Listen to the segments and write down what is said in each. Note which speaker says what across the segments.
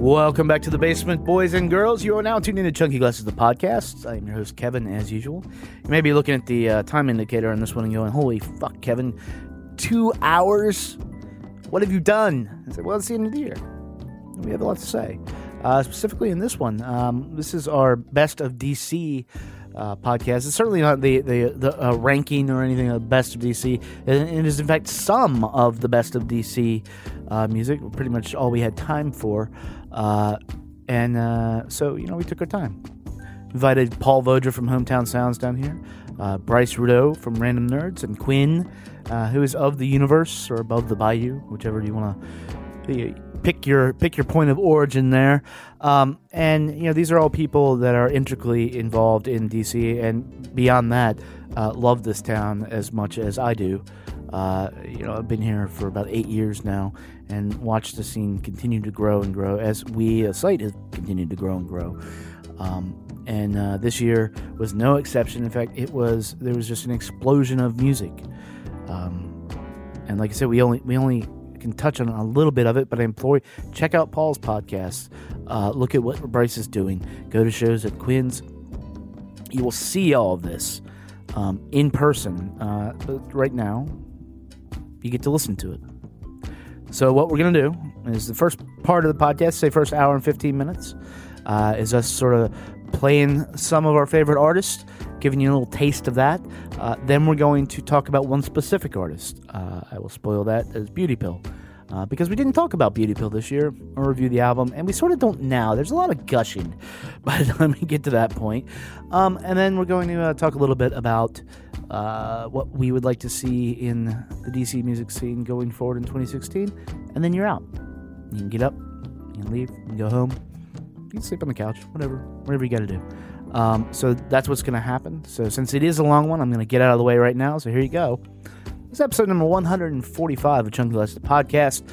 Speaker 1: Welcome back to the basement, boys and girls. You are now tuned into Chunky Glasses, the podcast. I am your host, Kevin, as usual. You may be looking at the uh, time indicator on this one and going, Holy fuck, Kevin, two hours? What have you done? I said, Well, it's the end of the year. We have a lot to say. Uh, specifically in this one, um, this is our best of DC uh, podcast. It's certainly not the the, the uh, ranking or anything of the best of DC. It, it is in fact some of the best of DC uh, music. Pretty much all we had time for, uh, and uh, so you know we took our time. Invited Paul Vodra from Hometown Sounds down here, uh, Bryce Rideau from Random Nerds, and Quinn, who is of the universe or above the bayou, whichever you want to pick your pick your point of origin there. Um, and you know these are all people that are intricately involved in DC, and beyond that, uh, love this town as much as I do. Uh, you know, I've been here for about eight years now, and watch the scene continue to grow and grow as we, a site, have continued to grow and grow. Um, and uh, this year was no exception. In fact, it was there was just an explosion of music. Um, and like I said, we only we only can touch on a little bit of it, but I implore you, check out Paul's podcast. Uh, look at what Bryce is doing. Go to shows at Quinn's. You will see all of this um, in person. Uh, right now, you get to listen to it. So what we're going to do is the first part of the podcast, say first hour and 15 minutes, uh, is us sort of playing some of our favorite artists, giving you a little taste of that. Uh, then we're going to talk about one specific artist. Uh, I will spoil that as Beauty Pill. Uh, because we didn't talk about Beauty Pill this year or review the album, and we sort of don't now. There's a lot of gushing by the time we get to that point. Um, and then we're going to uh, talk a little bit about uh, what we would like to see in the DC music scene going forward in 2016. And then you're out. You can get up, you can leave, you can go home, you can sleep on the couch, whatever, whatever you got to do. Um, so that's what's going to happen. So since it is a long one, I'm going to get out of the way right now. So here you go. This is episode number 145 of Chunky the Podcast,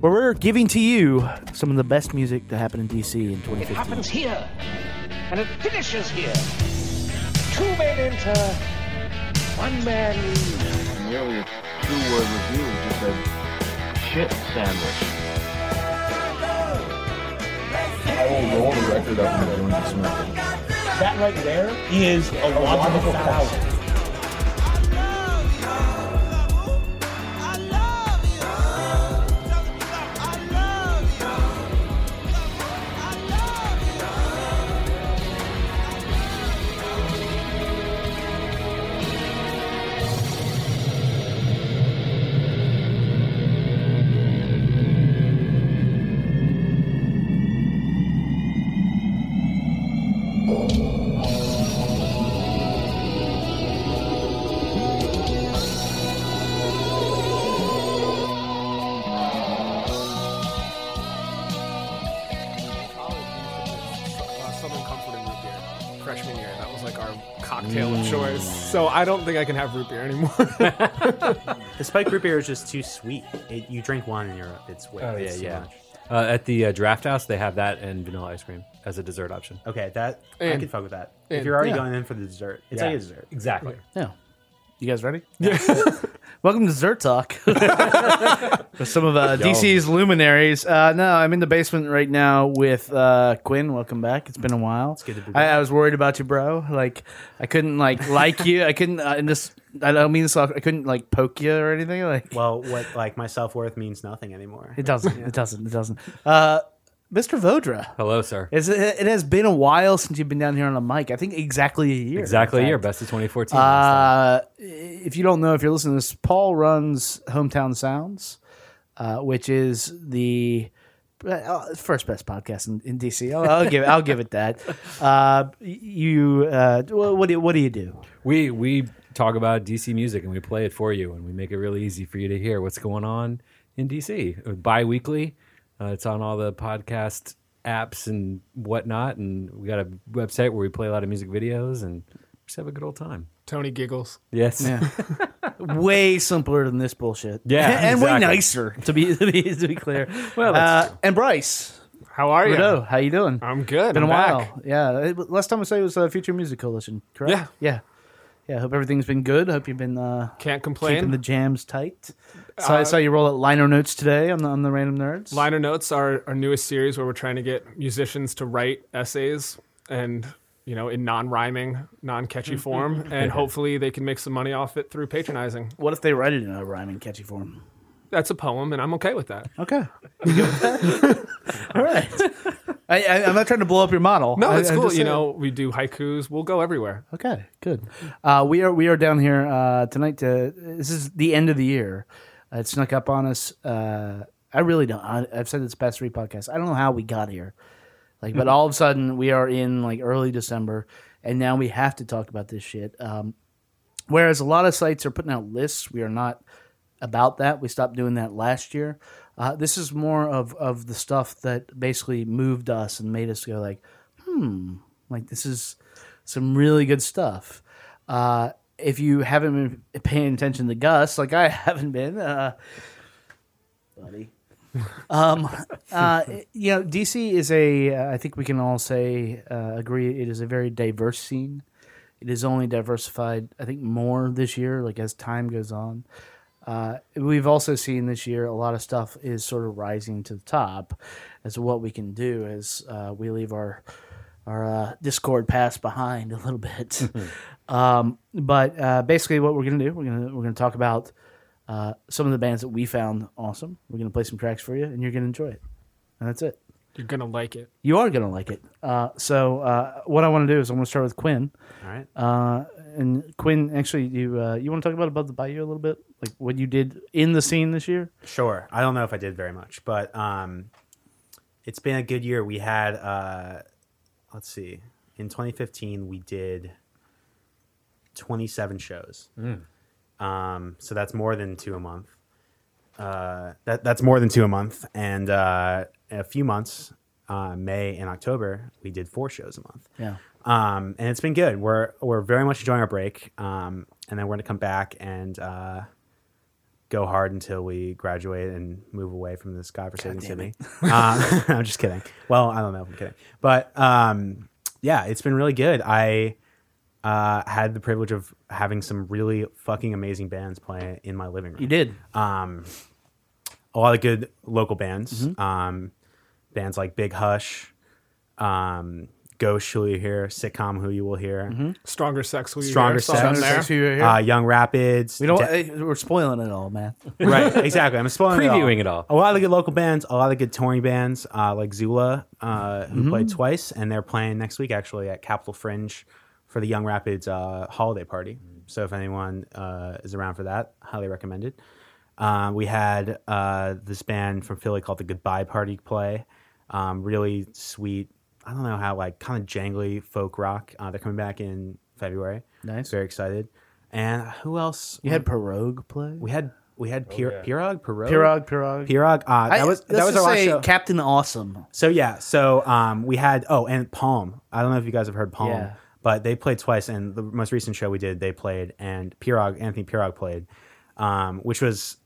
Speaker 1: where we're giving to you some of the best music that happened in DC in 2015.
Speaker 2: It happens here, and it finishes here. Two men enter, one man.
Speaker 3: Nearly a two-word review just a shit sandwich. I will roll the record up and everyone can smack it.
Speaker 4: That right there is a logical fallacy.
Speaker 5: uh, So I don't think I can have root beer anymore.
Speaker 6: The spiked root beer is just too sweet. It, you drink one and you're it's way
Speaker 7: Oh,
Speaker 6: it's
Speaker 7: yeah,
Speaker 6: too
Speaker 7: yeah.
Speaker 6: much.
Speaker 7: Uh, at the uh, draft house, they have that and vanilla ice cream as a dessert option.
Speaker 6: Okay, that I
Speaker 5: And-
Speaker 6: can fuck with that.
Speaker 5: and-
Speaker 6: if you're already
Speaker 1: yeah.
Speaker 6: going in for the dessert, it's
Speaker 7: Yeah.
Speaker 6: like a dessert.
Speaker 7: Exactly.
Speaker 1: Yeah. You guys ready? Welcome to Dessert Talk. With some of uh, DC's luminaries. Uh, no, I'm in the basement right now with uh, Quinn. Welcome back. It's been a while. It's
Speaker 6: good to be
Speaker 1: I, I was worried about you, bro. Like, I couldn't like like you. I couldn't. Uh, and this, I don't mean this. I couldn't like poke you or anything. Like,
Speaker 6: Well, what like my self worth means nothing anymore.
Speaker 1: it doesn't. It doesn't. It doesn't. Uh, Mr. Vodra.
Speaker 7: Hello, sir.
Speaker 1: It's, it has been a while since you've been down here on a mic. I think exactly a year.
Speaker 7: Exactly a year. Best of 2014.
Speaker 1: Uh, if you don't know, if you're listening to this, Paul runs Hometown Sounds, uh, which is the uh, first best podcast in, in DC. I'll, I'll give I'll give it that. Uh, you uh, what do what do you do?
Speaker 7: we we talk about DC music and we play it for you and we make it really easy for you to hear what's going on in DC. Bi-weekly, uh, it's on all the podcast apps and whatnot, and we got a website where we play a lot of music videos and just have a good old time.
Speaker 5: Tony giggles.
Speaker 7: Yes.
Speaker 1: Yeah. way simpler than this bullshit.
Speaker 7: Yeah,
Speaker 1: and, way
Speaker 7: exactly.
Speaker 1: nicer to be to be, to be clear.
Speaker 7: Well, that's
Speaker 1: uh, and Bryce,
Speaker 5: How are you?
Speaker 1: Rideau, how you doing?
Speaker 5: I'm good.
Speaker 1: Been
Speaker 5: I'm
Speaker 1: a while. Yeah. It- last time I saw you was uh, Future Music Coalition, correct?
Speaker 5: Yeah.
Speaker 1: Yeah. Yeah, hope everything's been good. Hope you've been uh,
Speaker 5: Can't complain.
Speaker 1: keeping the jams tight. So I
Speaker 5: Uh,
Speaker 1: saw you roll out liner notes today on the on the random nerds.
Speaker 5: Liner Notes are our newest series where we're trying to get musicians to write essays and you know in non-rhyming, non-catchy form, and hopefully they can make some money off it through patronizing.
Speaker 1: What if they write it in a rhyming, catchy form?
Speaker 5: That's a poem, and I'm okay with that.
Speaker 1: Okay. You good with that? All right. I, I, I'm not trying to blow up your model.
Speaker 5: No, it's
Speaker 1: I'm
Speaker 5: cool. You
Speaker 1: saying.
Speaker 5: know, we do haikus. We'll go everywhere.
Speaker 1: Okay, good. Uh, we are we are down here uh, tonight. To this is the end of the year. Uh, it snuck up on us. Uh, I really don't. I, I've said this past three podcasts. I don't know how we got here. Like, but all of a sudden we are in like early December, and now we have to talk about this shit. Um, whereas a lot of sites are putting out lists, we are not about that. We stopped doing that last year. Uh, this is more of of the stuff that basically moved us and made us go like, hmm, like this is some really good stuff. Uh, if you haven't been paying attention to Gus, like I haven't been, uh, buddy. um, uh, you know, DC is a. Uh, I think we can all say uh, agree. It is a very diverse scene. It is only diversified, I think, more this year. Like as time goes on, uh, we've also seen this year a lot of stuff is sort of rising to the top as to what we can do as uh, we leave our our uh, Discord past behind a little bit. um, but uh, basically, what we're gonna do, we're gonna we're gonna talk about uh, some of the bands that we found awesome. We're gonna play some tracks for you, and you're gonna enjoy it. And that's it.
Speaker 5: You're gonna like it.
Speaker 1: You are gonna like it. Uh, so uh, what I want to do is I'm gonna start with Quinn.
Speaker 6: All right.
Speaker 1: Uh, and Quinn, actually, you uh, you want to talk about above the bayou a little bit, like what you did in the scene this year?
Speaker 6: Sure. I don't know if I did very much, but um, it's been a good year. We had, uh, let's see, in 2015 we did 27 shows. Um, so that's more than two a month. Uh, that that's more than two a month, and uh, in a few months, uh, May and October, we did four shows a month.
Speaker 1: Yeah.
Speaker 6: Um, and it's been good. We're we're very much enjoying our break. Um, and then we're gonna come back and uh, go hard until we graduate and move away from this guy godforsaken city. um, I'm just kidding. Well, I don't know if I'm kidding, but um, yeah, it's been really good. I uh, had the privilege of having some really fucking amazing bands play in my living room
Speaker 1: You did.
Speaker 6: um, a lot of good local bands. Um, bands like Big Hush, um, Gauche, who you hear, Sitcom, who you will hear,
Speaker 5: Stronger sex. Will you
Speaker 6: Stronger
Speaker 5: hear?
Speaker 6: Sex.
Speaker 5: Something
Speaker 1: Stronger
Speaker 5: there.
Speaker 1: Sex, who you hear?
Speaker 6: uh, Young Rapids.
Speaker 1: we don't.
Speaker 6: De-
Speaker 1: eh, we're spoiling it all, man.
Speaker 6: right, exactly. I'm spoiling
Speaker 7: Previewing
Speaker 6: it
Speaker 7: it
Speaker 6: all.
Speaker 7: all.
Speaker 6: A lot of good local bands, a lot of good touring bands, uh, like Zula, uh, who
Speaker 1: Mm-hmm.
Speaker 6: played twice, and they're playing next week actually at Capitol Fringe for the Young Rapids uh, holiday party. So if anyone uh, is around for that, highly recommended. Uh, we had uh, this band from Philly called the Goodbye Party play. Um, really sweet. I don't know how like kind of jangly folk rock. Uh, they're coming back in February.
Speaker 1: Nice.
Speaker 6: Very excited. And who else?
Speaker 1: You had Pirog play.
Speaker 6: We had we had Pir- Pirog, Pirog,
Speaker 1: Pirog, Pirog.
Speaker 6: Pirog. Uh, that
Speaker 1: I-
Speaker 6: was that was
Speaker 1: just
Speaker 6: our last
Speaker 1: say
Speaker 6: show.
Speaker 1: Captain Awesome.
Speaker 6: so yeah, so um, we had oh, and Palm. I don't know if you guys have heard Palm,
Speaker 1: Yeah.
Speaker 6: but they played twice. And the most recent show we did, they played, and Pirog, Anthony Pirog played, um, which was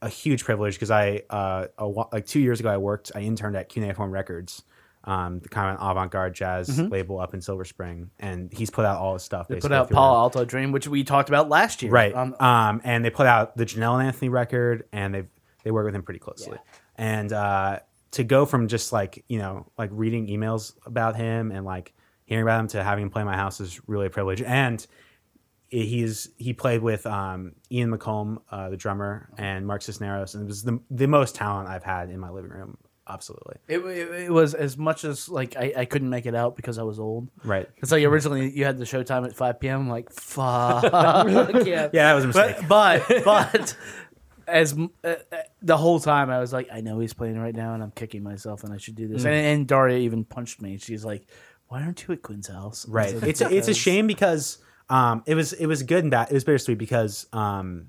Speaker 6: a huge privilege because I uh, a, like two years ago I worked, I interned at Cuneiform Records. Um, the kind of an avant-garde jazz label up in Silver Spring, and he's put out all his stuff.
Speaker 1: Mm-hmm. They put out Paul. Alto Dream, which we talked about last year.
Speaker 6: right?
Speaker 1: Um,
Speaker 6: Um, and they put out the Janel and Anthony record, and they they work with him pretty closely. And uh, to go from just like you know like reading emails about him and like hearing about him to having him play my house is really a privilege. And he's he played with um, Ian McComb, uh, the drummer, and Mark Cisneros, and it was the the most talent I've had in my living room. Absolutely,
Speaker 1: it, it, it was as much as like I, I couldn't make it out because I was old.
Speaker 6: right?
Speaker 1: It's like originally you had the show time at 5 p.m. I'm like, fuck. yeah.
Speaker 6: Yeah, that was a mistake.
Speaker 1: But, but, but as uh, uh, the whole time I was like, I know he's playing right now and I'm kicking myself and I should do
Speaker 6: Mm.
Speaker 1: this. And, and Daria even punched me. She's like, why aren't you at Quinn's house? I
Speaker 6: right
Speaker 1: like,
Speaker 6: it's a, it's a shame because um it was it was good and bad it was bittersweet because um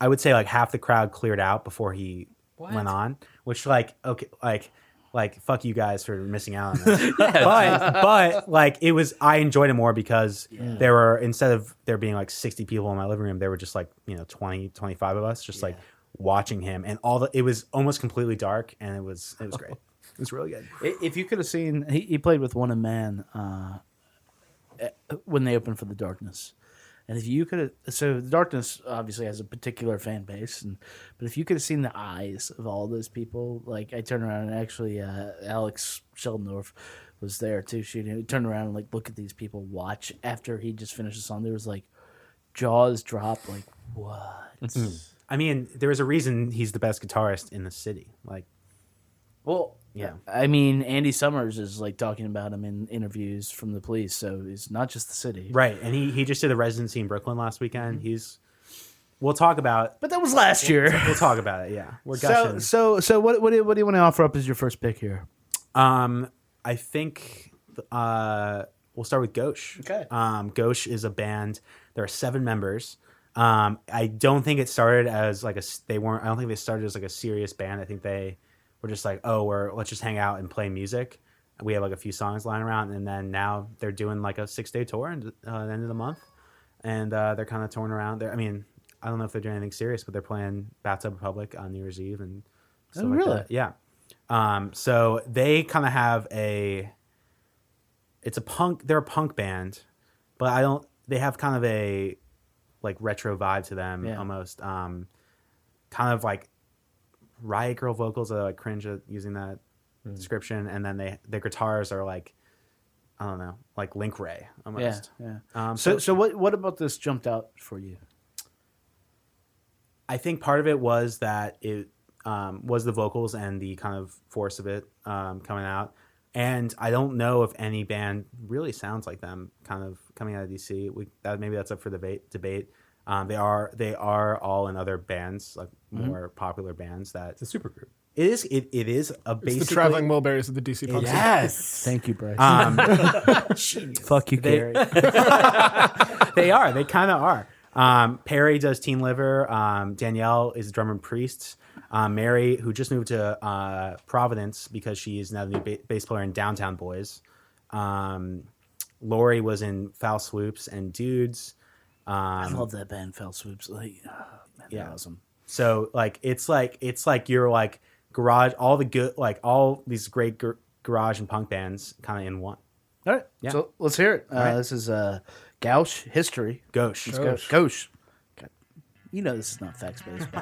Speaker 6: i would say like half the crowd cleared out before he went on which like okay like like fuck you guys for missing out on this. But but like it was i enjoyed it more because there were instead of there being like 60 people in my living room there were just like you know 20 25 of us just like watching him. And all the it was almost completely dark and it was it was great. It was really good.
Speaker 1: If you could have seen, he, he played with One a Man uh, eh, when they opened for the Darkness. And if you could have, so the darkness obviously has a particular fan base, and but if you could have seen the eyes of all those people, like I turned around and actually uh, Alex Sheldorf was there too shooting. He turned around and like look at these people watch after he just finished the song. There was like jaws drop, like what?
Speaker 6: I mean, there is a reason he's the best guitarist in the city. Like,
Speaker 1: Well,
Speaker 6: yeah,
Speaker 1: I mean, Andy Summers is like talking about him in interviews from the police, so it's not just the city,
Speaker 6: right. And he he just did a residency in Brooklyn last weekend. He's. We'll talk about.
Speaker 1: But that was last year.
Speaker 6: We'll talk about it. Yeah, we're
Speaker 1: So,
Speaker 6: gushing.
Speaker 1: so, so, what, what, do, what do you want to offer up as your first pick here?
Speaker 6: Um, I think uh, we'll start with Gauche.
Speaker 1: Okay.
Speaker 6: Um, Gauche is a band. There are seven members. Um, I don't think it started as like a They weren't. I don't think they started as like a serious band. I think they were just like, oh, we're let's just hang out and play music. We have like a few songs lying around, and then now they're doing like a six day tour and uh, the end of the month, and uh, they're kind of touring around. There, I mean, I don't know if they're doing anything serious, but they're playing Bathtub Republic on New Year's Eve and stuff
Speaker 1: Oh,
Speaker 6: like
Speaker 1: really?
Speaker 6: that. Yeah. Um, so they kind of have a. It's a punk. They're a punk band, but I don't. They have kind of a like retro vibe to them
Speaker 1: Yeah.
Speaker 6: almost. Um, kind of like riot girl vocals. I like cringe at using that
Speaker 1: Hmm.
Speaker 6: description, and then they their guitars are like. I don't know, like Link Wray almost.
Speaker 1: Yeah, yeah.
Speaker 6: Um,
Speaker 1: So,
Speaker 6: so,
Speaker 1: so what, what about this jumped out for you?
Speaker 6: I think part of it was that it um, was the vocals and the kind of force of it um, coming out. And I don't know if any band really sounds like them, kind of coming out of DC. We that maybe that's up for debate. Debate. Um, they are they are all in other bands, like more popular bands. That
Speaker 7: It's a super group.
Speaker 6: it is it, it is a
Speaker 5: It's the traveling Wilburys of the DC punk scene.
Speaker 6: Yes.
Speaker 1: Thank you, Bryce.
Speaker 6: Um,
Speaker 1: Fuck you,
Speaker 6: they-
Speaker 1: Gary.
Speaker 6: they are. They kind of are. Um, Perry does Teen Liver. Um, Danielle is drummer and priest. Um, Mary, who just moved to uh, Providence because she is now the new ba- bass player in Downtown Boys. Um, Lori was in Foul Swoops and Dudes.
Speaker 1: I
Speaker 6: Um,
Speaker 1: love that band, Fell Swoops. Like, oh, man,
Speaker 6: Yeah.
Speaker 1: yeah, awesome.
Speaker 6: so like it's like it's like you're like garage all the good like all these great gar- garage and punk bands kind of in one.
Speaker 1: All right,
Speaker 6: Yeah.
Speaker 1: so let's hear it. Uh,
Speaker 6: right.
Speaker 1: This is uh, Gauche history.
Speaker 6: Gauche.
Speaker 1: Let's. Gauche. You know this is not facts based.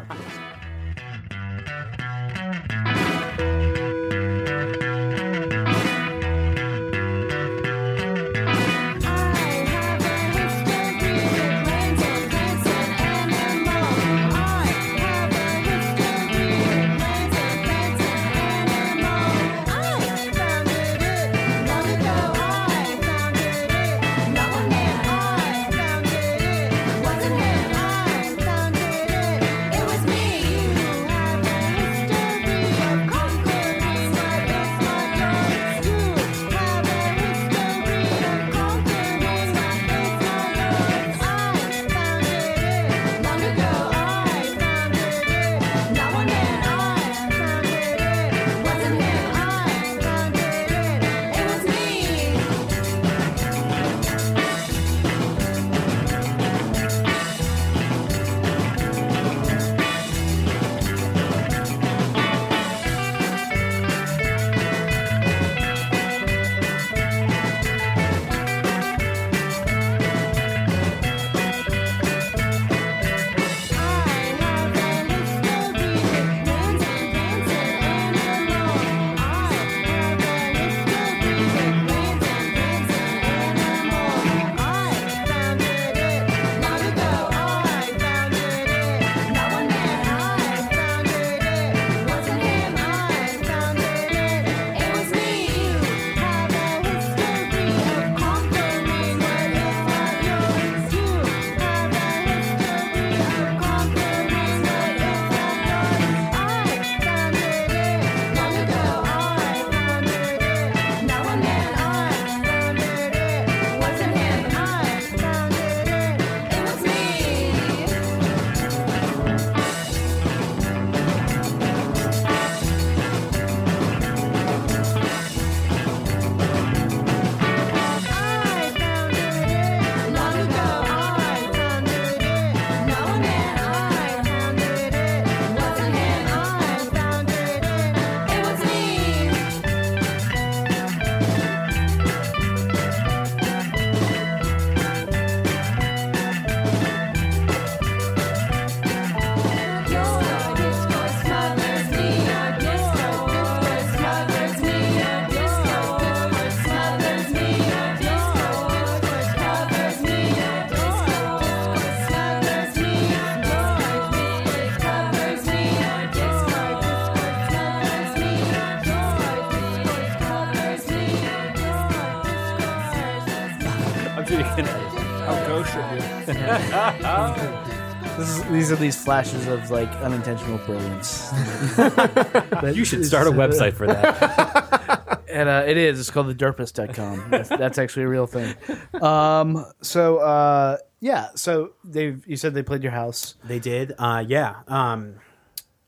Speaker 1: these are these flashes of like unintentional brilliance.
Speaker 7: You should start a website for that.
Speaker 1: and uh, it is. It's called the Derpist.com. That's, that's actually a real thing. Um, so uh, yeah, so they you said they played your house.
Speaker 6: They did. Uh, yeah. Um,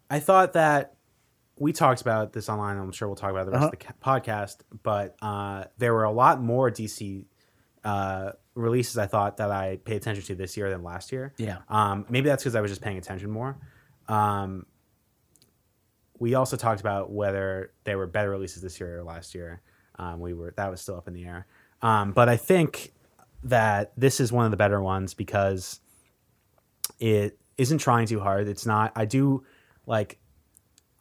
Speaker 6: I thought that we talked about this online. I'm sure we'll talk about it the rest of the ca- podcast. But uh, there were a lot more DC uh, releases I thought that I paid attention to this year than last year.
Speaker 1: Yeah.
Speaker 6: Um, maybe that's because I was just paying attention more. Um, we also talked about whether there were better releases this year or last year. Um, we were that was still up in the air. Um, but I think that this is one of the better ones because it isn't trying too hard. It's not. I do like.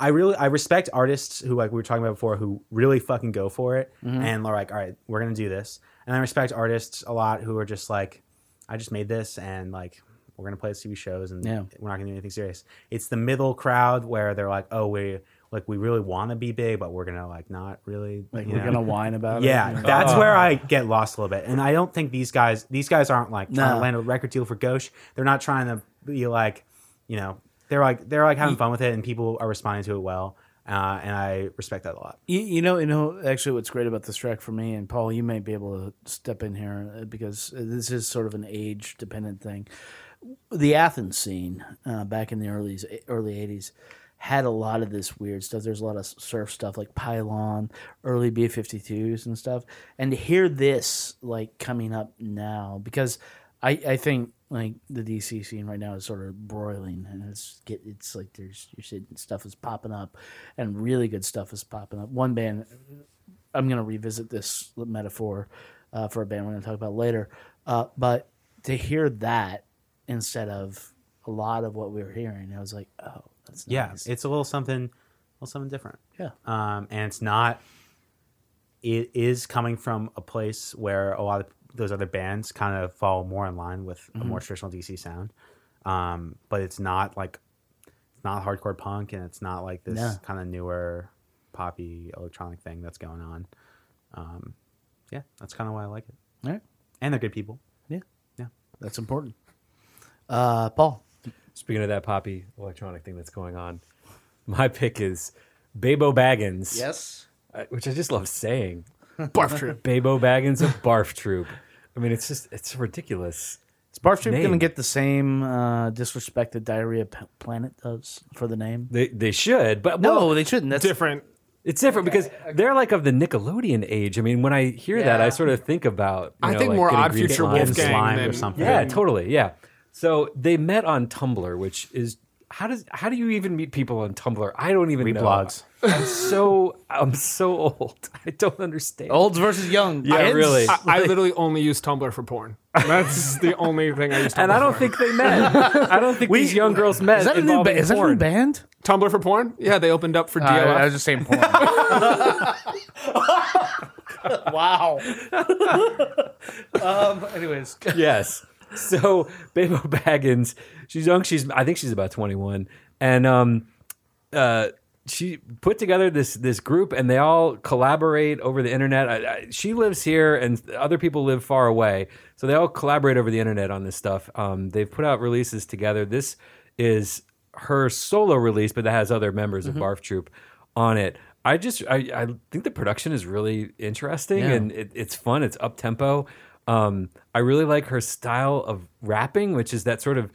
Speaker 6: I really I respect artists who like we were talking about before who really fucking go for it and are like, all right, we're gonna do this. And I respect artists a lot who are just like, I just made this and like we're gonna play TV shows and
Speaker 1: Yeah.
Speaker 6: we're not gonna do anything serious. It's the middle crowd where they're like, oh, we like we really want to be big, but we're gonna like not really.
Speaker 1: Like we're
Speaker 6: know?
Speaker 1: gonna whine about
Speaker 6: Yeah,
Speaker 1: it. you know?
Speaker 6: that's oh. where I get lost a little bit. And I don't think these guys these guys aren't like trying
Speaker 1: No.
Speaker 6: to land a record deal for Gauche. They're not trying to be like, you know, they're like they're like having fun with it and people are responding to it well. Uh, and I respect that a lot.
Speaker 1: You, you know, you know. Actually, what's great about this track for me, and Paul, you may be able to step in here uh, because this is sort of an age-dependent thing. The Athens scene uh, back in the early early '80s had a lot of this weird stuff. There's a lot of surf stuff like Pylon, early B-52s and stuff. And to hear this like coming up now, because I I think like the DC scene right now is sort of broiling, and it's get it's like there's you're seeing stuff is popping up, and really good stuff is popping up. One band, I'm gonna revisit this metaphor uh, for a band we're gonna talk about later, uh, but to hear that instead of a lot of what we were hearing, I was like, oh, that's
Speaker 6: Yeah, it's a little something, a little something different.
Speaker 1: yeah,
Speaker 6: um, and it's not. It is coming from a place where a lot of those other bands kind of fall more in line with a more traditional DC sound, um, but it's not like it's not hardcore punk, and it's not like this
Speaker 1: No.
Speaker 6: kind of newer poppy electronic thing that's going on. Um, yeah, that's kind of why I like it,
Speaker 1: all right,
Speaker 6: and they're good people.
Speaker 1: yeah,
Speaker 6: Yeah.
Speaker 1: that's important. Uh, Paul,
Speaker 7: Speaking of that poppy electronic thing that's going on, my pick is Baebo Baggins.
Speaker 1: yes,
Speaker 7: uh, which I just love saying.
Speaker 5: Barf Troop.
Speaker 7: Baebo Baggins of Barf Troop. I mean, it's just it's ridiculous.
Speaker 1: is Barf Troop gonna get the same uh, disrespect that Diarrhea P- Planet does for the name?
Speaker 7: They they should, but
Speaker 1: No,
Speaker 7: well,
Speaker 1: they shouldn't. That's
Speaker 5: Different.
Speaker 7: it's different because they're like of the Nickelodeon age. I mean, when I hear that, I sort of think about. you
Speaker 5: I
Speaker 7: know,
Speaker 5: think
Speaker 7: like
Speaker 5: more
Speaker 7: getting
Speaker 5: Odd Future
Speaker 7: slime.
Speaker 5: Wolfgang
Speaker 6: slimed
Speaker 5: than
Speaker 6: or something.
Speaker 7: Yeah, totally. Yeah. So they met on Tumblr, which is how does how do you even meet people on Tumblr? I don't even
Speaker 6: Read
Speaker 7: know.
Speaker 6: blogs.
Speaker 7: I'm so I'm so old. I don't understand.
Speaker 1: olds versus young.
Speaker 7: Yeah,
Speaker 1: kids.
Speaker 7: really.
Speaker 5: I, I literally only use Tumblr for porn. That's the only thing I use. Tumblr for.
Speaker 7: and I don't
Speaker 5: for.
Speaker 7: think they met. I don't think these young girls met.
Speaker 1: Is that a new,
Speaker 7: involving
Speaker 1: ba- is that a new
Speaker 7: porn.
Speaker 1: band?
Speaker 5: Tumblr for porn. Yeah, they opened up for
Speaker 1: Uh,
Speaker 5: DLF.
Speaker 1: I was just saying porn. wow. um. Anyways,
Speaker 7: yes. So Baebo Baggins, she's young. She's I think she's about twenty one, and um, uh, she put together this this group, and they all collaborate over the internet. I, I, she lives here, and other people live far away, so they all collaborate over the internet on this stuff. Um, they've put out releases together. This is her solo release, but that has other members of Barf Troop on it. I just I, I think the production is really interesting
Speaker 1: Yeah.
Speaker 7: and it, it's fun. It's up tempo. Um, I really like her style of rapping, which is that sort of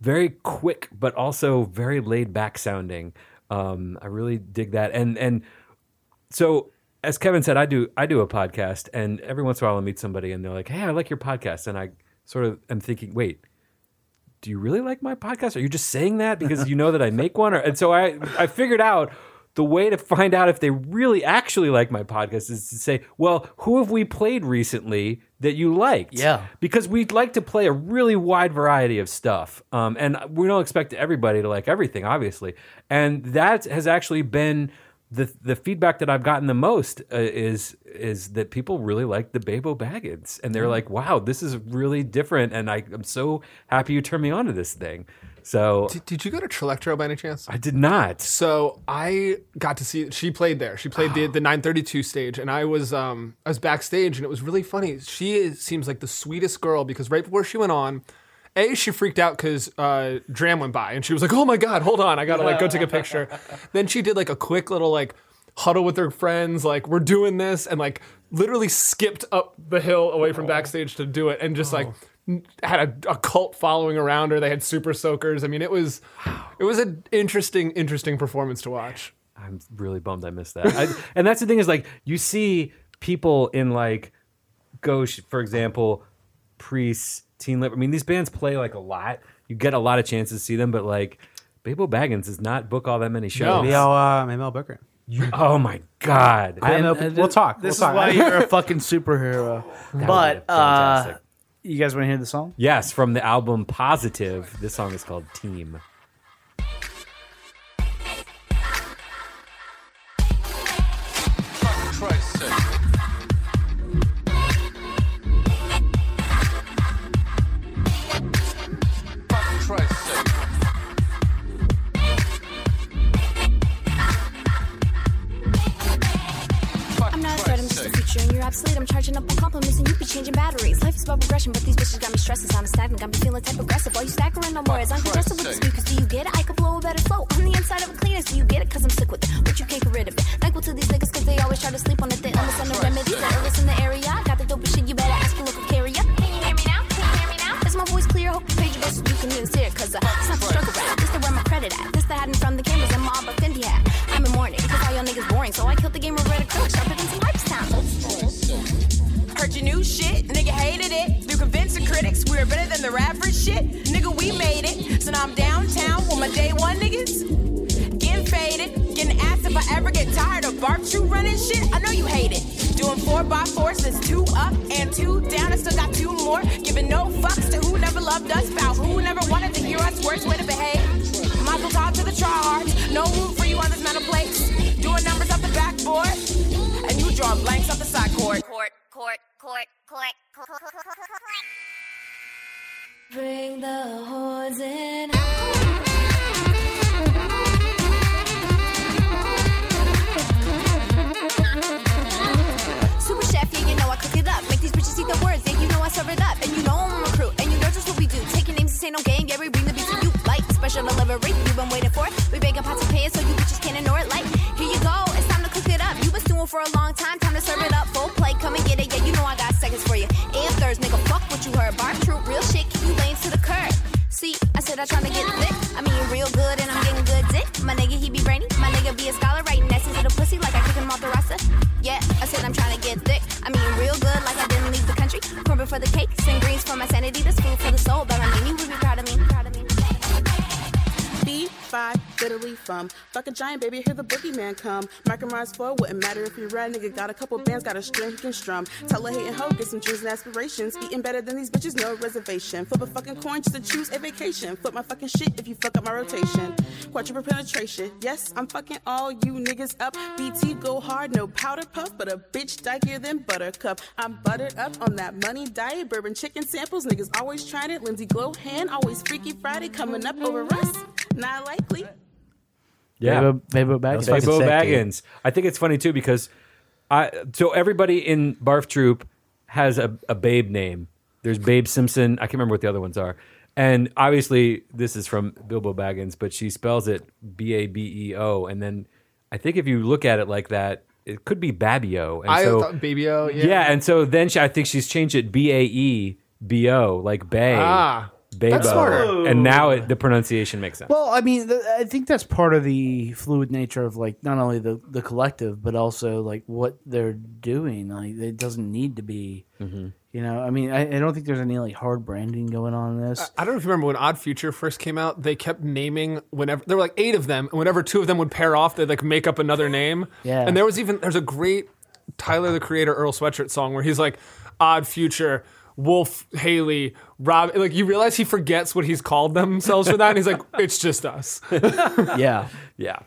Speaker 7: very quick but also very laid back sounding. Um, I really dig that. And and so as Kevin said, I do I do a podcast, and every once in a while I meet somebody and they're like, "Hey, I like your podcast," and I sort of am thinking, "Wait." Do you really like my podcast? Are you just saying that because you know that I make one? Or, and so I, I figured out the way to find out if they really actually like my podcast is to say, well, who have we played recently that you liked?
Speaker 1: Yeah.
Speaker 7: Because we'd like to play a really wide variety of stuff. Um, and we don't expect everybody to like everything, obviously. And that has actually been the the feedback that I've gotten the most uh, is is that people really like the Baebo Baggins, and they're like, "Wow, this is really different," and I, I'm so happy you turned me on to this thing. So
Speaker 5: Did, did you go to Trillectro by any chance?
Speaker 7: I did not.
Speaker 5: So I got to see she played there. She played the the 932 stage, and I was um I was backstage, and it was really funny. She is, seems like the sweetest girl because right before she went on. A, she freaked out because uh, Dram went by, and she was like, "Oh my god, hold on, I gotta like go take a picture." then she did like a quick little like huddle with her friends, like we're doing this, and like literally skipped up the hill away from backstage to do it, and just like n- had a, a cult following around her. They had super soakers. I mean, it was it was an interesting, interesting performance to watch.
Speaker 7: I'm really bummed I missed that. I, and that's the thing is like you see people in like Gauche, for example, Priest, Teen Lip. I mean, these bands play like a lot. You get a lot of chances to see them, but like Baebo Baggins does not book all that many shows.
Speaker 6: Maybe I'll uh, maybe I'll book her.
Speaker 7: Oh my god!
Speaker 6: I am
Speaker 1: And- and
Speaker 6: We'll talk.
Speaker 1: This
Speaker 6: we'll
Speaker 1: is
Speaker 6: talk.
Speaker 1: why you're a fucking superhero. but uh,
Speaker 7: fantastic.
Speaker 1: You guys want to hear the song?
Speaker 7: yes, from the album Positive. This song is called Team.
Speaker 8: This the hiding from the cameras and my Abba Fendi. I'm in mourning cause all y'all niggas boring. So I killed the game with red acrylic sharper than some pipes town.
Speaker 9: Heard your new shit, nigga hated it. Through convincing critics, we were better than the average shit. Nigga, we made it. So now I'm downtown with my day one niggas. Getting faded, getting asked if I ever get tired of Barf Troop running shit. I know you hate it. Doing four by four since two up and two down. I still got two more. Giving no fucks to who never loved us, about who never wanted to hear us. Worst way to behave. Might as to the tryhards. No room for you on this metal plates. Doing numbers off the backboard. And you draw blanks off the side court.
Speaker 8: Court, court, court, court, court, court, court, court. Bring the horns in. Super chef, yeah, you know I cook it up. Make these bitches eat the words, yeah, you know I serve it up. And you know I'm a recruit, and you know just what we do. Taking names, this ain't no game, yeah, we bring the beats to you. Special delivery, you've been waiting for it. We baking pots of pans, so you bitches can't ignore it. Like, here you go, it's time to cook it up. You've been stewing for a long time, time to serve it up. Full plate, come and get it, yeah, you know I got seconds for you. And thirds, nigga, fuck what you heard. Barf Troop, real shit, keep you lanes to the curb. See, I said I tryna get thick. I mean, real good, and I'm getting good dick. My nigga, he be brainy. My nigga be a scholar, writing essays to the pussy like I kick him off the roster. Yeah, I said I'm tryna get thick. I mean, real good, like I didn't leave the country. Cornbread for the cake, sing greens for my sanity. This food for the soul, but I mean, you would be proud of me. Proud of me happy
Speaker 10: B5, literally from fucking giant baby, hear the boogeyman come. Micromise flow, wouldn't matter if you're red, nigga. Got a couple bands, got a string he can strum. Tell a hating hoe, get some dreams and aspirations. Eating better than these bitches, no reservation. Flip a fucking coin just to choose a vacation. Flip my fucking shit if you fuck up my rotation. Quadruple penetration, yes, I'm fucking all you niggas up. BT go hard, no powder puff, but a bitch dykier than buttercup. I'm buttered up on that money diet, bourbon chicken samples, niggas always trying it. Lindsay Lohan, always Freaky Friday, coming up over us. Not likely.
Speaker 7: Yeah,
Speaker 1: Babo, Babo Baggins.
Speaker 6: Fucking
Speaker 7: Bo
Speaker 6: sick, dude.
Speaker 7: Baggins. I think it's funny too because I so everybody in Barf Troop has a, a Babe name. There's Babe Simpson. I can't remember what the other ones are. And obviously, this is from Bilbo Baggins, but she spells it B A B E O. And then I think if you look at it like that, it could be Babio. And
Speaker 5: I
Speaker 7: so,
Speaker 5: thought Baby O.
Speaker 7: yeah.
Speaker 5: Yeah.
Speaker 7: and so then she, I think she's changed it B A E B O, like Bay.
Speaker 5: Ah,
Speaker 7: Babo.
Speaker 5: that's smarter.
Speaker 7: And now it, the pronunciation makes sense.
Speaker 1: Well, I mean, th- I think that's part of the fluid nature of like not only the the collective, but also like what they're doing. Like it doesn't need to be, mm-hmm. you know. I mean, I, I don't think there's any like hard branding going on in this.
Speaker 5: I don't know if you remember when Odd Future first came out. They kept naming whenever there were like eight of them, and whenever two of them would pair off, they'd like make up another name.
Speaker 1: Yeah.
Speaker 5: And there was even there's a great Tyler the Creator Earl Sweatshirt song where he's like Odd Future. Wolf, Haley, Rob, like you realize he forgets what he's called themselves for that, and he's like, "It's just us."
Speaker 1: yeah,
Speaker 7: yeah.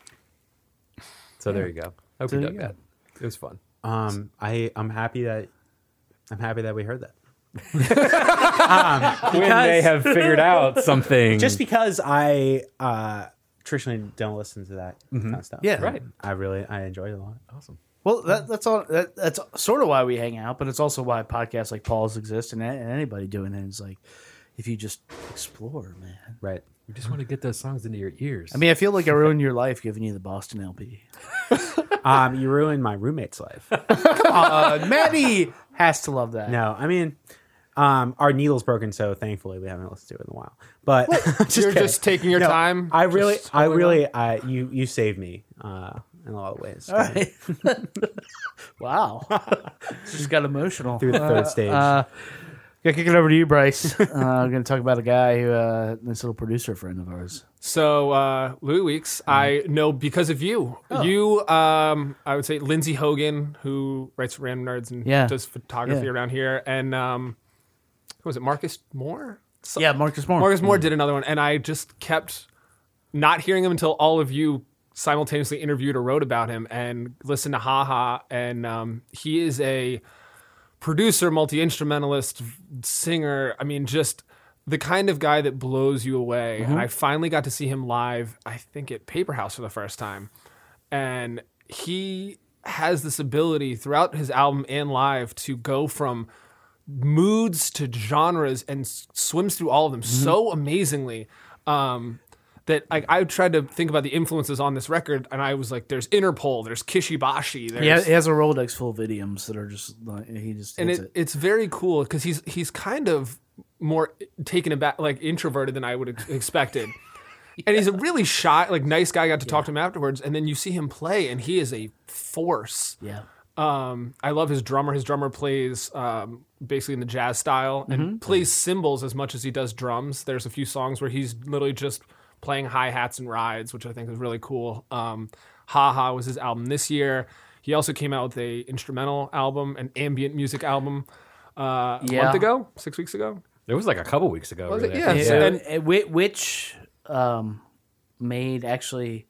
Speaker 7: So there you go. I hope
Speaker 1: So
Speaker 7: you
Speaker 1: there
Speaker 7: dug
Speaker 1: you
Speaker 7: that. It was fun.
Speaker 6: Um, I I'm happy that I'm happy that we heard that.
Speaker 7: Quinn may have figured out something.
Speaker 6: Just because I uh, traditionally don't listen to that kind of stuff.
Speaker 1: Yeah.
Speaker 7: Right.
Speaker 6: I really I enjoy it a lot.
Speaker 7: awesome.
Speaker 1: Well, that, that's all. That, that's sort of why we hang out, but it's also why podcasts like Paul's exist, and, and anybody doing it is like, if you just explore, man.
Speaker 6: Right.
Speaker 7: We just want to get those songs into your ears.
Speaker 1: I mean, I feel like I ruined your life giving you the Boston LP.
Speaker 6: Um, you ruined my roommate's life.
Speaker 1: Uh, Maddie has to love that.
Speaker 6: No, I mean, um, our needle's broken, so thankfully we haven't listened to it in a while. But just
Speaker 5: You're
Speaker 6: kidding.
Speaker 5: just taking your
Speaker 6: No,
Speaker 5: time.
Speaker 6: I really, I
Speaker 5: holding
Speaker 6: really, I you you saved me uh, in a lot of ways
Speaker 1: All right. wow. Just got emotional.
Speaker 6: through the third stage.
Speaker 1: Uh, gonna kick it over to you, Bryce. Uh, I'm going to talk about a guy who, uh, this little producer friend of ours.
Speaker 5: So uh, Louis Weeks, I know because of you.
Speaker 1: Oh.
Speaker 5: You, um, I would say Lindsay Hogan, who writes for Random Nerds and
Speaker 1: Yeah.
Speaker 5: does photography
Speaker 1: Yeah.
Speaker 5: around here, and um, who was it? Marcus Moore. So-
Speaker 1: Yeah, Marcus Moore.
Speaker 5: Marcus Moore did another one, and I just kept not hearing him until all of you simultaneously interviewed or wrote about him and listened to Haha. And um, he is a producer, multi instrumentalist, singer. I mean, just the kind of guy that blows you away. And I finally got to see him live, I think at Paper House for the first time. And he has this ability throughout his album and live to go from moods to genres and swims through all of them so amazingly um, that I, I tried to think about the influences on this record and I was like, there's Interpol, there's Kishi Bashi, there's
Speaker 1: He has, he has a Rolodex full of idioms that are just, like, he just
Speaker 5: and it,
Speaker 1: it.
Speaker 5: it's very cool because he's he's kind of more taken aback, like introverted than I would have expected. And he's a really shy, like nice guy. I got to talk to him afterwards, and then you see him play, and he is a force.
Speaker 1: Yeah.
Speaker 5: Um, I love his drummer. His drummer plays um, basically in the jazz style and
Speaker 1: Mm-hmm.
Speaker 5: plays cymbals as much as he does drums. There's a few songs where he's literally just playing hi hats and rides, which I think is really cool. Um, Ha Ha was his album this year. He also came out with a instrumental album, an ambient music album, uh, a month ago, six weeks ago.
Speaker 7: it was like a couple weeks ago.
Speaker 5: Was
Speaker 7: really,
Speaker 5: it?
Speaker 7: I
Speaker 5: Yeah.
Speaker 7: think.
Speaker 1: So,
Speaker 5: And-
Speaker 1: which um, made actually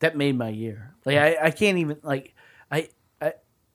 Speaker 1: that made my year. Like I, I can't even like I, I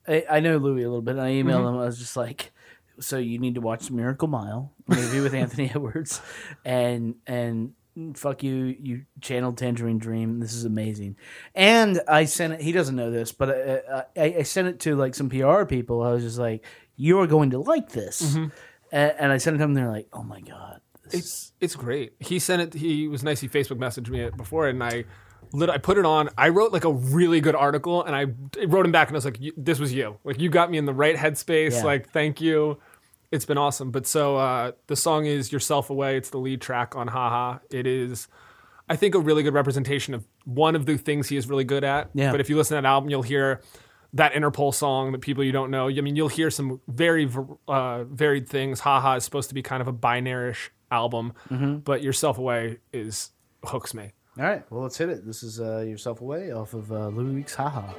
Speaker 1: I I know Louis a little bit. And I emailed
Speaker 5: Mm-hmm.
Speaker 1: him. I was just like, so you need to watch Miracle Mile movie with Anthony Edwards, and and fuck you, you channeled Tangerine Dream. This is amazing. And I sent it. He doesn't know this, but uh, I, I sent it to like some PR people. I was just like, you are going to like this.
Speaker 5: Mm-hmm.
Speaker 1: And, and I sent it to them. They're like, oh my god.
Speaker 5: It's it's great. He sent it. He was nice. He Facebook messaged me it before, and I lit. I put it on. I wrote like a really good article, and I wrote him back, and I was like, "This was you. Like you got me in the right headspace.
Speaker 1: Yeah.
Speaker 5: Like thank you. It's been awesome." But so uh, the song is "Yourself Away." It's the lead track on Haha. It is. I think a really good representation of one of the things he is really good at.
Speaker 1: Yeah.
Speaker 5: But if you listen to that album, you'll hear that Interpol song that people you don't know. I mean, you'll hear some very uh, varied things. Haha is supposed to be kind of a binary-ish album,
Speaker 1: Mm-hmm.
Speaker 5: but Yourself Away is hooks me.
Speaker 1: All right, well, let's hit it. This is uh, Yourself Away off of uh, Louis Weeks Haha.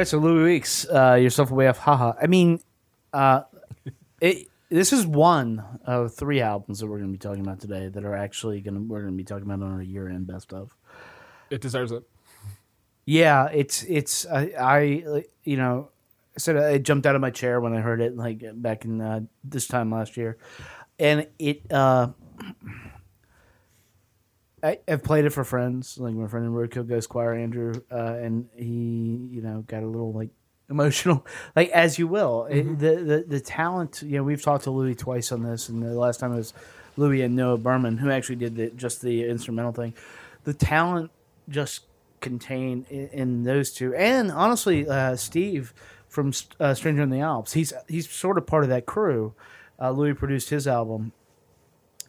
Speaker 1: Right, so Louis Weeks, uh, yourself away off haha. I mean, uh, it, this is one of three albums that we're going to be talking about today that are actually going to we're going to be talking about on our year end best of.
Speaker 5: It deserves it.
Speaker 1: Yeah, it's it's I, I you know I said I jumped out of my chair when I heard it like back in uh, this time last year, and it uh, I, I've played it for friends. Like my friend in Roadkill Ghost Choir Andrew, uh, and he you know got a little like emotional like as you will. It- the, the the talent you know we've talked to Louis twice on this and the last time it was Louis and Noah Berman who actually did the, just the instrumental thing. The talent just contained in, in those two. And honestly uh, Steve from uh, Stranger in the Alps he's he's sort of part of that crew. Uh, Louis produced his album.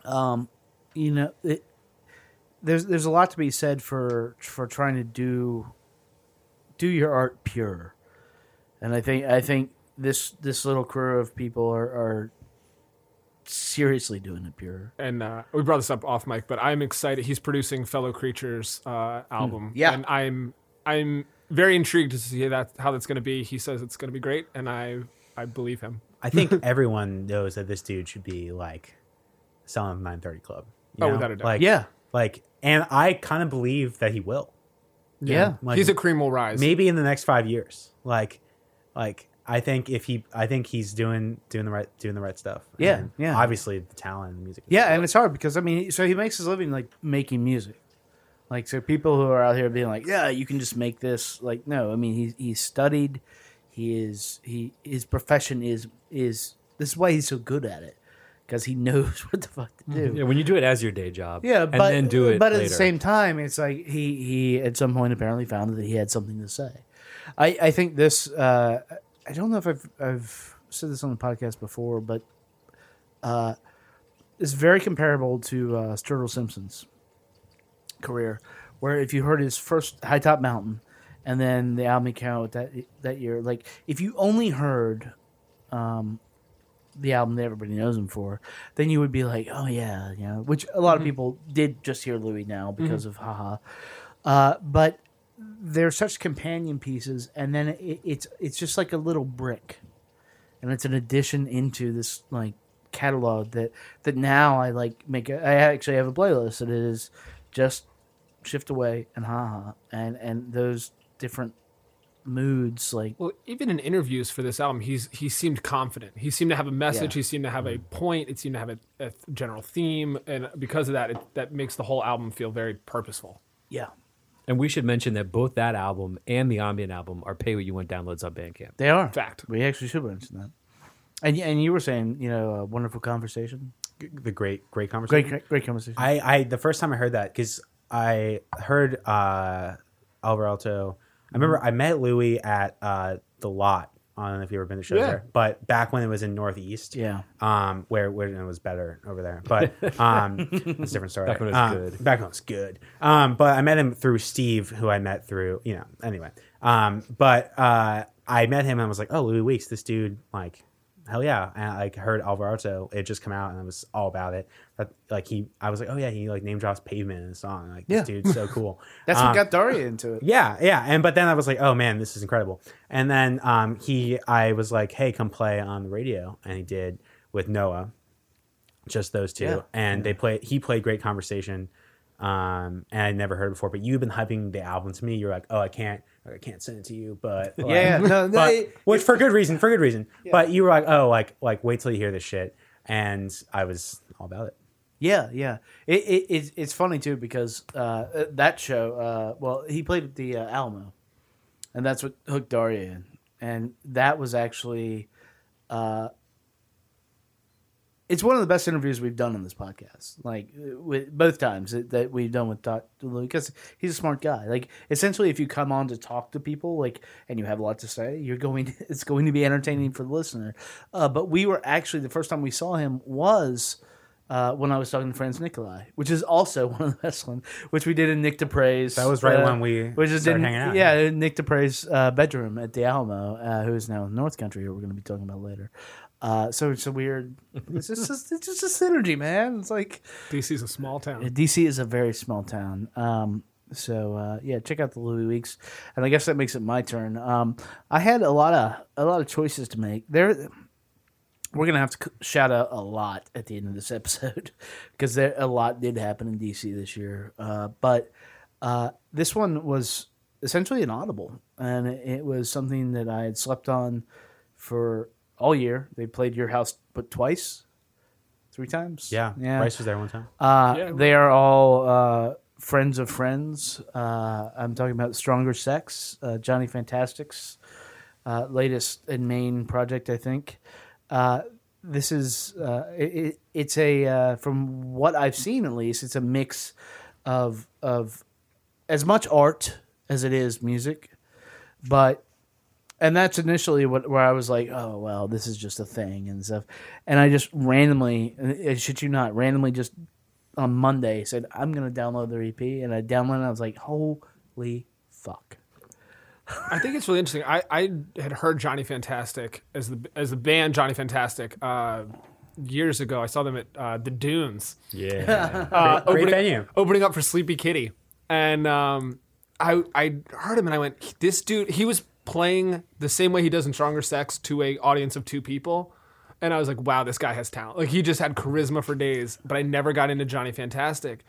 Speaker 1: Um you know it, there's there's a lot to be said for for trying to do do your art pure and I think I think this this little crew of people are, are seriously doing it pure.
Speaker 5: And uh, we brought this up off mic, but I'm excited. He's producing Fellow Creatures uh, album.
Speaker 1: Hmm. Yeah.
Speaker 5: and I'm I'm very intrigued to see that how that's going to be. He says it's going to be great, and I I believe him.
Speaker 6: I think everyone knows that this dude should be like selling the 930 Club. you
Speaker 5: Oh,
Speaker 6: know?
Speaker 5: without a doubt.
Speaker 6: Like,
Speaker 1: Yeah.
Speaker 6: Like, and I kind of believe that he will.
Speaker 1: Yeah.
Speaker 6: Like,
Speaker 5: He's a cream will rise.
Speaker 6: maybe in the next five years. Like, like I think if he, I think he's doing doing the right doing the right stuff.
Speaker 1: Yeah,
Speaker 6: And
Speaker 1: yeah.
Speaker 6: Obviously, the talent and the music.
Speaker 1: Yeah,
Speaker 6: good.
Speaker 1: and it's hard because I mean, so he makes his living like making music. Like so, people who are out here being like, "Yeah, you can just make this." Like, no, I mean, he he's studied. He is he his profession is is this is why he's so good at it because he knows what the fuck to do.
Speaker 7: Yeah, when you do it as your day job,
Speaker 1: Yeah,
Speaker 7: and
Speaker 1: but
Speaker 7: then do it.
Speaker 1: But at
Speaker 7: later.
Speaker 1: the same time, it's like he he at some point apparently found that he had something to say. I I think this. Uh, I don't know if I've I've said this on the podcast before, but uh, it's very comparable to uh, Sturgill Simpson's career, where if you heard his first High Top Mountain, and then the album he came out that that year, like if you only heard um, the album that everybody knows him for, then you would be like, oh yeah, you know, which a lot of people did just hear Louis now because of haha. Uh, but they're such companion pieces, and then it, it's it's just like a little brick, and it's an addition into this like catalog that that now I like make. A, I actually have a playlist that is just shift away and haha, and and those different moods like
Speaker 5: Well, even in interviews for this album, he's he seemed confident. He seemed to have a message.
Speaker 1: Yeah.
Speaker 5: He seemed to have a point. It seemed to have a, a general theme, and because of that, it, that makes the whole album feel very purposeful.
Speaker 1: yeah.
Speaker 7: And we should mention that both that album and the ambient album are pay what you want downloads on Bandcamp.
Speaker 1: They are.
Speaker 5: In fact.
Speaker 1: We actually should mention that. And and you were saying, you know, a wonderful conversation.
Speaker 6: the great great conversation.
Speaker 1: Great, great, great conversation.
Speaker 6: I, I the first time I heard that because I heard uh, Alvarado. I remember I met Louis at uh, the lot. I don't know if you ever been to shows
Speaker 5: Yeah.
Speaker 6: there, but back when it was in Northeast,
Speaker 1: Yeah.
Speaker 6: um, where where it was better over there, but um, it's a different story.
Speaker 7: Back when it was
Speaker 6: Um,
Speaker 7: good.
Speaker 6: Back when it was good. Um, but I met him through Steve, who I met through you know. Anyway, um, but uh, I met him and was like, oh, Louis Weeks, this dude, like, hell yeah! And I like heard Alvarado, it just come out, and I was all about it. But like he, I was like, oh yeah, he like name drops pavement in the song. Like this
Speaker 1: Yeah.
Speaker 6: dude's so cool.
Speaker 1: That's
Speaker 6: Um,
Speaker 1: what got Daria into it.
Speaker 6: yeah, yeah. And but then I was like, oh man, this is incredible. And then um, he, I was like, hey, come play on the radio, and he did with Noah, just those two,
Speaker 1: Yeah.
Speaker 6: and they played. He played great conversation, um, and I'd never heard it before. But you've been hyping the album to me. You're like, oh, I can't, I can't send it to you, but like,
Speaker 1: Yeah, no, no,
Speaker 6: but,
Speaker 1: it-
Speaker 6: which for good reason, for good reason. But you were like, oh, like, like wait till you hear this shit, and I was all about it.
Speaker 1: Yeah, yeah. It, it it's it's funny too because uh, that show. Uh, well, he played at the uh, Alamo, and that's what hooked Daria in, and that was actually. It's one of the best interviews we've done on this podcast. Like uh, with both times that, we've done with Dr. Lou, because he's a smart guy. Like essentially, if you come on to talk to people, like and you have a lot to say, you're going. To, it's going to be entertaining for the listener. Uh, but we were actually the first time we saw him was uh, when I was talking to Franz Nicolay, which is also one of the best ones, which we did in Nick DePray's.
Speaker 6: That was right
Speaker 1: uh,
Speaker 6: when we
Speaker 1: which is in,
Speaker 6: hanging out.
Speaker 1: Yeah, Nick DePray's uh, bedroom at the Alamo, uh, who is now in North Country, who we're going to be talking about later. Uh, so it's a weird. It's just, it's just a synergy, man. It's like
Speaker 5: DC's a small town.
Speaker 1: DC is a very small town. Um, So uh, yeah, check out the Louis Weeks, and I guess that makes it my turn. Um, I had a lot of a lot of choices to make. There, we're gonna have to shout out a lot at the end of this episode because there a lot did happen in DC this year. Uh, but uh, this one was essentially an audible, and it, it was something that I had slept on for all year. They played your house, but twice, three times.
Speaker 6: Yeah,
Speaker 1: yeah.
Speaker 6: Bryce was there one time.
Speaker 1: Uh,
Speaker 5: Yeah.
Speaker 1: They are all uh, friends of friends. Uh, I'm talking about Stronger Sex, uh, Johnny Fantastic's uh, latest and main project, I think. Uh, this is uh, it, it, it's a uh, from what I've seen at least, it's a mix of of as much art as it is music, but and that's initially what where I was like, oh well, this is just a thing and stuff. And I just randomly, should you not, randomly just on Monday said I'm gonna download their EP, and I downloaded. it, and I was like, holy fuck.
Speaker 5: I think it's really interesting. I, I had heard Johnny Fantastic as the as the band Johnny Fantastic uh, years ago. I saw them at uh, the Dunes.
Speaker 6: Yeah,
Speaker 5: uh,
Speaker 6: great, great
Speaker 5: opening,
Speaker 6: venue.
Speaker 5: opening up for Sleepy Kitty, and um, I I heard him and I went, this dude. He was playing the same way he does in Stronger Sex to a audience of two people, and I was like, wow, this guy has talent. Like he just had charisma for days. But I never got into Johnny Fantastic,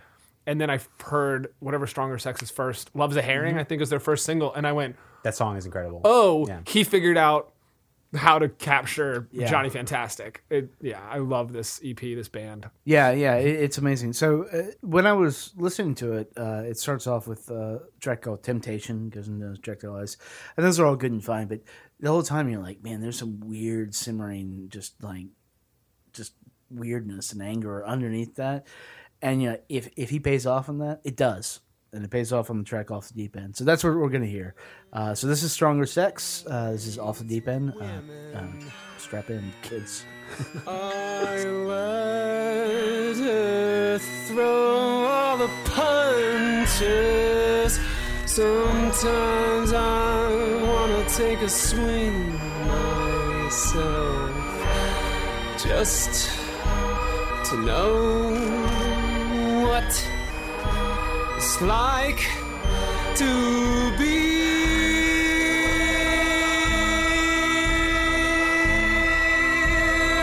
Speaker 5: and then I heard whatever Stronger Sex's first "Love's a Herring" mm-hmm. I think was their first single, and I went,
Speaker 6: That song is incredible.
Speaker 5: oh,
Speaker 6: Yeah.
Speaker 5: he figured out how to capture
Speaker 1: Yeah.
Speaker 5: Johnny Fantastic. It, yeah, I love this EP, this band.
Speaker 1: Yeah, yeah, it, it's amazing. So uh, when I was listening to it, uh, it starts off with uh, a track called "Temptation," goes into those track eyes, and those are all good and fine. But the whole time you're like, man, there's some weird simmering, just like, just weirdness and anger underneath that. And you know, if if he pays off on that, it does, and it pays off on the track "Off the Deep End." So that's what we're gonna hear. Uh, so this is "Stronger Sex." Uh, this is "Off the Deep End." Uh, um, strap in, kids.
Speaker 11: I let her throw all the punches. Sometimes I wanna take a swing myself, just to know it's like to be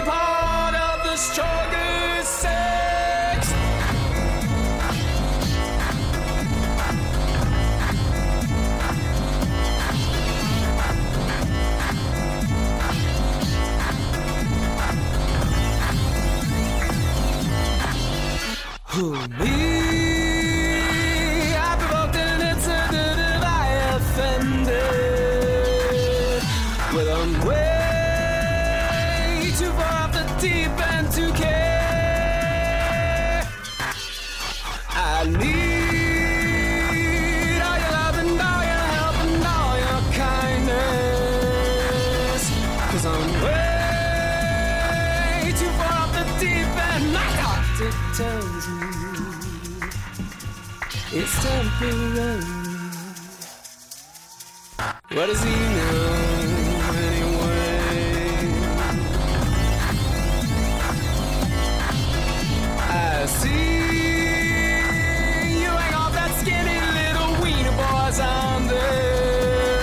Speaker 11: part of the stronger sex. Who me? Temporary. What does he know anyway? I see you hang off that skinny little wiener boys on there.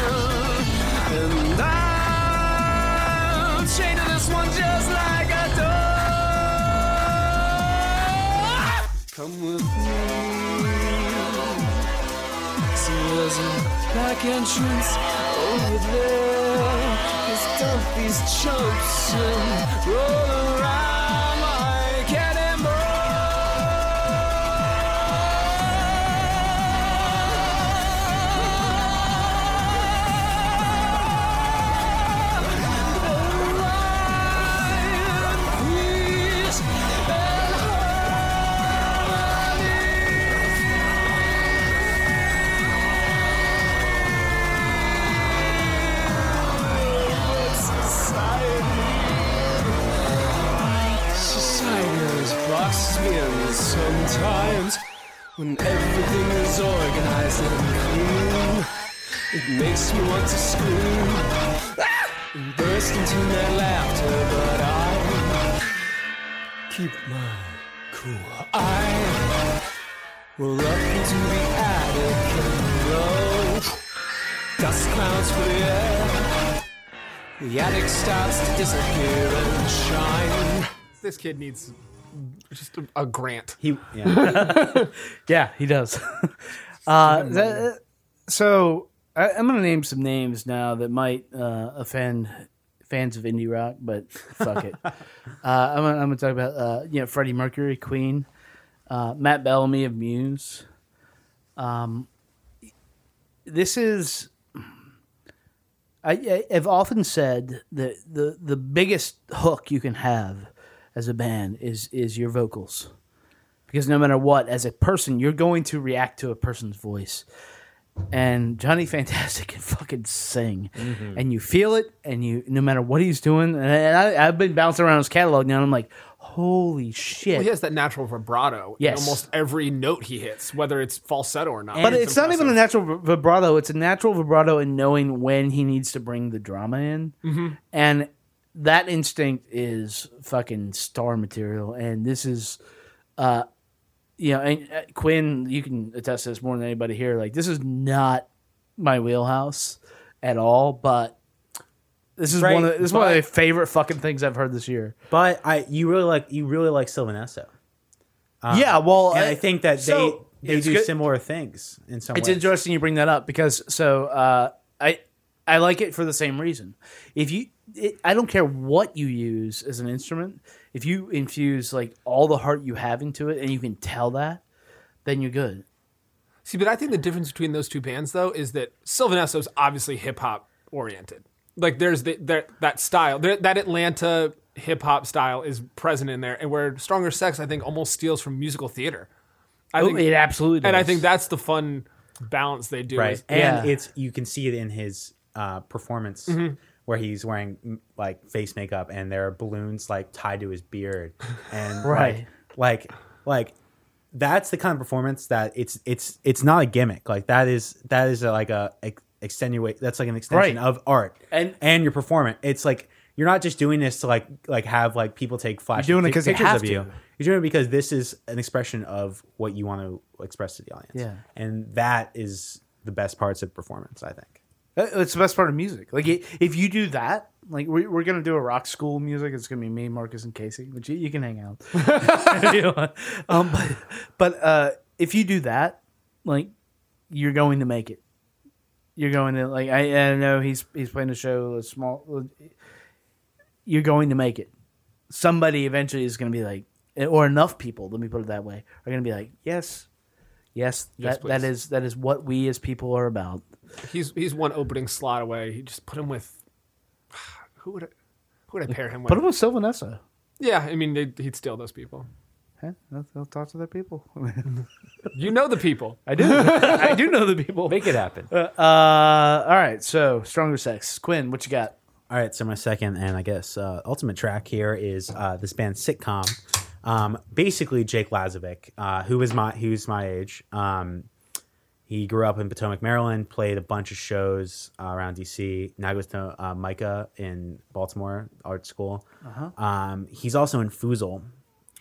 Speaker 11: And I'm chained to this one just like a dog. Come with me. There's a back entrance over there. Just dump chumps and roll around sometimes when everything is organized and clean. It makes me want to scream and burst into that laughter, but I keep my cool. I We're up into the attic and low. Dust clouds fill the air. The attic starts to disappear and shine.
Speaker 5: This kid needs just a, a grant.
Speaker 6: He, yeah.
Speaker 1: Yeah, he does. uh, that- so I, I'm going to name some names now that might uh, offend fans of indie rock, but fuck it. Uh, I'm, gonna- I'm going to talk about uh, you know Freddie Mercury, Queen, uh, Matt Bellamy of Muse. Um, this is. I, I- I've often said that the the biggest hook you can have as a band is is your vocals because no matter what, as a person, you're going to react to a person's voice. And Johnny Fantastic can fucking sing, and you feel it, and you no matter what he's doing. And I, I've been bouncing around his catalog now, and I'm like, holy shit!
Speaker 5: Well, he has that natural vibrato
Speaker 1: Yes.
Speaker 5: in almost every note he hits, whether it's falsetto or not.
Speaker 1: but it's not even a natural vibrato. It's a natural vibrato in knowing when he needs to bring the drama in,
Speaker 5: Mhm.
Speaker 1: and that instinct is fucking star material. And this is, uh, you know, and uh, Quinn, you can attest to this more than anybody here. Like this is not my wheelhouse at all, but this is
Speaker 6: Right,
Speaker 1: one of this is one of my favorite fucking things I've heard this year.
Speaker 6: But I, you really like, you really like Sylvan Esso. Um,
Speaker 1: Yeah, well,
Speaker 6: and
Speaker 1: I-
Speaker 6: I, think that
Speaker 1: so,
Speaker 6: they they do
Speaker 1: good-
Speaker 6: similar things in some
Speaker 1: It's
Speaker 6: ways.
Speaker 1: interesting you bring that up because so uh, I I like it for the same reason. If you, it, I don't care what you use as an instrument. If you infuse like all the heart you have into it, and you can tell that, then you're good.
Speaker 5: See, but I think the difference between those two bands, though, is that Sylvan Esso is obviously hip hop oriented. Like, there's the, there, that style, there, that Atlanta hip hop style is present in there, and where Stronger Sex, I think, almost steals from musical theater. I
Speaker 1: Oh,
Speaker 5: think
Speaker 1: it absolutely
Speaker 5: and I think that's the fun balance they do.
Speaker 6: right
Speaker 5: is-
Speaker 6: and it's you can see it in his uh, performance
Speaker 5: Mhm.
Speaker 6: Where he's wearing like face makeup and there are balloons like tied to his beard and
Speaker 1: Right.
Speaker 6: like, like like that's the kind of performance that it's it's it's not a gimmick like that is that is a, like a ex- extenuate that's like an extension
Speaker 1: Right.
Speaker 6: of art
Speaker 1: And-
Speaker 6: and your performance it's like you're not just doing this to like like have like people take flash
Speaker 1: doing it 'cause they
Speaker 6: pictures
Speaker 1: have
Speaker 6: of you
Speaker 1: to.
Speaker 6: you're doing it because this is an expression of what you want to express to the audience
Speaker 1: Yeah.
Speaker 6: and that is the best parts of performance i think
Speaker 1: Uh, It's the best part of music. Like if you do that, like we, we're gonna do a rock school music. It's gonna be me, Marcus, and Casey. But you, you can hang out. you um, but but uh, if you do that, like you're going to make it. You're going to like I, I know he's he's playing a show a small. You're going to make it. Somebody eventually is going to be like, or enough people. Let me put it that way. Are going to be like, yes, yes,
Speaker 5: Yes,
Speaker 1: that that is that is what we as people are about.
Speaker 5: He's he's one opening slot away. He just put him with who would I, who would I pair him with?
Speaker 1: Put him with Sylvan Esso.
Speaker 5: yeah, I mean they'd- he'd steal those people.
Speaker 1: Huh? They'll, they'll talk to their people.
Speaker 5: You know the people.
Speaker 1: I do. I do know the people.
Speaker 7: Make it happen.
Speaker 1: Uh, uh, all right. So stronger sex. Quinn, what you got?
Speaker 6: All right, so my second and I guess uh, ultimate track here is uh, this band Sitcom. Um, basically, Jake Lazovic, uh, who was my who's my age. Um, he grew up in Potomac, Maryland. Played a bunch of shows uh, around DC. Now he goes to uh, MICA in Baltimore Art School.
Speaker 1: Uh-huh.
Speaker 6: Um, he's also in Foozle,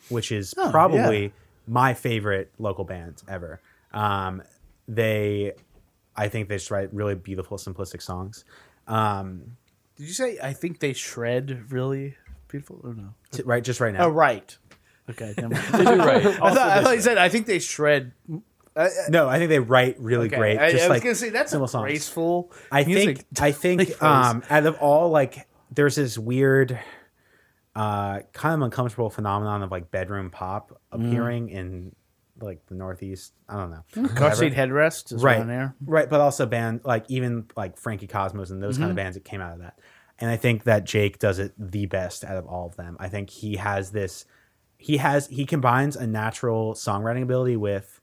Speaker 6: which is
Speaker 1: Oh,
Speaker 6: probably
Speaker 1: yeah.
Speaker 6: my favorite local band ever. Um, they, I think they just write really beautiful, simplistic songs. Um,
Speaker 1: Did you say I think they shred really beautiful or no?
Speaker 6: t- right, just right now.
Speaker 1: Oh, right. Okay. Never mind.
Speaker 7: They do right.
Speaker 1: I, thought, I thought you said I think they shred. Uh,
Speaker 6: No, I think they write really
Speaker 1: okay.
Speaker 6: great. Just
Speaker 1: I was
Speaker 6: like
Speaker 1: gonna say that's a
Speaker 6: songs.
Speaker 1: graceful.
Speaker 6: I think I think um, out of all like there's this weird uh, kind of uncomfortable phenomenon of like bedroom pop
Speaker 1: Mm.
Speaker 6: appearing in like the Northeast. I don't know.
Speaker 1: car seat headrest is
Speaker 6: right
Speaker 1: there.
Speaker 6: right, but also band like even like Frankie Cosmos and those kind
Speaker 1: Mm-hmm.
Speaker 6: of bands that came out of that. And I think that Jake does it the best out of all of them. I think he has this he has he combines a natural songwriting ability with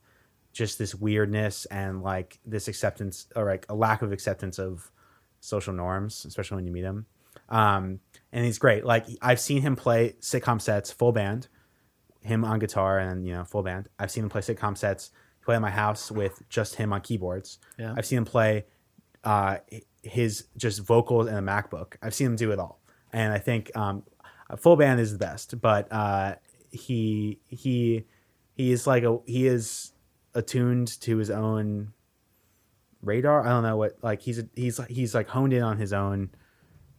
Speaker 6: just this weirdness and like this acceptance or like a lack of acceptance of social norms, especially when you meet him. Um, and he's great. Like I've seen him play sitcom sets full band, him on guitar and you know full band. I've seen him play sitcom sets. Play at my house with just him on keyboards.
Speaker 1: Yeah.
Speaker 6: I've seen him play uh, his just vocals and a MacBook. I've seen him do it all, and I think um, a full band is the best. But uh, he he he is like a he is attuned to his own radar. I don't know what like he's he's he's like honed in on his own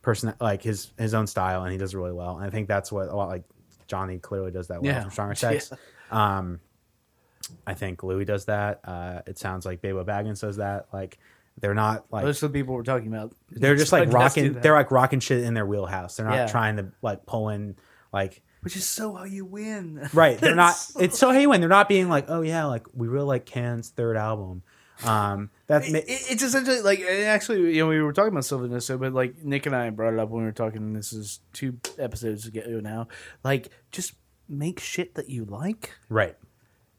Speaker 6: person like his his own style and he does it really well. And I think that's what a lot like Johnny clearly does that well
Speaker 12: Yeah.
Speaker 6: from Stronger Sex. Um I think Louis does that. Uh it sounds like Baebo Baggins does that. Like they're not like
Speaker 12: Those are the people we're talking about.
Speaker 6: they're just like rocking they're like rocking shit in their wheelhouse. They're not
Speaker 12: Yeah.
Speaker 6: trying to like pull in like
Speaker 12: which is so how you win.
Speaker 6: Right. They're not
Speaker 12: It's-
Speaker 6: so how you win. they're not being like, oh yeah, like we really like Can's third album. Um that ma-
Speaker 12: It- it's essentially like actually you know we were talking about Sylvan Esso but like Nick and I brought it up when we were talking this is two episodes ago now like just make shit that you like
Speaker 6: Right.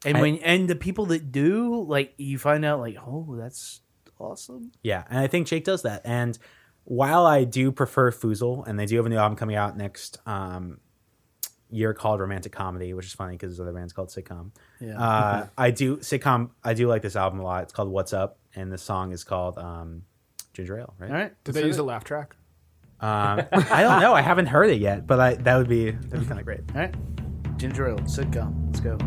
Speaker 12: and
Speaker 6: I-
Speaker 12: when and the people that do like you find out like oh that's awesome
Speaker 6: Yeah, and I think Jake does that. And while I do prefer Foozle, and they do have a new album coming out next um, year called Romantic Comedy, which is funny because his other band's called Sitcom.
Speaker 12: Yeah.
Speaker 6: Uh, I do sitcom. I do like this album a lot. It's called What's Up, and the song is called um, Ginger Ale. Right?
Speaker 12: all right
Speaker 5: Did they use a laugh track?
Speaker 6: Um, I don't know. I haven't heard it yet, but I, that would be that'd be kind of great.
Speaker 12: all right ginger ale sitcom let's go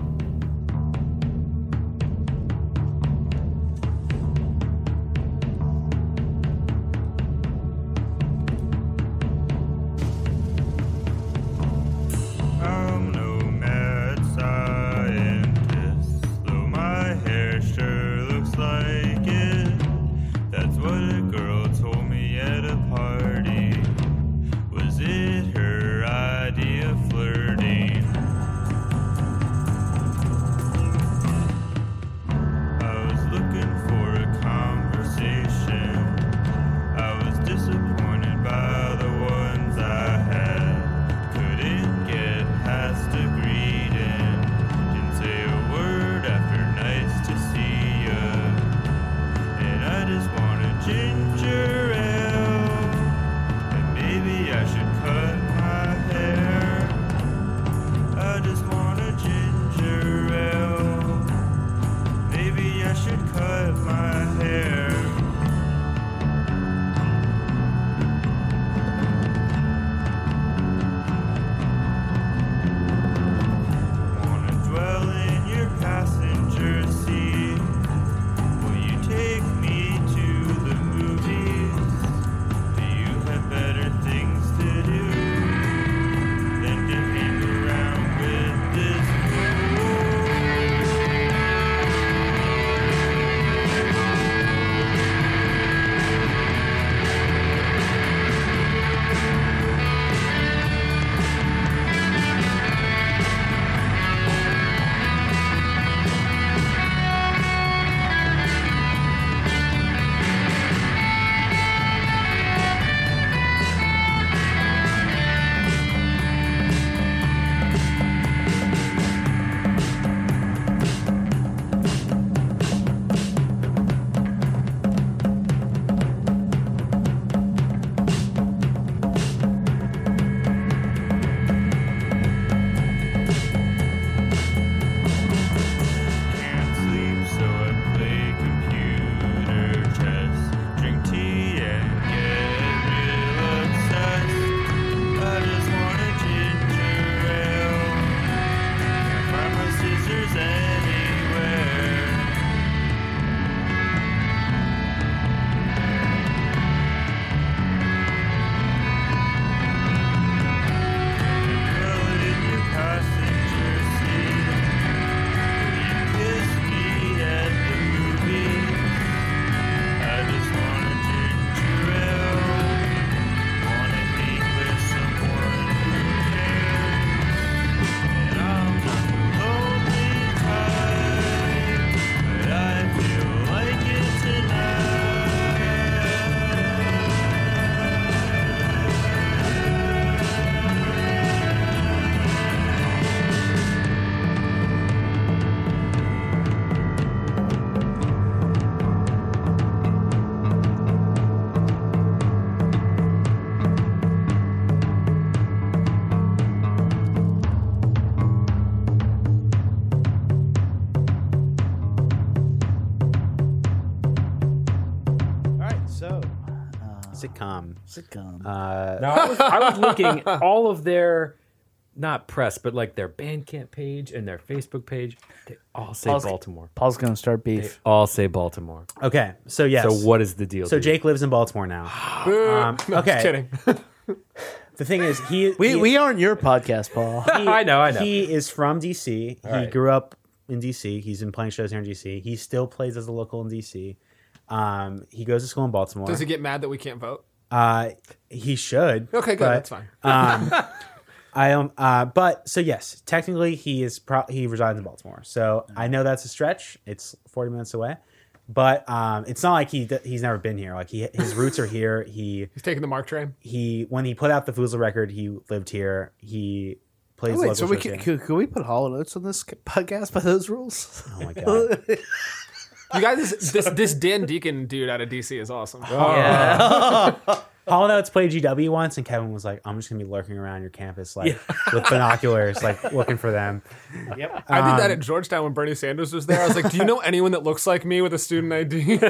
Speaker 6: Sitcom.
Speaker 12: sitcom
Speaker 6: Uh,
Speaker 7: Now I was, I was looking all of their not press, but like their Bandcamp page and their Facebook page, they all say
Speaker 1: Paul's-
Speaker 7: Baltimore.
Speaker 1: Paul's gonna start
Speaker 7: They
Speaker 1: beef.
Speaker 7: all say Baltimore.
Speaker 6: Okay, so yes.
Speaker 7: So what is the deal?
Speaker 6: So
Speaker 7: dude?
Speaker 6: Jake lives in Baltimore now.
Speaker 5: Boo.
Speaker 6: Um,
Speaker 5: No,
Speaker 6: okay.
Speaker 5: just kidding.
Speaker 6: The thing is, he
Speaker 1: We
Speaker 6: he,
Speaker 1: we aren't your podcast, Paul.
Speaker 6: he-
Speaker 7: I know, I know.
Speaker 6: He is from DC. he
Speaker 7: right.
Speaker 6: grew up in DC. He's been playing shows here in DC. He still plays as a local in DC. Um, he goes to school in Baltimore.
Speaker 5: Does he get mad that we can't vote?
Speaker 6: Uh, he should.
Speaker 5: Okay, good.
Speaker 6: but,
Speaker 5: That's fine.
Speaker 6: Um, I um, uh, but so yes, technically he is pro- he resides in Baltimore. So I know that's a stretch. It's forty minutes away, but um, it's not like he d- he's never been here. Like he his roots are here. He
Speaker 5: He's taking the MARC train.
Speaker 6: he when he put out the Foozle record, he lived here. He plays.
Speaker 1: Oh, wait,
Speaker 6: local
Speaker 1: so we
Speaker 6: shows
Speaker 1: can,
Speaker 6: here.
Speaker 1: could, could we put Hollow Notes on this podcast by those rules?
Speaker 6: Oh my god.
Speaker 5: You guys, this, this this Dan Deacon dude out of DC is awesome.
Speaker 6: Hall Notes played GW once, and Kevin was like, "I'm just gonna be lurking around your campus, like with binoculars, like looking for them."
Speaker 1: Yep.
Speaker 5: I did that
Speaker 6: Um,
Speaker 5: at Georgetown when Bernie Sanders was there. I was like, "Do you know anyone that looks like me with a student ID?"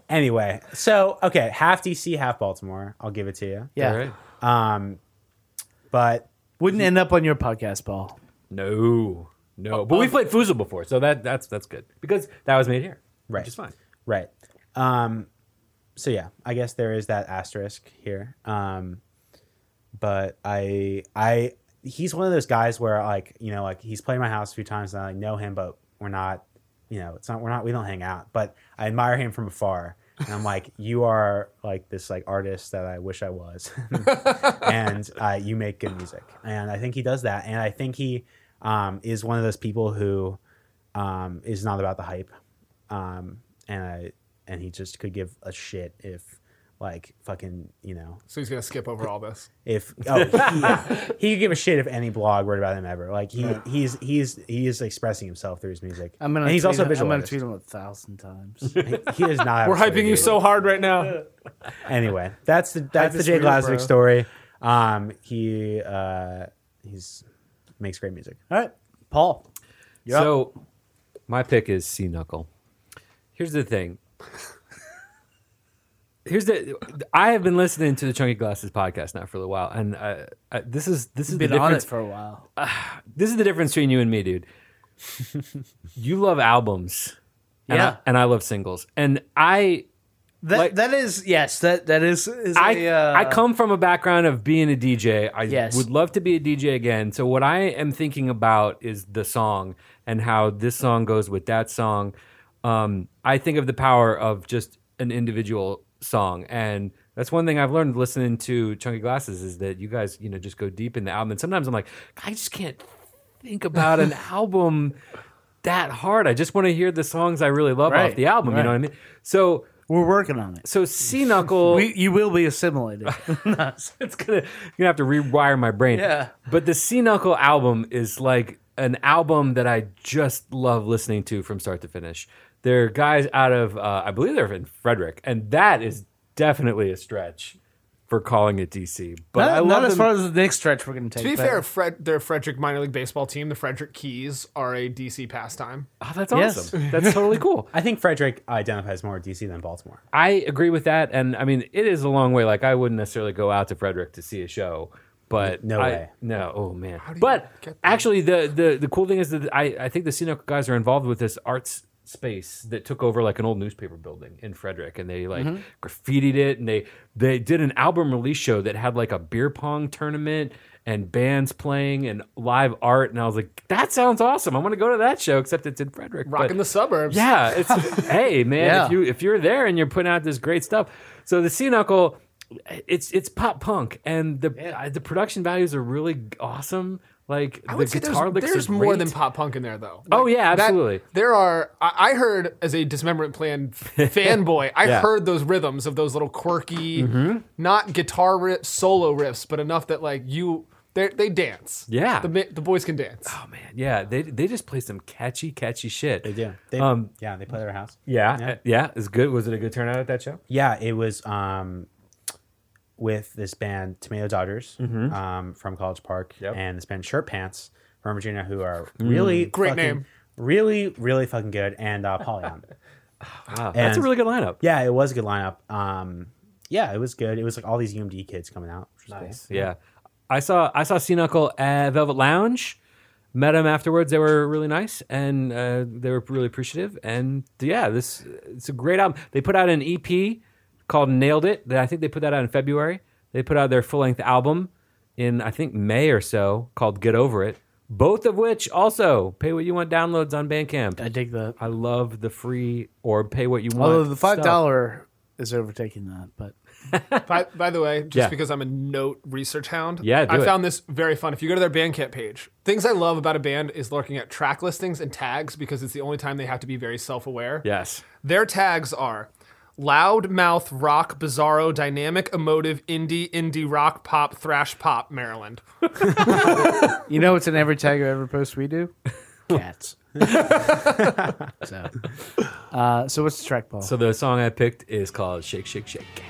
Speaker 6: Anyway, so okay, half DC, half Baltimore. I'll give it to you.
Speaker 1: Yeah.
Speaker 7: All right.
Speaker 6: Um, but
Speaker 1: Wouldn't end up on your podcast, Paul.
Speaker 7: No, no. But we played Foozle before, so that that's that's good because that was made here,
Speaker 6: Right.
Speaker 7: Which is fine.
Speaker 6: right. Um, so yeah, I guess there is that asterisk here. Um, but I I he's one of those guys where like you know like he's played my house a few times and I know him, but we're not you know it's not we're not we don't hang out. But I admire him from afar. And I'm like, you are like this like artist that I wish I was, and uh, you make good music, and I think he does that, and I think he um, is one of those people who um, is not about the hype, um, and I and he just could give a shit if like fucking you know
Speaker 5: so he's gonna skip over all this.
Speaker 6: if oh he, yeah. he could give a shit if any blog wrote about him ever like he he's he's he is expressing himself through his music
Speaker 1: I'm gonna.
Speaker 6: and he's also a
Speaker 1: him-
Speaker 6: visual
Speaker 1: I'm gonna tweet him a thousand times.
Speaker 6: he, he does not
Speaker 5: We're hyping you so hard right now.
Speaker 6: anyway that's the that's the Jay
Speaker 5: real,
Speaker 6: Glasvick
Speaker 5: bro.
Speaker 6: story um he uh he's makes great music
Speaker 1: All right, Paul. You're up.
Speaker 7: so my pick is C Knuckle. Here's the thing. Here's the. I have been listening to the Chunky Glasses podcast now for a little while, and uh, uh, this is this is
Speaker 1: You've
Speaker 7: the
Speaker 1: been on
Speaker 7: difference
Speaker 1: it for a while.
Speaker 7: this is the difference between you and me, dude. you love albums, and
Speaker 1: Yeah.
Speaker 7: I, and I love singles, and I
Speaker 1: That
Speaker 7: like-
Speaker 1: that is yes. That that is. is
Speaker 7: I
Speaker 1: a, uh,
Speaker 7: I come from a background of being a DJ. I
Speaker 1: Yes.
Speaker 7: would love to be a DJ again. So what I am thinking about is the song and how this song goes with that song. Um, I think of the power of just an individual song, and that's one thing I've learned listening to Chunky Glasses is that you guys, you know, just go deep in the album. And sometimes I'm like, I just can't think about an album that hard. I just want to hear the songs I really love
Speaker 1: Right,
Speaker 7: off the album. You know what I mean? So
Speaker 1: We're working on it.
Speaker 7: so C Knuckle.
Speaker 1: We, you will be assimilated.
Speaker 7: it's gonna you're gonna have to rewire my brain.
Speaker 1: Yeah.
Speaker 7: But the C Knuckle album is like an album that I just love listening to from start to finish. They're guys out of uh, I believe they're in Frederick, and that is definitely a stretch for calling it DC. But
Speaker 1: not,
Speaker 7: I
Speaker 1: not as
Speaker 7: them-
Speaker 1: far as the next stretch we're going to take.
Speaker 5: To be
Speaker 1: but-
Speaker 5: fair, Fred, their Frederick minor league baseball team, the Frederick Keys, are a DC pastime.
Speaker 7: Oh, that's
Speaker 1: Yes.
Speaker 7: awesome. That's totally cool.
Speaker 6: I think Frederick identifies more with DC than Baltimore
Speaker 7: I agree with that, and I mean it is a long way. Like I wouldn't necessarily go out to Frederick to see a show, but
Speaker 6: No
Speaker 7: I-
Speaker 6: way.
Speaker 7: no. Oh man, but actually, the the the cool thing is that I I think the Cino guys are involved with this arts space that took over like an old newspaper building in Frederick, and they like
Speaker 1: Mm-hmm.
Speaker 7: graffitied it, and they they did an album release show that had like a beer pong tournament. And bands playing and live art, and I was like, "That sounds awesome! I want to go to that show." Except it's in Frederick, but-
Speaker 5: Rocking the suburbs.
Speaker 7: yeah, it's hey man,
Speaker 1: Yeah.
Speaker 7: if you if you're there and you're putting out this great stuff, so the Sea knuckle, it's it's pop punk and the uh, the production values are really awesome. Like
Speaker 5: I
Speaker 7: the
Speaker 5: would say there's,
Speaker 7: guitar licks
Speaker 5: there's
Speaker 7: are
Speaker 5: more
Speaker 7: great.
Speaker 5: than pop punk in there, though.
Speaker 7: Oh, yeah,
Speaker 5: that-
Speaker 7: absolutely.
Speaker 5: there are. I, I heard as a dismemberment plan fanboy, I
Speaker 7: Yeah. Mm-hmm.
Speaker 5: heard those rhythms of those little quirky, not guitar ri- solo riffs, but enough that like you, they they dance.
Speaker 7: Yeah.
Speaker 5: the the boys can dance.
Speaker 7: Oh man, yeah, they they just play some catchy catchy shit.
Speaker 6: they do they,
Speaker 7: Um,
Speaker 6: yeah they play their house
Speaker 7: Yeah, yeah, yeah, it's good. Was it a good turnout at that show?
Speaker 6: Yeah, it was um, with this band Tomato Dodgers um, from College Park
Speaker 7: Yep.
Speaker 6: and this band Shirt Pants from Virginia, who are really
Speaker 5: Great
Speaker 6: fucking-
Speaker 5: name.
Speaker 6: really really fucking good, and uh, Polyon.
Speaker 7: Wow, that's a really good lineup.
Speaker 6: yeah, it was a good lineup. Um, yeah, it was good. It was like all these UMD kids coming out. Which was
Speaker 7: Nice.
Speaker 6: Cool.
Speaker 7: Yeah.
Speaker 13: I saw I saw C Knuckle at Velvet Lounge. Met them afterwards. They were really nice and uh, they were really appreciative. And yeah, this it's a great album. They put out an EP called Nailed It. That I think they put that out in February. They put out their full length album in I think May or so called Get Over It. Both of which also pay what you want downloads on Bandcamp.
Speaker 1: I dig that.
Speaker 13: I love the free or pay what you want.
Speaker 1: Although the five dollar is overtaking that, but
Speaker 5: by, by the way, just
Speaker 13: Yeah.
Speaker 5: because I'm a note research hound,
Speaker 13: Yeah,
Speaker 5: I
Speaker 13: it.
Speaker 5: found this very fun. If you go to their Bandcamp page, things I love about a band is looking at track listings and tags because it's the only time they have to be very self aware.
Speaker 13: Yes.
Speaker 5: Their tags are loud mouth rock, bizarro, dynamic, emotive, indie, indie rock, pop, thrash pop, Maryland.
Speaker 1: you know what's in every tag or every post we do? Cats. so, uh, so what's the track, Paul?
Speaker 13: So the song I picked is called Shake Shake Shake.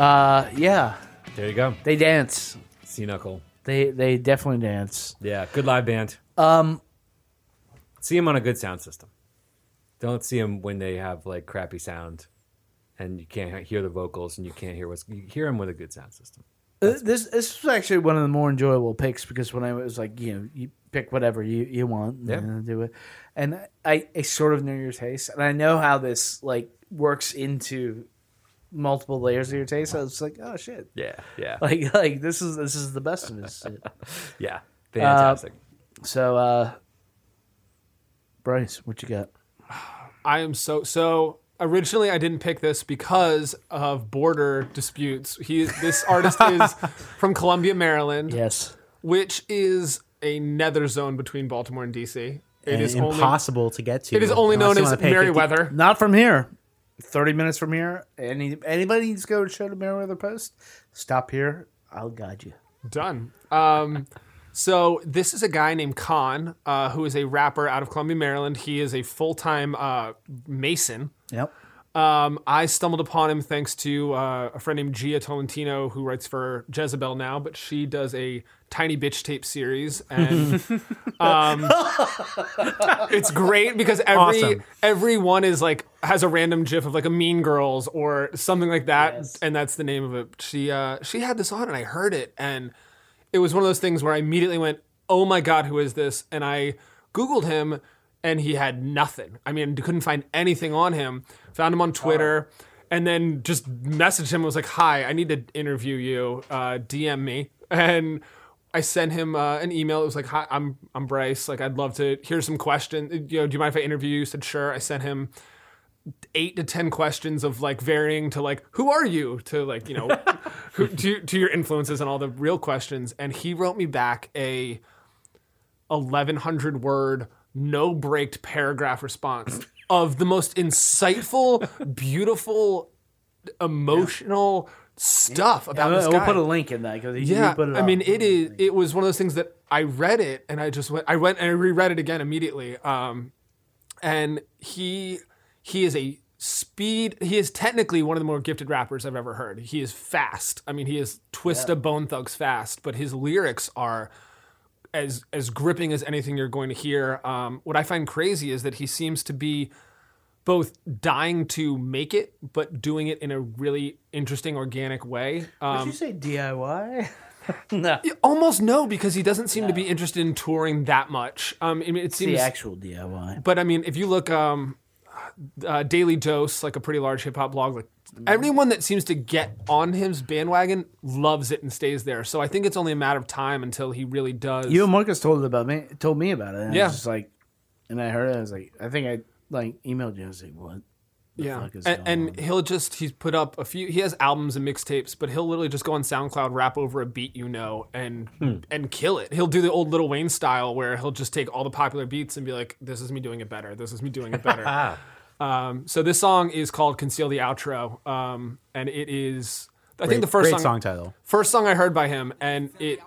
Speaker 1: Uh, yeah.
Speaker 13: There you go.
Speaker 1: They dance.
Speaker 13: C Knuckle.
Speaker 1: They they definitely dance.
Speaker 13: Yeah, good live band.
Speaker 1: Um,
Speaker 13: see them on a good sound system. Don't see them when they have like crappy sound, and you can't hear the vocals, and you can't hear what's. You hear them with a good sound system.
Speaker 1: Uh, this this was actually one of the more enjoyable picks because when I was like, you know, you pick whatever you, you want,
Speaker 13: Yeah.
Speaker 1: and do it, and I I sort of know your taste, and I know how this like works into multiple layers of your taste. I was like, oh shit,
Speaker 13: Yeah, yeah.
Speaker 1: like like this is this is the best of this. shit.
Speaker 13: Yeah, fantastic.
Speaker 1: Uh, so, uh, Bryce, what you got?
Speaker 5: I am so so. Originally, I didn't pick this because of border disputes. He, this artist is from Columbia, Maryland.
Speaker 1: Yes,
Speaker 5: which is a nether zone between Baltimore and DC. It
Speaker 6: And
Speaker 5: is only
Speaker 6: impossible to get to.
Speaker 5: It is only known as
Speaker 6: wanna pay 50
Speaker 5: Merriweather.
Speaker 1: Not from here. Thirty minutes from here. Any anybody needs to go to show to Merriweather Post? Stop here. I'll guide you.
Speaker 5: Done. Um, so this is a guy named KAAN, uh, who is a rapper out of Columbia, Maryland. He is a full time uh, Mason.
Speaker 1: Yep.
Speaker 5: Um, I stumbled upon him thanks to uh, a friend named Jia Tolentino, who writes for Jezebel now, but she does a tiny bitch tape series, and um, it's great because every
Speaker 6: Awesome.
Speaker 5: every one is like has a random gif of like a Mean Girls or something like that, and that's the name of it. She uh, she had this on, and I heard it, and it was one of those things where I immediately went, "Oh my god, who is this?" And I googled him, and he had nothing. I mean, couldn't find anything on him. Found him on Twitter, and then just messaged him. and Was like, "Hi, I need to interview you. Uh, DM me." And I sent him uh, an email. It was like, "Hi, I'm I'm Bryce. Like, I'd love to hear some questions. You know, do you mind if I interview you?" He said, "Sure." I sent him eight to ten questions of like varying to like who are you to like you know who, to to your influences and all the real questions and he wrote me back a 1100 word no braked paragraph response of the most insightful beautiful emotional stuff about
Speaker 1: Yeah,
Speaker 5: this
Speaker 1: we'll
Speaker 5: guy
Speaker 1: put a link in that because
Speaker 5: yeah,
Speaker 1: put it
Speaker 5: I mean, it is. It was one of those things that I read it and I just went. I went and I reread it again immediately. Um, and he he is a speed. He is technically one of the more gifted rappers I've ever heard. He is fast. I mean, he is Twista Bone Thugs fast, but his lyrics are as as gripping as anything you're going to hear. Um, what I find crazy is that he seems to be both dying to make it, but doing it in a really interesting, organic way. Um,
Speaker 1: Did you say DIY? no,
Speaker 5: Almost no, because he doesn't seem to be interested in touring that much. Um, I mean, it
Speaker 1: it's the
Speaker 5: seems.
Speaker 1: actual DIY.
Speaker 5: But I mean, if you look, um, uh, Daily Dose, like a pretty large hip hop blog, like everyone that seems to get on his bandwagon loves it and stays there. So I think it's only a matter of time until he really does.
Speaker 1: You and Marcus told about me. Told me about it. And
Speaker 5: Yeah.
Speaker 1: I was just like, and I heard it. I was like, I think I like emailed you. I was like, what? The
Speaker 5: yeah,
Speaker 1: fuck is
Speaker 5: and,
Speaker 1: going
Speaker 5: and he'll just he's put up a few. He has albums and mixtapes, but he'll literally just go on SoundCloud, rap over a beat you know, and
Speaker 1: Hmm.
Speaker 5: and kill it. He'll do the old Lil Wayne style, where he'll just take all the popular beats and be like, "This is me doing it better. This is me doing it better." um, so this song is called "Conceal the Outro," um, and it is. I think the first
Speaker 6: great
Speaker 5: song,
Speaker 6: song title.
Speaker 5: First song I heard by him, and it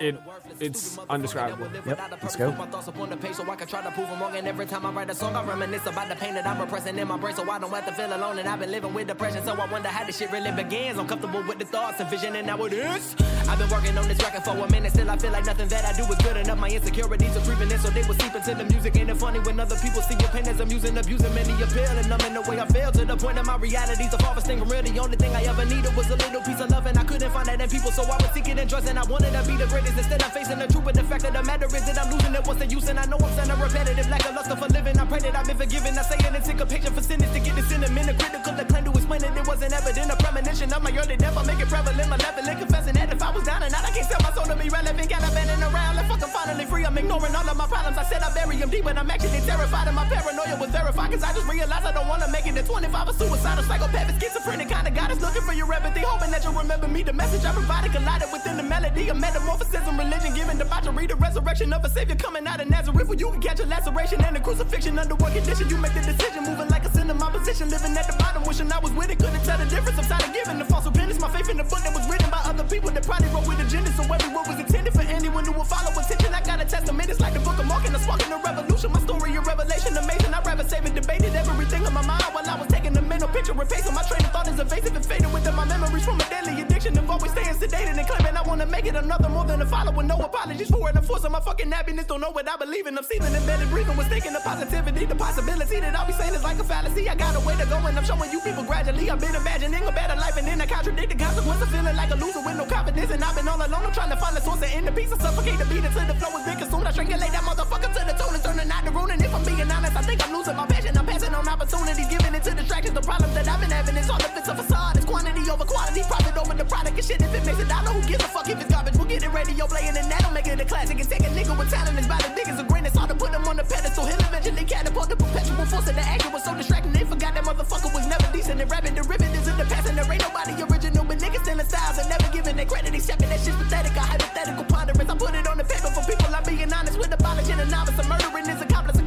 Speaker 5: it it's undescribable.
Speaker 6: Yep, let's go.
Speaker 14: My thoughts up on the page so I can try to prove them wrong. And every time I write a song, I reminisce about the pain that I'm repressing in my brain so I don't have to feel alone. And I've been living with depression, so I wonder how this shit really begins. I'm comfortable with the thoughts and vision, and now it is. I've been working on this record for a minute, still I feel like nothing that I do is good enough. My insecurities are creeping in, so they will seep into the music. Ain't it funny when other people see your pain as I'm abusing many appeal, and I'm in the way I feel to the point that my reality's the farthest thing from real. The only thing I ever needed was a little piece of love, and I couldn't find that in people, so I was seeking and drugs, I wanted to be the greatest. Instead, I'm facing the truth, but the fact of the matter is that I'm losing it. What's the use? And I know I'm sounding repetitive, like a luster for living. I pray that I've been forgiven. I say it in syncopation for sinners to get this in a minute. Critical, the claim to explain it. It wasn't evident. A premonition of my early death. I make it prevalent. And confessing that if I was down and out, I can't sell my soul to be relevant. Got abandoning around. Like fuck, I'm finally free. I'm ignoring all of my problems. I said I bury them deep, but I'm actually terrified. And my paranoia was verified. Cause I just realized I don't wanna make it to 25. A suicidal psychopathic, schizophrenic kind of God is looking for your empathy. Hoping that you'll remember me. The message I provided collided within the melody. A metamorphosis in religion. Giving debauchery. The resurrection of a savior coming out of Nazareth. Where you can catch a laceration and a crucifixion. Under what condition you make the decision. Moving like a sin in my position. Living at the bottom. Wishing I was with it. Couldn't tell the difference. I'm tired of giving the false repentance. My faith in the book that was written by other people that probably wrote with agenda. So every word was intended for anyone who will follow attention. I got a testament. It's like the book of Mark and the spark in the revolution. My story, a revelation. Amazing. I'd rather save and debated everything in my mind while I was taking a mental picture. Replacing my train of thought is evasive and faded within my memories from a deadly addiction of always staying sedated and claiming I wanna make it another more than a follower. No apologies for it. I'm forcing my fucking happiness. Don't know what I believe in. I'm seething embedded, breathing was thinking the positivity, the possibility that I'll be saying is like a fallacy. I got a way to go and I'm showing you people gradually. I've been imagining a better life and then I contradict the consequence of feeling like a loser with no confidence. And I've been all alone. I'm trying to find a source and end the piece. I suffocate the beat until the flow is been consumed. I triangulate that motherfucker to the tone and out the room. And if I'm being honest, I think I'm losing my passion. I'm passing on opportunities, giving it to distractions. The problems that I've been having is all of it's a facade. It's quantity over quality, profit over the product and shit. If it makes it, a dollar, who gives a fuck if it's garbage? We'll get it radio playing and that'll make it a classic. And take a nigga with talent is about as big as a grin. It's hard to put him on the pedestal. He'll eventually catapult the perpetual force of the action was so distracting. They forgot that motherfucker was never decent. And rapping the ribbon is in the past and there ain't nobody original. But niggas stealing styles and never giving their credit. Accepting that shit's pathetic. A hypothetical ponderance. I put it on the paper for people. I'm being honest with abolishing a novice. A murdering is accomplice.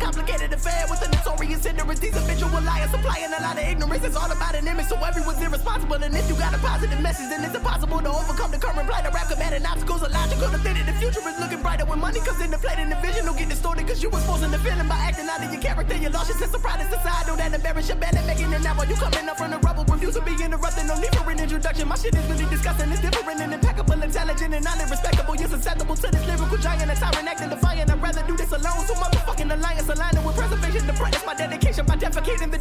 Speaker 14: Affair with a notorious ignorance. These habitual liars supplying a lot of ignorance. It's all about an image, so everyone's irresponsible. And if you got a positive message, then it's impossible to overcome the current plight of rap. Combating obstacles are logical. To think that the future is looking brighter when money comes into play. Then the vision will get distorted because you was forcing the feeling by acting out of your character. You lost your sense of pride and societal that embarrass your and making it now while you coming up from the rubble. Refuse to be interrupted. No need for an introduction. My shit is really disgusting. It's different and impeccable, intelligent and highly respectable. You're susceptible to this lyrical giant, a tyrant acting defiant. I'd rather do this alone. So motherfucking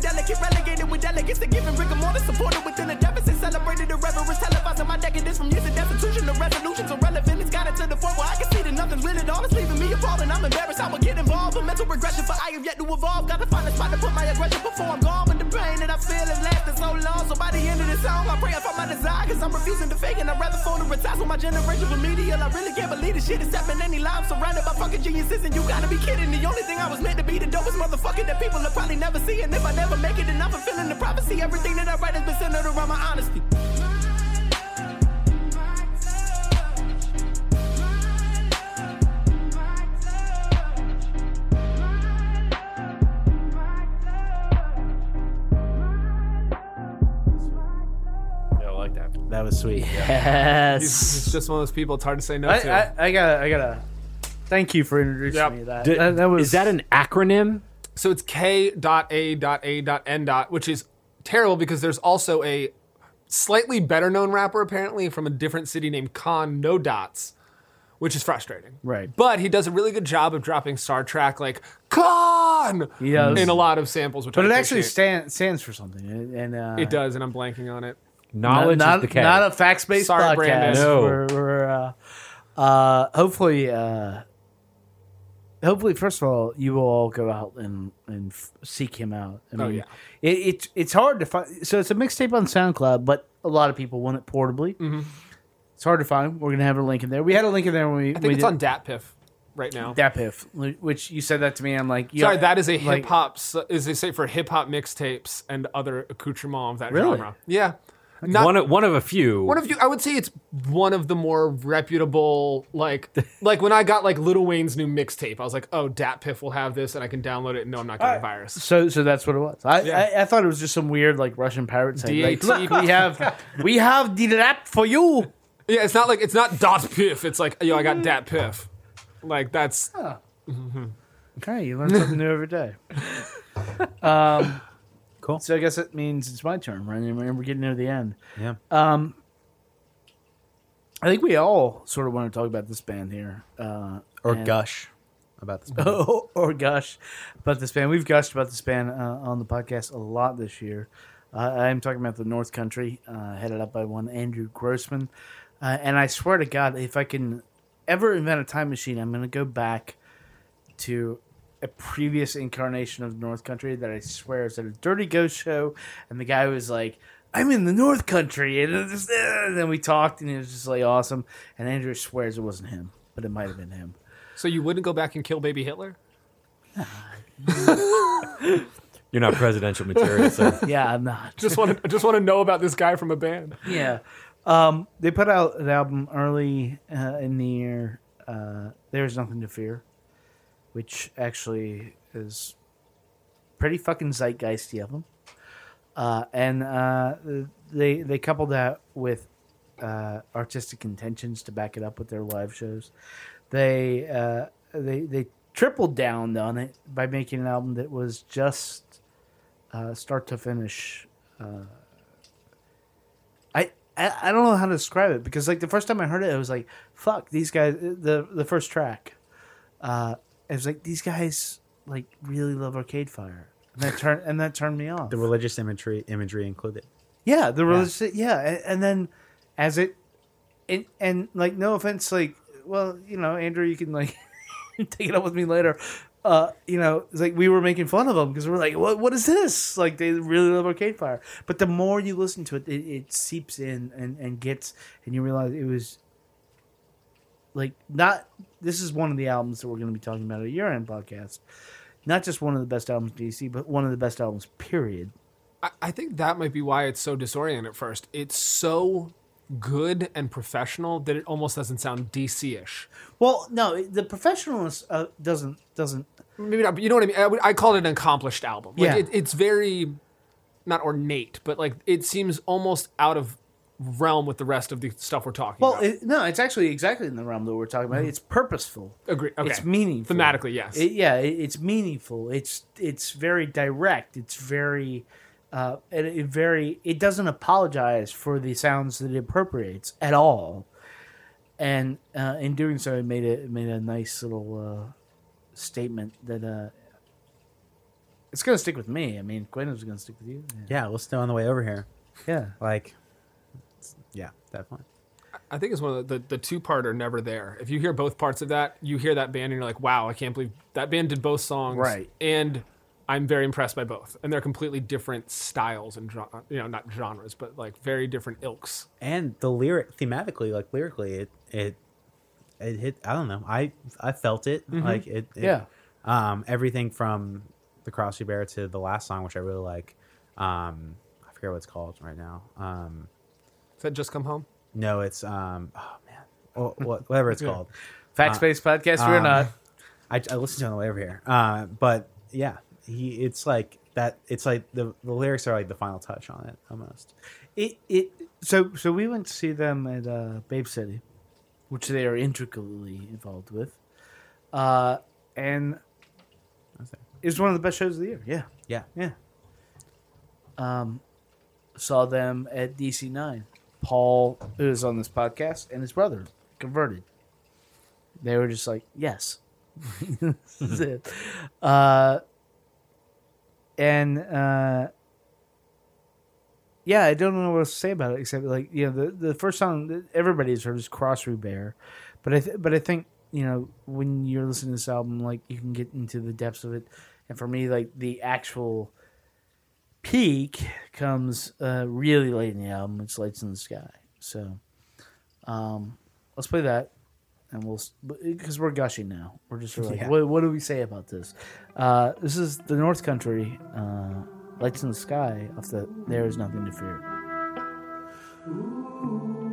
Speaker 14: delicate, relegated with delegates to giving rigor more than supported within a deficit. Celebrated the reverence, televising my decadence from years of destitution. The resolutions are relevant. It's got it to the point where I can see that nothing's really all. It's leaving me appalled I'm embarrassed. I would get involved. A mental regression, for I have yet to evolve. Gotta find a spot to put my aggression before I'm gone. End of this song, I pray I find my desire. Cause I'm refusing to fake and I'd rather phone and retire. So my generation remedial. I really can't believe this shit is happening any live. Surrounded by fucking geniuses and you gotta be kidding. The only thing I was meant to be the dopest motherfucker that people will probably never see. And if I never make it, then I'm fulfilling the prophecy. Everything that I write has been centered around my honesty.
Speaker 7: That
Speaker 6: was sweet.
Speaker 1: Yes.
Speaker 5: He's, he's just one of those people. It's hard to say no
Speaker 1: I,
Speaker 5: to.
Speaker 1: I, I gotta, I gotta. Thank you for introducing
Speaker 5: Yep.
Speaker 1: me to that.
Speaker 7: D-
Speaker 1: that. That was
Speaker 7: is that an acronym?
Speaker 5: So it's K dot A dot A dot N dot, which is terrible because there's also a slightly better known rapper apparently from a different city named Con No Dots, which is frustrating.
Speaker 1: right?
Speaker 5: But he does a really good job of dropping Star Trek like Con
Speaker 1: He does.
Speaker 5: in a lot of samples, which
Speaker 1: But
Speaker 5: I
Speaker 1: it actually
Speaker 5: appreciate.
Speaker 1: stand, stands for something, and and, uh,
Speaker 5: it does, and I'm blanking on it.
Speaker 7: Knowledge
Speaker 1: not,
Speaker 7: is the K.
Speaker 1: not a facts based
Speaker 5: Sorry,
Speaker 1: podcast.
Speaker 5: Brandon.
Speaker 7: No.
Speaker 1: We're, we're, uh, uh, hopefully, uh, hopefully, first of all, you will all go out and and f- seek him out. I
Speaker 5: Oh, yeah.
Speaker 1: it, it's it's hard to find. So it's a mixtape on SoundCloud, but a lot of people want it portably.
Speaker 5: Mm-hmm.
Speaker 1: It's hard to find. We're gonna have a link in there. We had a link in there when we.
Speaker 5: I think it's on DatPiff right now.
Speaker 1: Datpiff, which you said that to me. I'm like,
Speaker 5: Sorry, that is a hip hop. Is they say for hip hop mixtapes and other accoutrements of that
Speaker 1: Really?
Speaker 5: genre. Yeah, Not-
Speaker 7: one of one of a few.
Speaker 5: One of you, I would say it's one of the more reputable. Like, like when I got like Lil Wayne's new mixtape, I was like, "Oh, DatPiff will have this, and I can download it." and No, I'm not getting a virus.
Speaker 1: So, so that's what it was. I,
Speaker 5: Yeah.
Speaker 1: I, I thought it was just some weird like Russian pirate saying, like,
Speaker 5: DAT.
Speaker 1: "Look, we have, we have the rap for you."
Speaker 5: Yeah, it's not like it's not dot piff. It's like, yo, I got dat piff. Like that's
Speaker 1: Okay, you learn something new every day. Um, cool. So I guess it means it's my turn, right? And We're getting near the end.
Speaker 6: Yeah.
Speaker 1: Um, I think we all sort of want to talk about this band here, uh,
Speaker 6: Or
Speaker 1: and-
Speaker 6: gush about this. band.
Speaker 1: or gush about this band. We've gushed about this band uh, on the podcast a lot this year. Uh, I'm talking about the North Country, uh, headed up by one Andrew Grossman. Uh, and I swear to God, if I can ever invent a time machine, I'm going to go back to a previous incarnation of North Country that I swear is at a Dirty Ghost show. And the guy was like, I'm in the North Country. And, it was, uh, and then we talked, and it was just like awesome. And Andrew swears it wasn't him, but it might have been him.
Speaker 5: so you wouldn't go back and kill baby Hitler.
Speaker 7: You're not presidential material, so
Speaker 1: Yeah, I'm not.
Speaker 5: Just want to just want to know about this guy from a band.
Speaker 1: yeah. Um, they put out an album early uh, in the year. Uh, There's nothing to fear, which actually is pretty fucking zeitgeisty of them. Uh, and uh, they they coupled that with uh, artistic intentions to back it up with their live shows. They uh, they they tripled down on it by making an album that was just uh, start to finish. Uh, I, I I don't know how to describe it because like the first time I heard it, I was like, "Fuck these guys!" The the first track, it was like these guys like really love Arcade Fire, and that turned and that turned me off.
Speaker 6: The religious imagery imagery included.
Speaker 1: Yeah, the religious. Yeah, and, and then as it, and, and like no offense, like well, you know, Andrew, you can like take it up with me later. Uh, you know, it's like we were making fun of them because we're like, what what is this? Like they really love Arcade Fire, but the more you listen to it, it, it seeps in and and gets, and you realize it was like not. This is one of the albums that we're going to be talking about at a year-end podcast. Not just one of the best albums DC, but one of the best albums. Period.
Speaker 5: I, I think that might be why it's so disorienting at first. It's so good and professional that it almost doesn't sound DC-ish.
Speaker 1: Well, no, the professionalness uh, doesn't doesn't.
Speaker 5: Maybe not, but you know what I mean. I, would- I call it an accomplished album. Like
Speaker 1: Yeah.
Speaker 5: it, it's very not ornate, but like it seems almost out of realm with the rest of the stuff we're talking
Speaker 1: Well,
Speaker 5: about.
Speaker 1: it, no, it's actually exactly in the realm that we're talking about. It's purposeful.
Speaker 5: Agree. Okay.
Speaker 1: It's meaningful.
Speaker 5: Thematically, yes.
Speaker 1: It- yeah, it, it's meaningful. It's it's very direct. It's very, uh, and it very. It doesn't apologize for the sounds that it appropriates at all, and uh, in doing so, it made it made a nice little uh, statement that uh, it's going to stick with me. I mean, Gwen was going to stick with you.
Speaker 6: Yeah, let's stay on the way over here.
Speaker 1: Yeah.
Speaker 6: Like, it's- yeah, definitely.
Speaker 5: I think it's one of the, the, the two part are never there. If you hear both parts of that, you hear that band and you're like, wow, I can't believe that band did both songs.
Speaker 1: Right.
Speaker 5: And I'm very impressed by both. And they're completely different styles and, you know, not genres, but like very different ilks.
Speaker 6: And the lyric, thematically, like lyrically, it it it hit. I don't know. I I felt it.
Speaker 5: Mhm.
Speaker 6: Like it, it.
Speaker 1: Yeah.
Speaker 6: Um, everything from the Cross We Bear to the last song, which I really like. Um, I forget what it's called right now. Um,
Speaker 5: that Just Come Home?
Speaker 6: no, it's um. Oh man. Well, whatever it's called.
Speaker 1: Facts-based podcast, we're not.
Speaker 6: I, I listened to it on the way over here. Uh, but yeah, he. It's like that. It's like the the lyrics are like the final touch on it almost.
Speaker 1: It it so so we went to see them at uh, Babe City, which they are intricately involved with, uh, and it was one of the best shows of the year. Yeah,
Speaker 6: Yeah.
Speaker 1: yeah. Um, saw them at DC Nine. Paul, who is on this podcast, and his brother converted. They were just like, yes, this is it. Uh, and uh, yeah, I don't know what else to say about it except like you know the the first song that everybody's heard is Cross We Bear, but I th- but I think you know when you're listening to this album, like you can get into the depths of it, and for me, like the actual peak comes uh, really late in the album. It's Lights in the Sky, so um, let's play that. And we'll, because we're gushing now. We're just sort of like,
Speaker 6: Yeah.
Speaker 1: what, what do we say about this? Uh, this is the North Country, uh, Lights in the Sky, off the There Is Nothing to Fear.
Speaker 11: Thank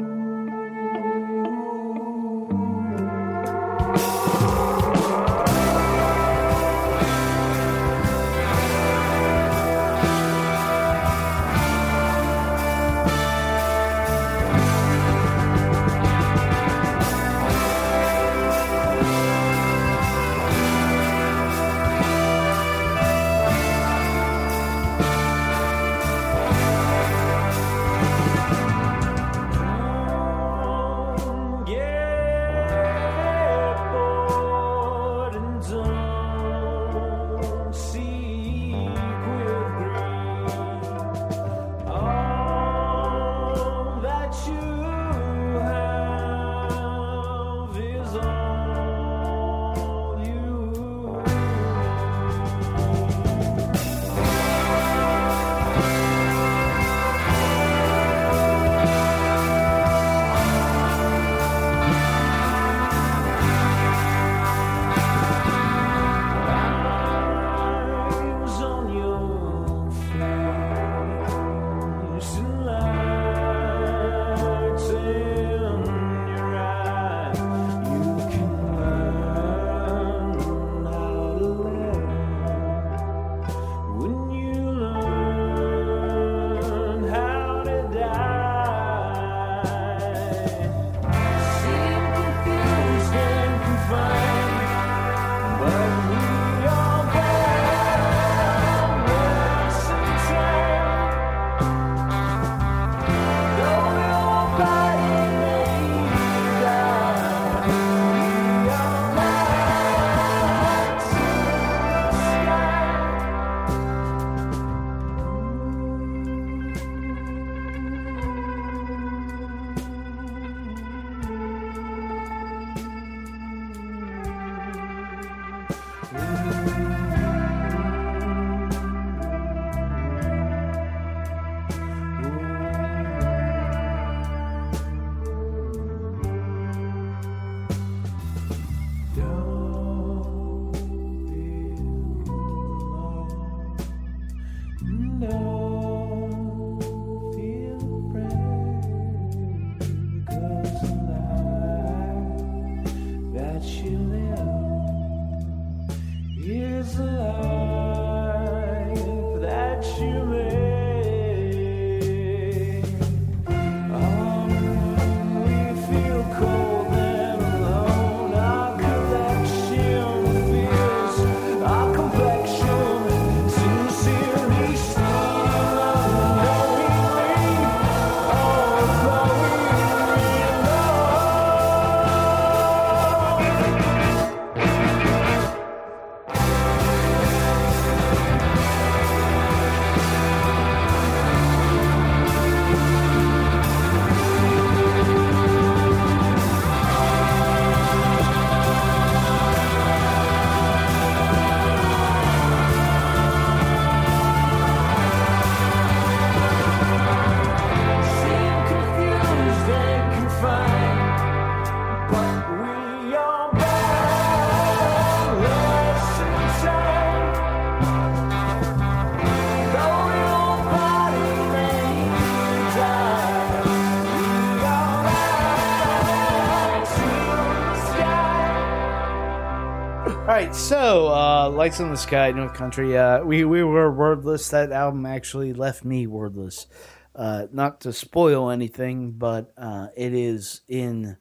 Speaker 1: right, so uh, Lights in the Sky, North Country. Uh, we we were wordless. That album actually left me wordless. Uh, not to spoil anything, but uh, it is in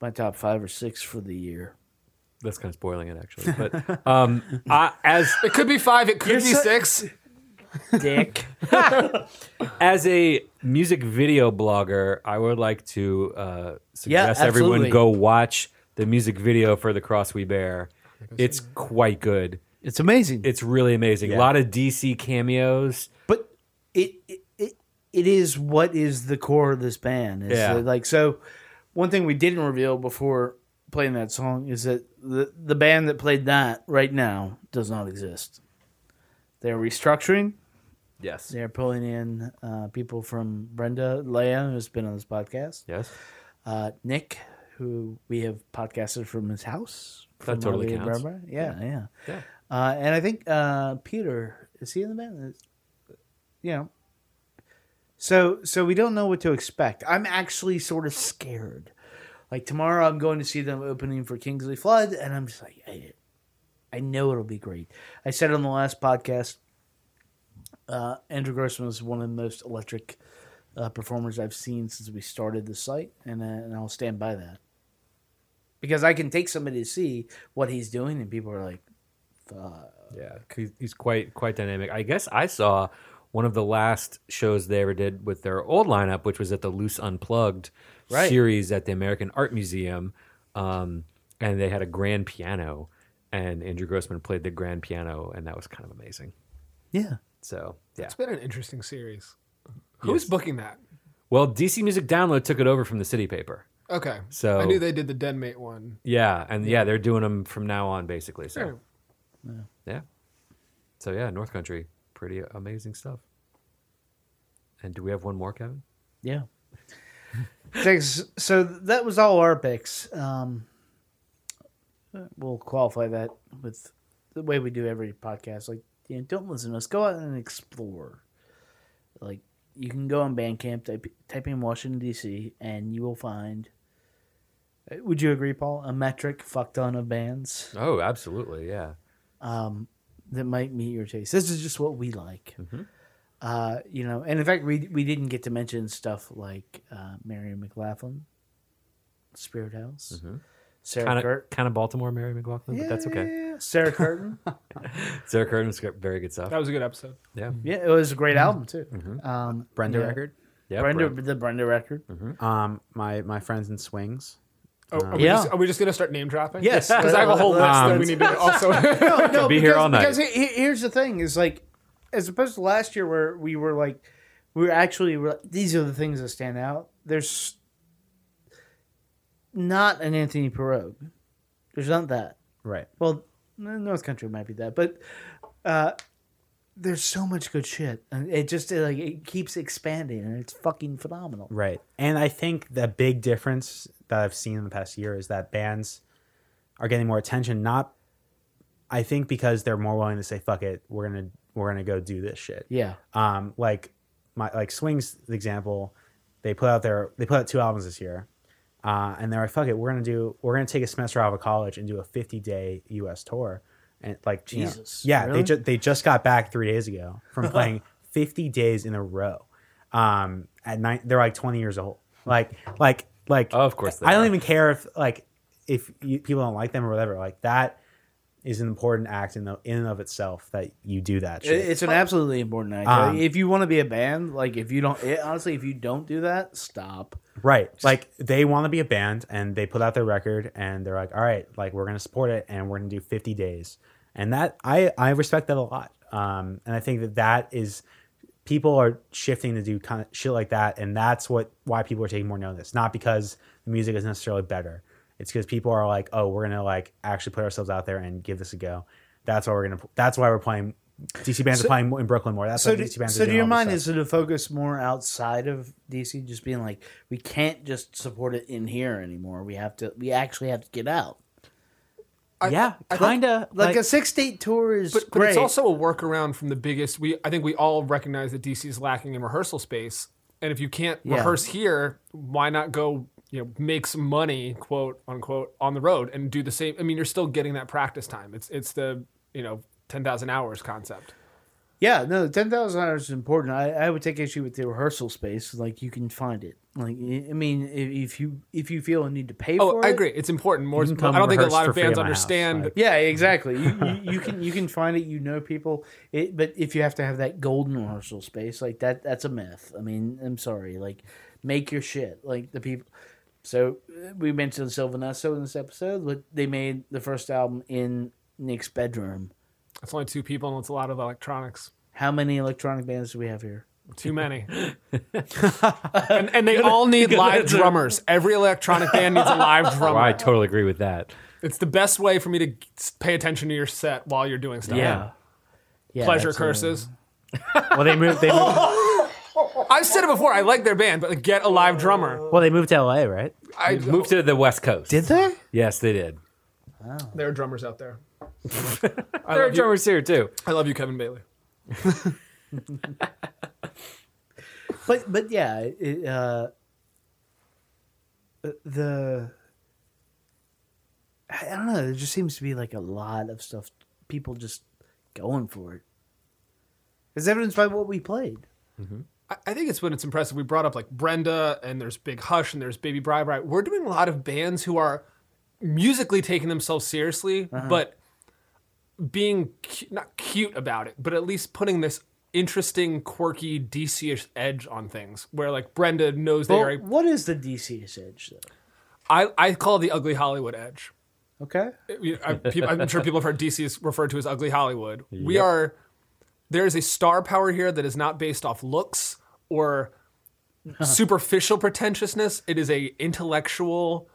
Speaker 1: my top five or six for the year.
Speaker 7: That's kind of spoiling it, actually. But um, I, as
Speaker 5: It could be five. It could be
Speaker 1: so-
Speaker 5: six.
Speaker 1: Dick.
Speaker 7: as a music video blogger, I would like to uh, suggest everyone go watch the music video for "The Cross We Bear." It's quite good.
Speaker 1: It's amazing.
Speaker 7: It's really amazing.
Speaker 6: Yeah.
Speaker 7: A lot of DC cameos.
Speaker 1: but it, it it it is what is the core of this band. It's
Speaker 7: Yeah.
Speaker 1: like so. One thing we didn't reveal before playing that song is that the the band that played that right now does not exist. They're restructuring.
Speaker 7: Yes.
Speaker 1: They're pulling in uh, people from Brenda Leia, who's been on this podcast.
Speaker 7: Yes.
Speaker 1: Uh, Nick, who we have podcasted from his house.
Speaker 7: That
Speaker 1: from
Speaker 7: totally counts.
Speaker 1: Barbara. Yeah, yeah.
Speaker 7: Yeah.
Speaker 1: Uh, and I think uh, Peter is he in the band? You know. So so we don't know what to expect. I'm actually sort of scared. Like tomorrow, I'm going to see them opening for Kingsley Flood, and I'm just like, I, I know it'll be great. I said on the last podcast, uh, Andrew Grossman was one of the most electric uh, performers I've seen since we started the site, and uh, and I'll stand by that because I can take somebody to see what he's doing, and people are like, Fuck.
Speaker 7: Yeah, he's, he's quite quite dynamic. I guess I saw one of the last shows they ever did with their old lineup, which was at the Luce Unplugged
Speaker 1: Right.
Speaker 7: series at the American Art Museum, um, and they had a grand piano, and Andrew Grossman played the grand piano, and that was kind of amazing.
Speaker 1: Yeah.
Speaker 7: So yeah.
Speaker 5: It's been an interesting series. Who's booking that?
Speaker 7: Well, DC Music Download took it over from the City Paper.
Speaker 5: Okay.
Speaker 7: So
Speaker 5: I knew they did the Denmate one.
Speaker 7: Yeah, and yeah, they're doing them from now on, basically. So
Speaker 5: Sure.
Speaker 7: yeah, so yeah, North Country, pretty amazing stuff. And do we have one more, Kevin?
Speaker 1: Yeah. Thanks. So that was all our picks. Um, we'll qualify that with the way we do every podcast. Like, you know, don't listen to us. Go out and explore. Like, you can go on Bandcamp, type, type in Washington D.C., and you will find. uh, Would you agree, Paul? A metric fuck ton of bands
Speaker 7: Oh, absolutely, yeah.
Speaker 1: um, that might meet your taste. This is just what we like. Uh, you know, and in fact, we we didn't get to mention stuff like uh, Mary McLaughlin, Spirit House, Sarah
Speaker 7: Kind of
Speaker 1: Kurt,
Speaker 7: kind of Baltimore, Mary McLaughlin, but that's okay.
Speaker 1: Sarah Curtin.
Speaker 7: Sarah Curtin was very good stuff.
Speaker 5: That was a good episode.
Speaker 7: yeah,
Speaker 1: yeah, it was a great album too. Um,
Speaker 6: Brenda
Speaker 1: yeah.
Speaker 6: record.
Speaker 7: yeah.
Speaker 1: Brenda,
Speaker 7: Brent.
Speaker 1: the Brenda record.
Speaker 6: Um, my my friends in swings.
Speaker 5: Oh, are, we
Speaker 1: Yeah.
Speaker 5: just, are we just gonna start name dropping?
Speaker 1: Yes.
Speaker 5: because I have a whole list that
Speaker 6: Um,
Speaker 5: we need to also.
Speaker 1: no, no,
Speaker 7: Be
Speaker 1: because,
Speaker 7: here all night.
Speaker 1: Because he- he- here's the thing: is like, as opposed to last year where we were like, we were actually we're like, these are the things that stand out. There's not an Anthony Pirog. There's not that.
Speaker 6: Right.
Speaker 1: Well, North Country might be that, but uh, there's so much good shit, and it just like it keeps expanding, and it's fucking phenomenal.
Speaker 6: Right. And I think the big difference that I've seen in the past year is that bands are getting more attention, not I think because they're more willing to say, fuck it, we're gonna we're gonna go do this shit.
Speaker 1: Yeah.
Speaker 6: Um like my like Swings example, they put out their they put out two albums this year. Uh, and they're like, fuck it, we're gonna do we're gonna take a semester out of college and do a fifty day US tour. And like you know,
Speaker 1: Jesus,
Speaker 6: yeah,
Speaker 1: really?
Speaker 6: they just they just got back three days ago from playing fifty days in a row. Um at nine they're like twenty years old. Like like like
Speaker 7: Oh, of course
Speaker 6: I don't
Speaker 7: are.
Speaker 6: even care if like if you, people don't like them or whatever. Like that is an important act in the in and of itself that you do that shit.
Speaker 1: It's an absolutely important act.
Speaker 6: Um,
Speaker 1: if you want to be a band, like if you don't, it, honestly, if you don't do that, stop.
Speaker 6: Right. Like they want to be a band and they put out their record and they're like, all right, like we're going to support it and we're going to do 50 days. And that I, I respect that a lot. Um, and I think that that is people are shifting to do kind of shit like that. And that's what, why people are taking more notice, not because the music is necessarily better. It's because people are like, oh, we're going to like actually put ourselves out there and give this a go. That's why we're going to, that's why we're playing. DC bands
Speaker 1: So-
Speaker 6: are playing in Brooklyn more. That's
Speaker 1: So,
Speaker 6: why
Speaker 1: do,
Speaker 6: DC bands
Speaker 1: so
Speaker 6: are
Speaker 1: do
Speaker 6: doing
Speaker 1: your
Speaker 6: all this
Speaker 1: mind is it to focus more outside of DC, just being like, we can't just support it in here anymore. We have to, we actually have to get out.
Speaker 6: yeah, kind of
Speaker 1: Like, a six state tour is
Speaker 5: but, but it's also a workaround from the biggest. We I think we all recognize that DC is lacking in rehearsal space, and if you can't
Speaker 1: Yeah.
Speaker 5: rehearse here, why not go you know makes money, quote unquote, on the road and do the same. I mean, you're still getting that practice time. It's it's the you know ten thousand hours concept.
Speaker 1: Yeah, no, ten thousand hours is important. I, I would take issue with the rehearsal space. Like you can find it. Like I I mean, if, if you if you feel a need to pay
Speaker 5: Oh,
Speaker 1: for
Speaker 5: I
Speaker 1: it, i
Speaker 5: agree. It's important. More.
Speaker 1: You can
Speaker 5: I don't think a lot of
Speaker 1: fans
Speaker 5: bands
Speaker 1: at house,
Speaker 5: understand.
Speaker 1: like- yeah, exactly. You, you, you can you can find it. You know people. It, but if you have to have that golden rehearsal space, like that, that's a myth. I mean, I'm sorry. Like, make your shit. Like the people. So uh, we mentioned Sylvan Esso in this episode, but they made the first album in Nick's bedroom.
Speaker 5: It's only two people and it's a lot of electronics.
Speaker 1: How many electronic bands do we have here?
Speaker 5: Too many. and, and they all need live drummers. Every electronic band needs a live drummer.
Speaker 7: Well, I totally agree with that.
Speaker 5: It's the best way for me to pay attention to your set while you're doing stuff.
Speaker 6: Yeah. Yeah,
Speaker 5: Pleasure
Speaker 6: absolutely.
Speaker 5: curses.
Speaker 6: Well, they moved. They moved.
Speaker 5: I've said it before. I like their band, but like, get a live drummer.
Speaker 6: well, they moved to LA, right?
Speaker 5: I
Speaker 7: Moved to the West Coast.
Speaker 1: Did they?
Speaker 7: Yes, they did.
Speaker 5: There are drummers out there.
Speaker 7: There are
Speaker 5: love you.
Speaker 7: drummers here too.
Speaker 5: I love you, Kevin Bailey.
Speaker 1: but but yeah, it, uh, the I don't know. There just seems to be like a lot of stuff. People just going for it. As evidenced by what we played.
Speaker 5: I- think it's when it's impressive. We brought up like Brenda, and there's Big Hush, and there's Baby Bri Bri. We're doing a lot of bands who are musically taking themselves seriously,
Speaker 1: Uh-huh.
Speaker 5: but being cu- not cute about it, but at least putting this interesting, quirky, DC-ish edge on things. Where like Brenda knows they
Speaker 1: Well,
Speaker 5: are.
Speaker 1: what is the DC-ish edge though?
Speaker 5: I I call it the ugly Hollywood edge.
Speaker 1: Okay.
Speaker 5: I, I'm sure people have heard DC is referred to as ugly Hollywood. We are there is a star power here that is not based off looks or superficial pretentiousness. It is a intellectual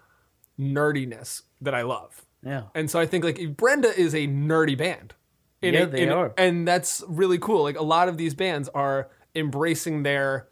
Speaker 5: nerdiness that I love.
Speaker 1: Yeah.
Speaker 5: And so I think like Brenda is a nerdy band. In
Speaker 1: Yeah,
Speaker 5: a-
Speaker 1: they
Speaker 5: in
Speaker 1: are.
Speaker 5: and that's really cool. Like a lot of these bands are embracing their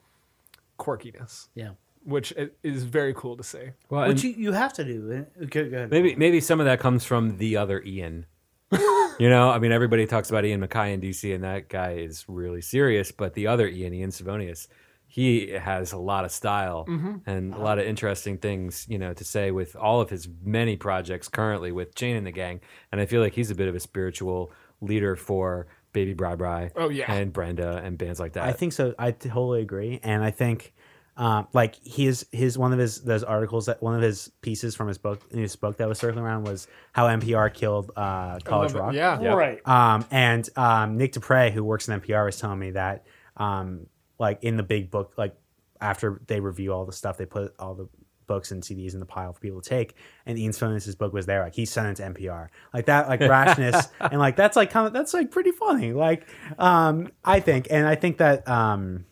Speaker 5: quirkiness.
Speaker 1: Yeah.
Speaker 5: Which is very cool to see.
Speaker 7: Well,
Speaker 1: Which you, you have to do. Eh? Okay, go ahead.
Speaker 7: maybe maybe some of that comes from the other Ian. you know, I mean, everybody talks about Ian MacKaye in DC, and that guy is really serious. But the other Ian, Ian Svenonius, he has a lot of style
Speaker 5: Mhm.
Speaker 7: and a lot of interesting things, you know, to say with all of his many projects currently with Chain and the Gang. And I feel like he's a bit of a spiritual leader for Baby Bri Bri,
Speaker 5: Oh, yeah.
Speaker 7: and Brenda and bands like that.
Speaker 6: I think so. I totally agree, and I think, um, like his his one of his those articles that one of his pieces from his book his book that was circling around was how NPR killed uh, College. Rock.
Speaker 5: Yeah. Yep. Right.
Speaker 6: Um, and um, Nick Dupre, who works in NPR, was telling me that, um, like in the big book, like after they review all the stuff, they put all the books and CDs in the pile for people to take. And Ian Svenonius's book was there. Like he sent it to NPR, like that, like rashness, and like that's like kind of that's like pretty funny. Like um, I think, and I think that um,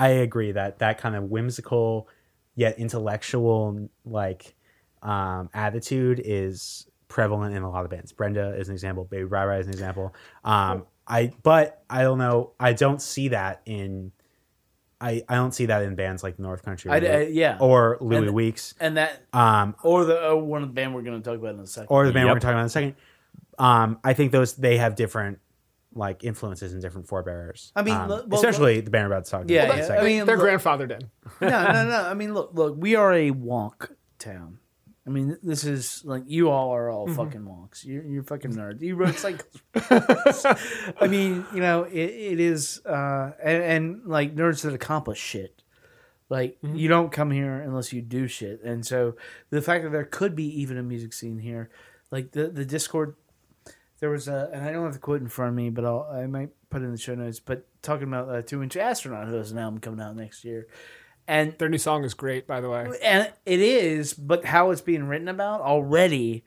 Speaker 6: I agree that that kind of whimsical yet intellectual like um, attitude is prevalent in a lot of bands. Brenda is an example. Baby Bri is an example. Um, I but I don't know. I don't see that in. I, I don't see that in bands like North Country, or,
Speaker 1: I, I- yeah.
Speaker 6: or Louis
Speaker 1: And-
Speaker 6: Weeks,
Speaker 1: and that,
Speaker 6: um,
Speaker 1: or the or one of the band we're going to talk about in a second,
Speaker 6: or the band we're talking about in a second. Um, I think those they have different like influences and different forebearers.
Speaker 1: I mean,
Speaker 6: Um,
Speaker 1: look- well,
Speaker 6: especially the band we're about to talk about.
Speaker 1: Yeah, yeah. I mean,
Speaker 5: Their
Speaker 1: look-
Speaker 5: grandfather did.
Speaker 1: no, no, no. I mean, look, look. We are a wonk town. I mean, this is like you all are all
Speaker 5: Mhm.
Speaker 1: fucking wonks. You're, you're fucking nerds. You rode cycles. I mean, you know, it, it is, uh, and, and like nerds that accomplish shit. Like you don't come here unless you do shit, and so the fact that there could be even a music scene here, like the the Dischord, there was a, and I don't have the quote in front of me, but I'll I might put it in the show notes. But talking about uh, Two Inch Astronaut, who has an album coming out next year, and
Speaker 5: Their new song is great, by the way.
Speaker 1: and it is, but how it's being written about already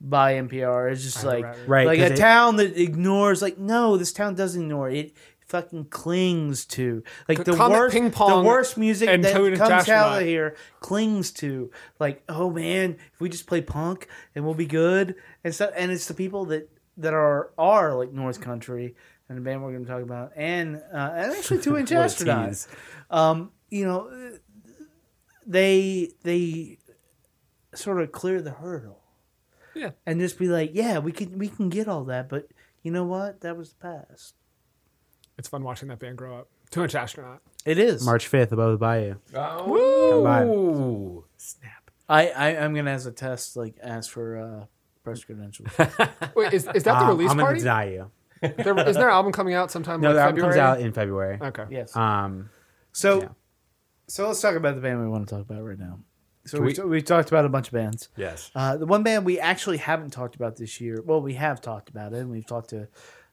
Speaker 1: by NPR is just like.
Speaker 6: Right,
Speaker 1: like
Speaker 6: 'cause
Speaker 1: a
Speaker 6: it-
Speaker 1: town that ignores. Like no, this town doesn't ignore it. It fucking clings to like the worst
Speaker 5: Ping Pong
Speaker 1: the worst music
Speaker 5: and
Speaker 1: that
Speaker 5: Toad and
Speaker 1: comes out of here clings to like oh man if we just play punk and we'll be good and stuff and it's the people that that are are like North Country and the band we're going to talk about and uh, and actually Two Inch
Speaker 7: What a
Speaker 1: Astronaut
Speaker 7: tease.
Speaker 1: um you know they they sort of clear the hurdle.
Speaker 5: Yeah.
Speaker 1: And just be like, yeah, we can we can get all that, but you know what? That was the past.
Speaker 5: It's fun watching that band grow up. Two Inch Astronaut.
Speaker 1: It is.
Speaker 6: March fifth above the bayou.
Speaker 5: Woo!
Speaker 6: Come by.
Speaker 7: Snap.
Speaker 1: I, I I'm gonna as a test like ask for uh, press credentials.
Speaker 5: Wait, is, is that the
Speaker 6: Um,
Speaker 5: release
Speaker 6: I'm gonna
Speaker 5: party?
Speaker 6: deny you.
Speaker 5: There, isn't there an album coming out sometime?
Speaker 6: No,
Speaker 5: like
Speaker 6: the album
Speaker 5: February?
Speaker 6: comes out in February.
Speaker 5: Okay.
Speaker 1: yes.
Speaker 6: Um,
Speaker 1: So,
Speaker 6: Yeah.
Speaker 1: so let's talk about the band we want to talk about right now. So
Speaker 7: Can
Speaker 1: we,
Speaker 7: we-
Speaker 1: we talked about a bunch of bands.
Speaker 7: Yes.
Speaker 1: Uh, the one band we actually haven't talked about this year. Well, we have talked about it, and we've talked to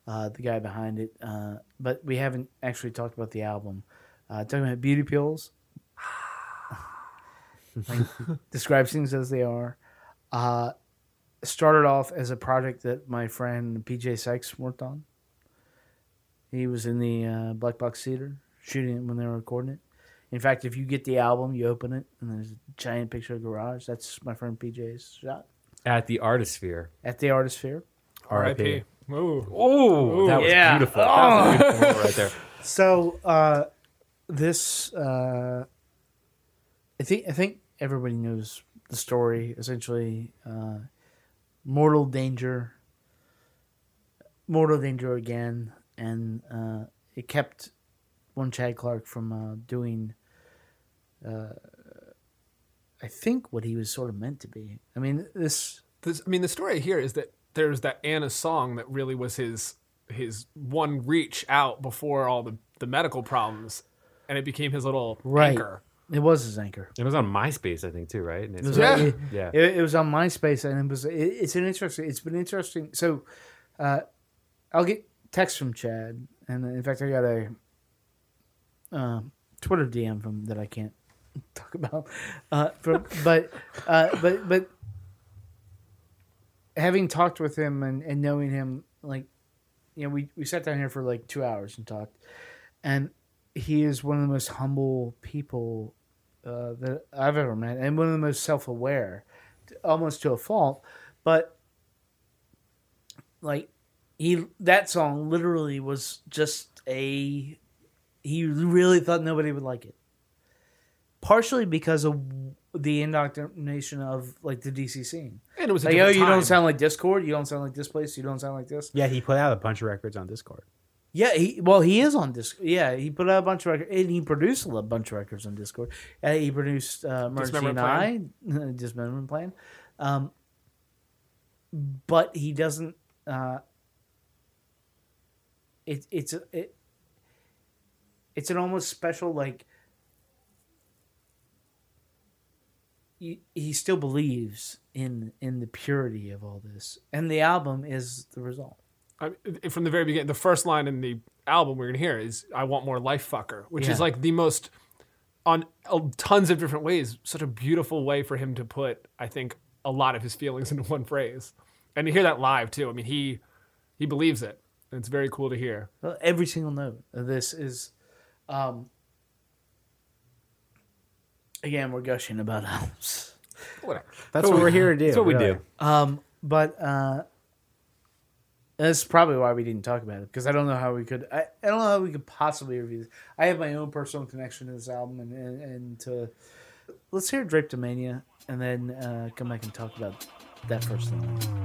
Speaker 1: uh, the guy behind it, uh, but we haven't actually talked about the album. Uh, talking about Beauty Pills. like, describes things as they are. Uh, started off as a project that my friend PJ Sykes worked on. He was in the uh, Black Box Theater shooting it when they were recording it. In fact, if you get the album, you open it, and there's a giant picture of the garage. That's my friend PJ's shot
Speaker 7: At the Artisphere.
Speaker 1: at the Artisphere.
Speaker 5: R.I.P. Ooh.
Speaker 7: Oh, that was
Speaker 1: yeah.
Speaker 7: beautiful. That was beautiful right there.
Speaker 1: So uh, this, uh, I think, I think everybody knows the story. Essentially, uh, mortal danger, mortal danger again, and uh, it kept one Chad Clark from uh, doing. Uh, I think what he was sort of meant to be. I mean, this
Speaker 5: This, I mean, the story here is that there's that Anna song that really was his his one reach out before all the, the medical problems, and it became his little
Speaker 1: right.
Speaker 5: anchor.
Speaker 1: It was his anchor.
Speaker 7: It was on MySpace, I think, too, right? And
Speaker 1: It was,
Speaker 5: Yeah.
Speaker 1: It,
Speaker 7: Yeah.
Speaker 1: It, it was on MySpace, and it was. It, it's an interesting. It's been interesting. So, uh, I'll get text from Chad, and in fact, I got a uh, Twitter DM from that I can't talk about. Uh, from, but, uh, but, but, having talked with him and, and knowing him, like, you know, we we sat down here for like two hours and talked, and he is one of the most humble people uh, that I've ever met, and one of the most self-aware, almost to a fault. But like he, that song literally was just a. He really thought nobody would like it, partially because of the indoctrination of like the DC scene.
Speaker 5: And it was
Speaker 1: like, oh,
Speaker 5: different
Speaker 1: you don't sound like Dischord. You don't sound like this place. You don't sound like this.
Speaker 6: yeah, he put out a bunch of records on Dischord.
Speaker 1: Yeah, he well he is on Dischord. Yeah, he put out a bunch of records and he produced a bunch of records on Dischord. Uh, he produced uh,
Speaker 5: Dismemberment
Speaker 1: and I, Dismemberment Plan. Um, but he doesn't. Uh, it, it's it, it's an almost special like. He, he still believes in in the purity of all this, and the album is the result.
Speaker 5: I from the very beginning, the first line in the album we're gonna hear is "I want more life, fucker," which is like the most on uh, tons of different ways. Such a beautiful way for him to put, I think, a lot of his feelings into one phrase, and to hear that live too. I mean, he he believes it. And it's very cool to hear.
Speaker 1: Well, every single note of this is, um, again, we're gushing about albums.
Speaker 5: Whatever.
Speaker 6: That's what we're here to do.
Speaker 7: That's what we
Speaker 6: really.
Speaker 7: do.
Speaker 1: Um, but uh, that's probably why we didn't talk about it because I don't know how we could. I, I don't know how we could possibly review this. I have my own personal connection to this album, and and, and to let's hear Drapetomania, and then uh, come back and talk about that first thing.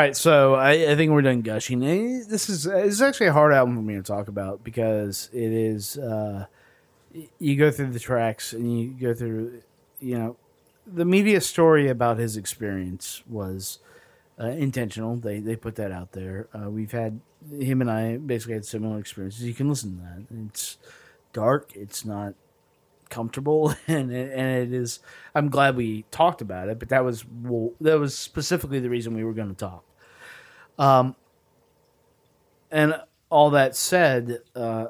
Speaker 1: Right, so I, I think we're done gushing. This is uh, this is actually a hard album for me to talk about because it is. Uh, you go through the tracks and you go through, you know, the media story about his experience was uh, intentional. They they put that out there. Uh, we've had him and I basically had similar experiences. You can listen to that. It's dark. It's not comfortable and it, and it is I'm glad we talked about it but that was well, that was specifically the reason we were going to talk um and all that said uh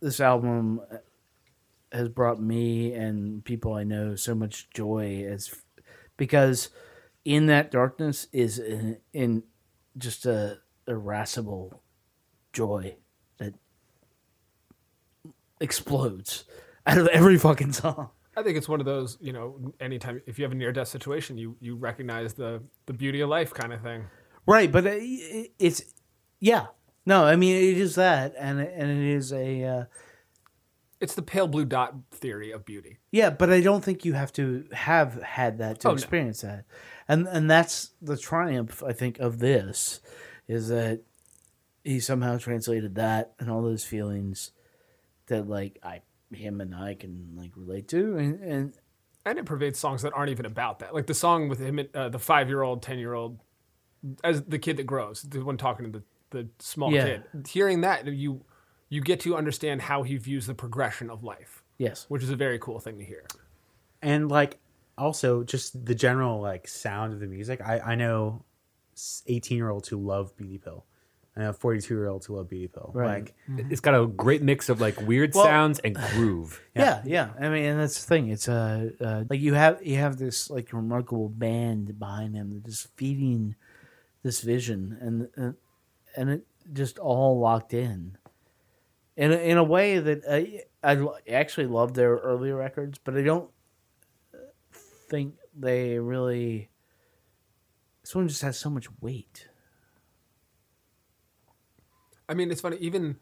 Speaker 1: this album has brought me and people I know so much joy as because in that darkness is in, in just a irascible joy that explodes out of every fucking song.
Speaker 5: I think it's one of those, you know, anytime if you have a near death situation, you you recognize the the beauty of life kind of thing.
Speaker 1: Right, but it- it's yeah. No, I mean it is that, and and it is a uh,
Speaker 5: It's the pale blue dot theory of beauty.
Speaker 1: yeah. But I don't think you have to have had that to
Speaker 5: Oh, no.
Speaker 1: experience that, and and that's the triumph I think of this is that he somehow translated that and all those feelings that like I him and I can like relate to, and and
Speaker 5: And it pervades songs that aren't even about that. Like the song with him, uh, the five year old, ten year old, as the kid that grows, the one talking to the, the small
Speaker 1: Yeah.
Speaker 5: kid. Hearing that, you you get to understand how he views the progression of life.
Speaker 1: Yes,
Speaker 5: which is a very cool thing to hear.
Speaker 6: and like also just the general like sound of the music. I I know eighteen year olds who love Beauty Pill. I know forty two year olds who love Beauty Pill.
Speaker 1: Right.
Speaker 6: Like
Speaker 7: It's got a great mix of like weird
Speaker 1: Well-
Speaker 7: sounds and groove.
Speaker 1: Yeah. yeah, I mean, and that's the thing. It's uh, uh, like you have you have this like remarkable band behind him that is feeding this vision, and and, and it just all locked in, in a, in a way that I I actually love their earlier records, but I don't think they really. This one just has so much weight.
Speaker 5: I mean, it's funny. Even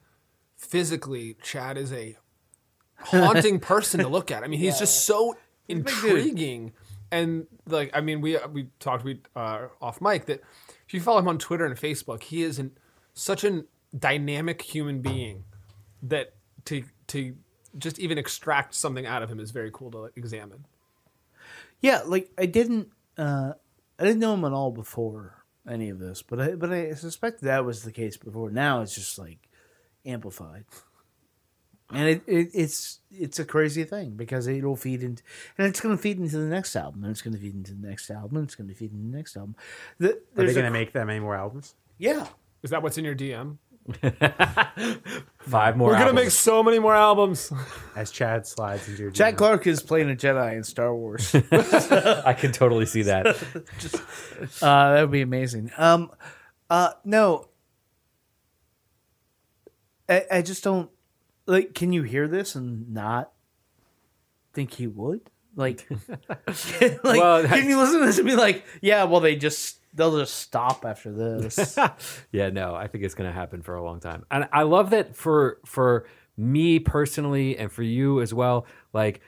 Speaker 5: physically, Chad is a haunting person to look at. I mean, he's just so
Speaker 1: He's a big dude.
Speaker 5: intriguing, and like, I mean, we we talked we uh, off mic that you follow him on Twitter and Facebook, he is an, such a dynamic human being that to to just even extract something out of him is very cool to examine.
Speaker 1: Yeah, like I didn't uh I didn't know him at all before any of this, but I but I suspect that was the case before. Now it's just like amplified. And it, it it's it's a crazy thing because it'll feed into and it's going to feed into the next album and it's going to feed into the next album and it's going to feed into the next album. The,
Speaker 6: are they going to
Speaker 1: cr-
Speaker 6: make that many more albums?
Speaker 1: Yeah.
Speaker 5: Is that what's in your DM?
Speaker 7: Five more.
Speaker 5: We're gonna make so many more albums.
Speaker 6: As Chad slides into your
Speaker 1: Jack Clark is playing a Jedi in Star Wars.
Speaker 7: I can totally see that.
Speaker 1: uh, that would be amazing. Um, uh, no, I, I just don't like. Can you hear this and not think he would? Like, like
Speaker 7: Well,
Speaker 1: can you listen to this and be like, yeah, well, they just they'll just stop after this.
Speaker 7: yeah, no, I think it's going to happen for a long time. And I love that for for me personally and for you as well. Like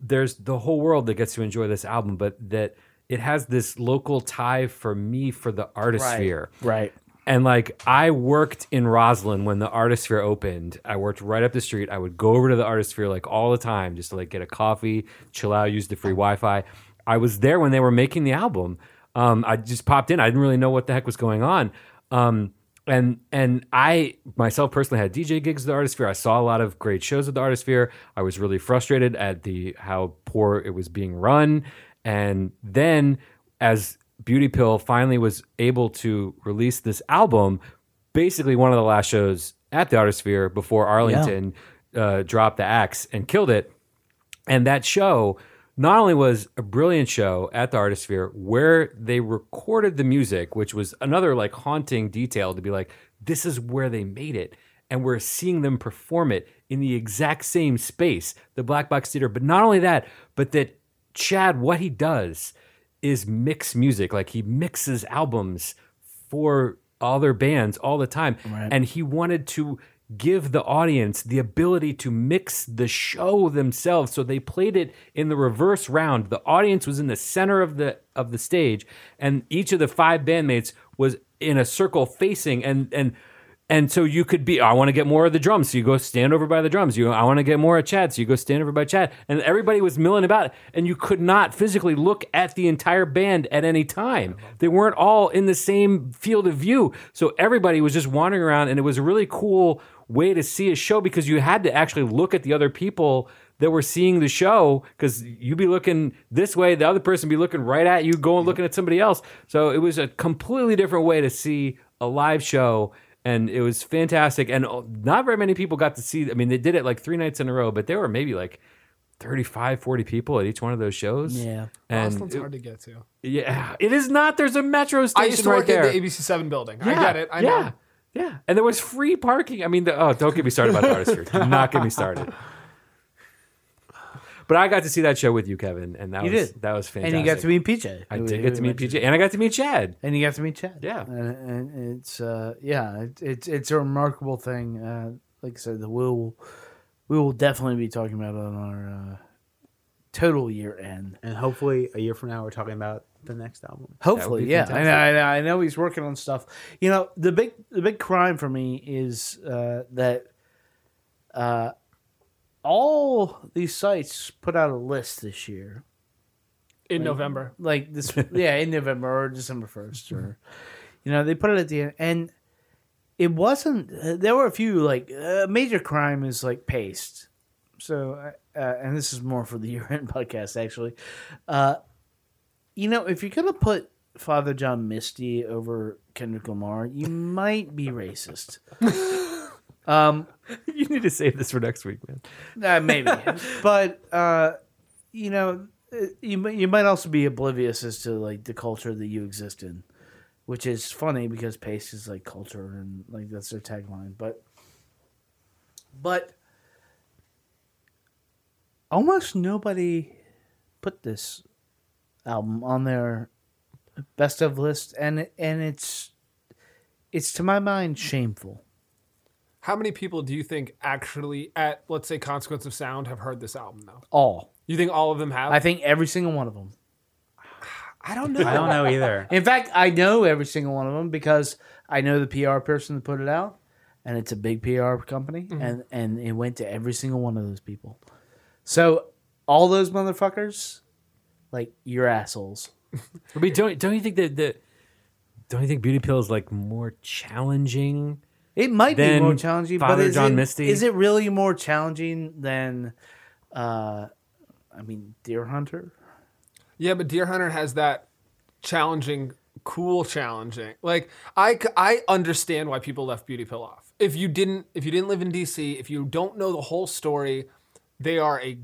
Speaker 7: there's the whole world that gets to enjoy this album, but that it has this local tie for me for the artisphere.
Speaker 1: right.
Speaker 7: And like I worked in Rosslyn when the Artisphere opened. I worked right up the street. I would go over to the Artisphere like all the time just to like get a coffee, chill out, use the free Wi-Fi. I was there when they were making the album. Um, I just popped in. I didn't really know what the heck was going on. Um, and and I myself personally had DJ gigs at the Artisphere. I saw a lot of great shows at the Artisphere. I was really frustrated at the how poor it was being run. And then as Beauty Pill finally was able to release this album, basically one of the last shows at the Artisphere before Arlington uh, dropped the axe and killed it. And that show not only was a brilliant show at the Artisphere where they recorded the music, which was another like haunting detail to be like, this is where they made it. And we're seeing them perform it in the exact same space, the Black Box Theater. But not only that, but that Chad, what he does is mix music. Like he mixes albums for other bands all the time. And he wanted to give the audience the ability to mix the show themselves. So they played it in the reverse round. The audience was in the center of the of the stage, and each of the five bandmates was in a circle facing and and and so you could be, I want to get more of the drums. So you go stand over by the drums. You, I want to get more of Chad. So you go stand over by Chad. And everybody was milling about, and you could not physically look at the entire band at any time. They weren't all in the same field of view. So everybody was just wandering around, and it was a really cool way to see a show because you had to actually look at the other people that were seeing the show because you'd be looking this way, the other person be looking right at you, going looking at somebody else. So it was a completely different way to see a live show and it was fantastic. And uh, not very many people got to see. I mean, they did it like three nights in a row, but there were maybe like 35, 40 people at each one of those shows.
Speaker 1: Yeah.
Speaker 7: and
Speaker 5: Boston's
Speaker 7: it-
Speaker 5: hard to get to.
Speaker 7: yeah, it is not. There's a metro station
Speaker 5: I used to
Speaker 7: right
Speaker 5: work
Speaker 7: there.
Speaker 5: at the ABC Seven building. I get it. I
Speaker 7: yeah,
Speaker 5: know.
Speaker 7: yeah. And there was free parking. I mean, the, oh, don't get me started about the Artisphere. Do not get me started. But I got to see that show with you, Kevin, and that
Speaker 1: You
Speaker 7: was
Speaker 1: did.
Speaker 7: that was fantastic.
Speaker 1: And you got to meet PJ.
Speaker 7: I did get to meet. PJ, and I got to meet Chad.
Speaker 1: And you got to meet Chad.
Speaker 7: Yeah.
Speaker 1: and, and it's uh, yeah, it, it's it's a remarkable thing. Uh, like I said, the we'll we will definitely be talking about it on our uh, total year end.
Speaker 6: And hopefully, a year from now, we're talking about the next album.
Speaker 1: Hopefully,
Speaker 6: be
Speaker 1: yeah. I,
Speaker 6: fantastic.
Speaker 1: I, I know he's working on stuff. You know, the big the big crime for me is uh, that uh, all these sites put out a list this year
Speaker 5: In
Speaker 1: Like-
Speaker 5: November.
Speaker 1: like this, yeah, in November or December first, or you know, they put it at the end, and it wasn't. Uh, there were a few like uh, major crime is like paste. So, uh, uh, and this is more for the year end podcast actually. Uh, you know, if you're gonna put Father John Misty over Kendrick Lamar, you might be racist. um,
Speaker 7: you need to save this for next week, man.
Speaker 1: uh, maybe, but uh, you know, you you might also be oblivious as to like the culture that you exist in, which is funny because Paste is like culture and like that's their tagline. But, but almost nobody put this album on their best of list, and and it's it's to my mind shameful.
Speaker 5: How many people do you think actually at let's say Consequence of Sound have heard this album though?
Speaker 1: All
Speaker 5: You think all of them have?
Speaker 1: I think every single one of them.
Speaker 5: I don't know.
Speaker 6: I don't know either.
Speaker 1: In fact, I know every single one of them because I know the PR person that put it out, and it's a big PR company,
Speaker 5: Mm-hmm.
Speaker 1: and and it went to every single one of those people. So all those motherfuckers, like you're assholes.
Speaker 7: I mean, don't don't you think that the don't you think Beauty Pill is like more challenging?
Speaker 1: It might be
Speaker 7: than
Speaker 1: more challenging,
Speaker 7: Father
Speaker 1: but is
Speaker 7: John
Speaker 1: it,
Speaker 7: Misty.
Speaker 1: is it really more challenging than, uh, I mean, Deerhunter?
Speaker 5: Yeah, but Deerhunter has that challenging, cool challenging. Like I, c- I understand why people left Beauty Pill off. If you didn't, if you didn't live in DC, if you don't know the whole story, they are a,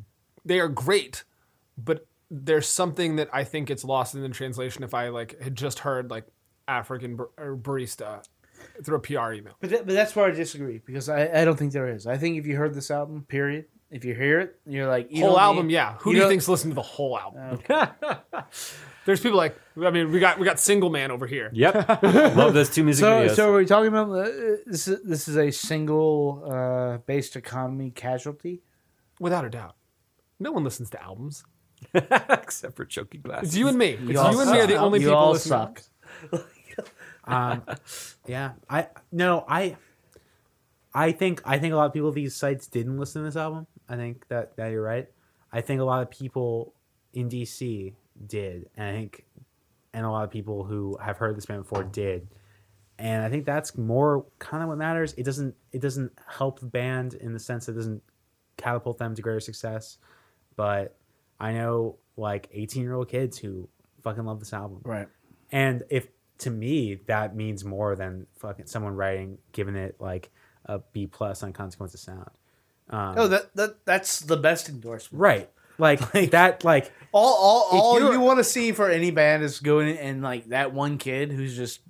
Speaker 5: they are great, but there's something that I think gets lost in the translation. If I like had just heard like African bar- or barista through a PR email.
Speaker 1: But, that, but that's where I disagree because I, I don't think there is. I think if you heard this album, period, if you hear it, you're like you
Speaker 5: whole album,
Speaker 1: need-
Speaker 5: yeah. Who do you
Speaker 1: don't-
Speaker 5: think's listening to the whole album? There's people like I mean, we got we got Single Man over here.
Speaker 7: Yep, love those two music
Speaker 1: so,
Speaker 7: videos.
Speaker 1: So are we talking about uh, this? Is, this is a single uh, based economy casualty.
Speaker 5: Without a doubt, no one listens to albums.
Speaker 7: Except for Choking Glass.
Speaker 5: It's you and me. It's you,
Speaker 1: all
Speaker 5: and me are the
Speaker 1: suck.
Speaker 5: only
Speaker 1: You
Speaker 5: people
Speaker 1: all
Speaker 5: listening.
Speaker 1: suck.
Speaker 6: Um, yeah, I no, I, I think I think a lot of people these sites didn't listen to this album. I think that that you're right. I think a lot of people in DC did, and I think, and a lot of people who have heard this band before did, and I think that's more kind of what matters. It doesn't it doesn't help the band in the sense that it doesn't catapult them to greater success, but I know like 18 year old kids who fucking love this album.
Speaker 1: Right.
Speaker 6: And if to me that means more than fucking someone writing giving it like a B plus on Consequence of Sound. Um,
Speaker 1: Oh, that, that that's the best endorsement.
Speaker 6: right. Like, like that like
Speaker 1: All all, all
Speaker 6: you're-
Speaker 1: want to see for any band is going and like that one kid who's just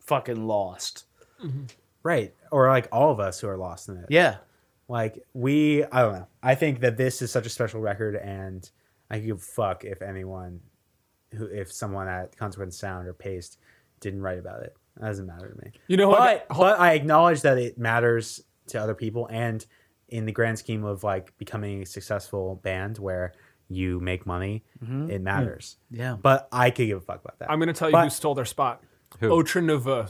Speaker 1: fucking lost.
Speaker 6: right or like all of us who are lost in it.
Speaker 1: Yeah.
Speaker 6: Like we I don't know. I think that this is such a special record and I give fuck if anyone who if someone at Consequence Sound or Paste didn't write about it. That doesn't matter to me.
Speaker 5: You know what?
Speaker 6: but, but I acknowledge that it matters to other people and in the grand scheme of like becoming a successful band where you make money,
Speaker 1: Mhm.
Speaker 6: it matters.
Speaker 1: Yeah.
Speaker 6: But I could give a fuck about that.
Speaker 5: I'm going to tell you
Speaker 6: But-
Speaker 5: who stole their spot.
Speaker 6: Who?
Speaker 5: Otra Nouveau.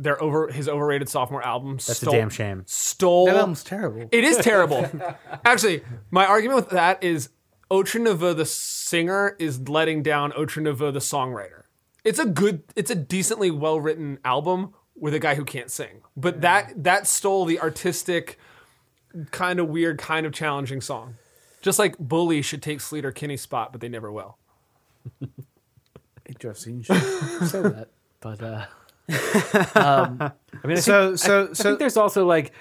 Speaker 5: Their over his overrated sophomore album.
Speaker 6: That's a damn shame.
Speaker 5: Stole.
Speaker 1: That album's terrible.
Speaker 5: It is terrible. Actually, my argument with that is Otra Nouveau, the singer, is letting down Otra Nouveau, the songwriter. It's a good, it's a decently well written album with a guy who can't sing, but that that stole the artistic, kind of weird, kind of challenging song. Just like Bully should take Sleater Kinney's spot, but they never will.
Speaker 1: Interesting. You should say that, but uh, um,
Speaker 7: I mean, I
Speaker 1: so
Speaker 7: think,
Speaker 1: so
Speaker 7: I, I think there's also like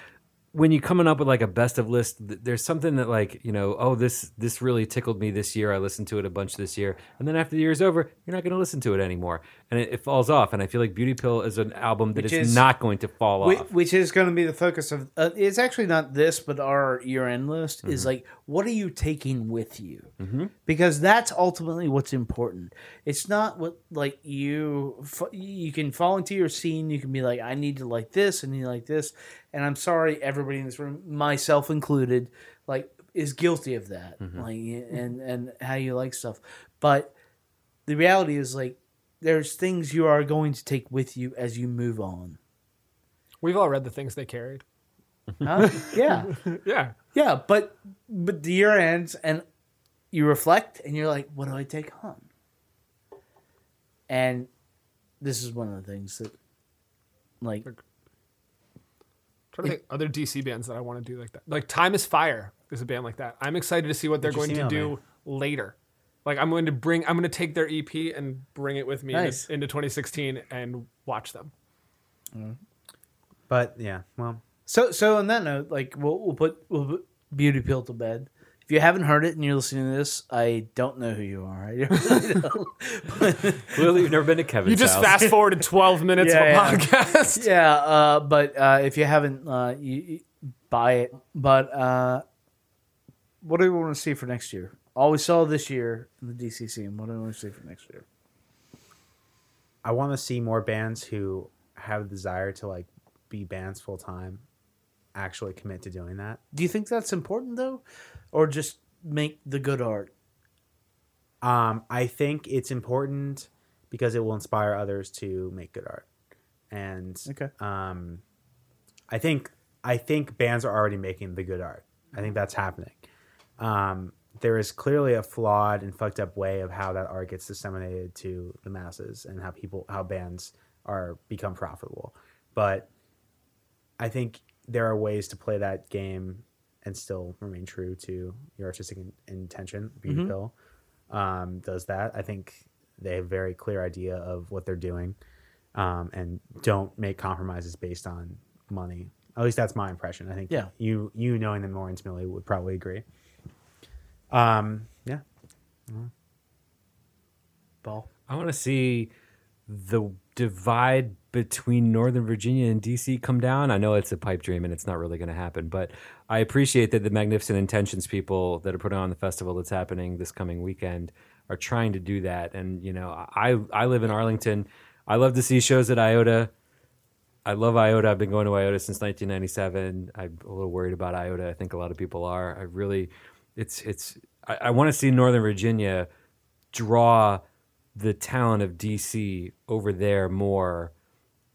Speaker 7: when you're coming up with like a best of list, th- there's something that like you know, oh this this really tickled me this year. I listened to it a bunch this year, and then after the year's over, you're not going to listen to it anymore, and it, it falls off. And I feel like Beauty Pill is an album that
Speaker 1: is,
Speaker 7: is,
Speaker 1: is-
Speaker 7: not going to fall
Speaker 1: Whi-
Speaker 7: off.
Speaker 1: Which is going to be the focus of. Uh, it's actually not this, but our year-end list is
Speaker 7: Mm-hmm.
Speaker 1: like, what are you taking with you?
Speaker 7: Mhm.
Speaker 1: Because that's ultimately what's important. It's not what like you. You can fall into your scene. You can be like, I need to like this, and you like this. And I'm sorry, everybody in this room, myself included, like is guilty of that.
Speaker 7: Mhm.
Speaker 1: Like and and how you like stuff, but the reality is like there's things you are going to take with you as you move on.
Speaker 5: We've all read the things they carried.
Speaker 1: Huh? yeah.
Speaker 5: yeah.
Speaker 1: Yeah, but but the year ends and you reflect and you're like, what do I take home? And this is one of the things that like
Speaker 5: trying to think other DC bands that I want to do like that. Like Time is Fire is a band like that. I'm excited to see what they're going to
Speaker 6: email
Speaker 5: do later. Like I'm going to bring I'm going to take their EP and bring it with me
Speaker 1: Nice.
Speaker 5: into, into 2016 and watch them. Mm-hmm.
Speaker 6: But yeah, well,
Speaker 1: so so on that note, like we'll we'll put we'll put Beauty Pill to bed. If you haven't heard it and you're listening to this, I don't know who you are. I really don't.
Speaker 7: Clearly, you've never been to Kevin's
Speaker 5: You just
Speaker 7: house.
Speaker 5: fast forwarded 12 minutes
Speaker 1: Yeah,
Speaker 5: of a
Speaker 1: yeah.
Speaker 5: podcast.
Speaker 1: yeah, uh, but uh, if you haven't, uh, you, you buy it. But uh, what do we want to see for next year? All we saw this year in the DC scene. What do we want to see for next year?
Speaker 6: I want to see more bands who have a desire to like be bands full time actually commit to doing that.
Speaker 1: Do you think that's important though, or just make the good art?
Speaker 6: Um, I think it's important because it will inspire others to make good art, and
Speaker 1: Okay.
Speaker 6: um, I think I think bands are already making the good art. I think that's happening. Um, there is clearly a flawed and fucked up way of how that art gets disseminated to the masses and how people how bands are become profitable. But I think there are ways to play that game and still remain true to your artistic in- intention. Beauty
Speaker 1: Mhm.
Speaker 6: Pill um, does that. I think they have a very clear idea of what they're doing um, and don't make compromises based on money. At least that's my impression. I think
Speaker 1: Yeah.
Speaker 6: you you knowing them more intimately would probably agree. Um, yeah.
Speaker 1: Ball.
Speaker 7: I want to see the divide between Northern Virginia and DC come down. I know it's a pipe dream and it's not really going to happen, but I appreciate that the Magnificent Intentions people that are putting on the festival that's happening this coming weekend are trying to do that. And you know, I I live in Arlington. I love to see shows at IOTA. I love IOTA. I've been going to IOTA since 1997. I'm a little worried about IOTA. I think a lot of people are. I really, it's it's. I, I want to see Northern Virginia draw the talent of DC over there more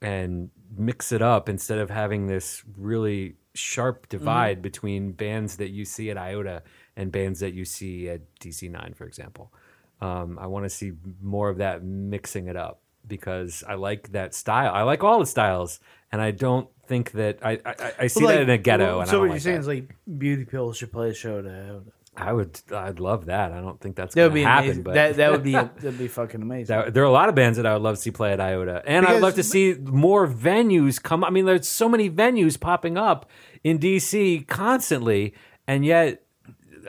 Speaker 7: and mix it up instead of having this really sharp divide between bands that you see at IOTA and bands that you see at DC9, for example. Um, I want to see more of that mixing it up because I like that style. I like all the styles, and I don't think that I I, I see
Speaker 1: Well,
Speaker 7: that in a ghetto.
Speaker 1: well,
Speaker 7: and
Speaker 1: so
Speaker 7: I
Speaker 1: what
Speaker 7: don't
Speaker 1: you're saying
Speaker 7: that.
Speaker 1: is like Beauty Pill should play a show to IOTA.
Speaker 7: I would, I'd love that. I don't think that's
Speaker 1: That
Speaker 7: going to
Speaker 1: be
Speaker 7: happen.
Speaker 1: amazing.
Speaker 7: But
Speaker 1: That that would be that'd be fucking amazing.
Speaker 7: That- there are a lot of bands that I would love to see play at IOTA, and I'd love to see more venues come. I mean, there's so many venues popping up in DC constantly, and yet,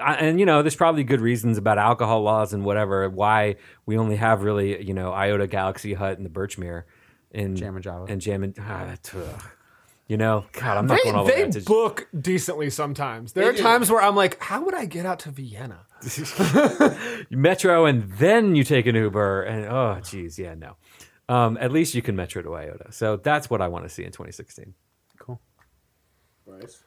Speaker 7: I- and you know, there's probably good reasons about alcohol laws and whatever why we only have really, you know, IOTA, Galaxy Hut, and the Birchmere in
Speaker 6: Jammin Java.
Speaker 7: and Jam and ah. You know, God, I'm not
Speaker 5: They,
Speaker 7: going all the
Speaker 5: they
Speaker 7: way out to
Speaker 5: book decently sometimes. There
Speaker 7: They
Speaker 5: are
Speaker 7: do.
Speaker 5: times where I'm like, how would I get out to Vienna?
Speaker 7: Metro and then you take an Uber and oh geez, yeah, no. Um, at least you can Metro to Iota. So that's what I want to see in 2016.
Speaker 6: Cool. Nice.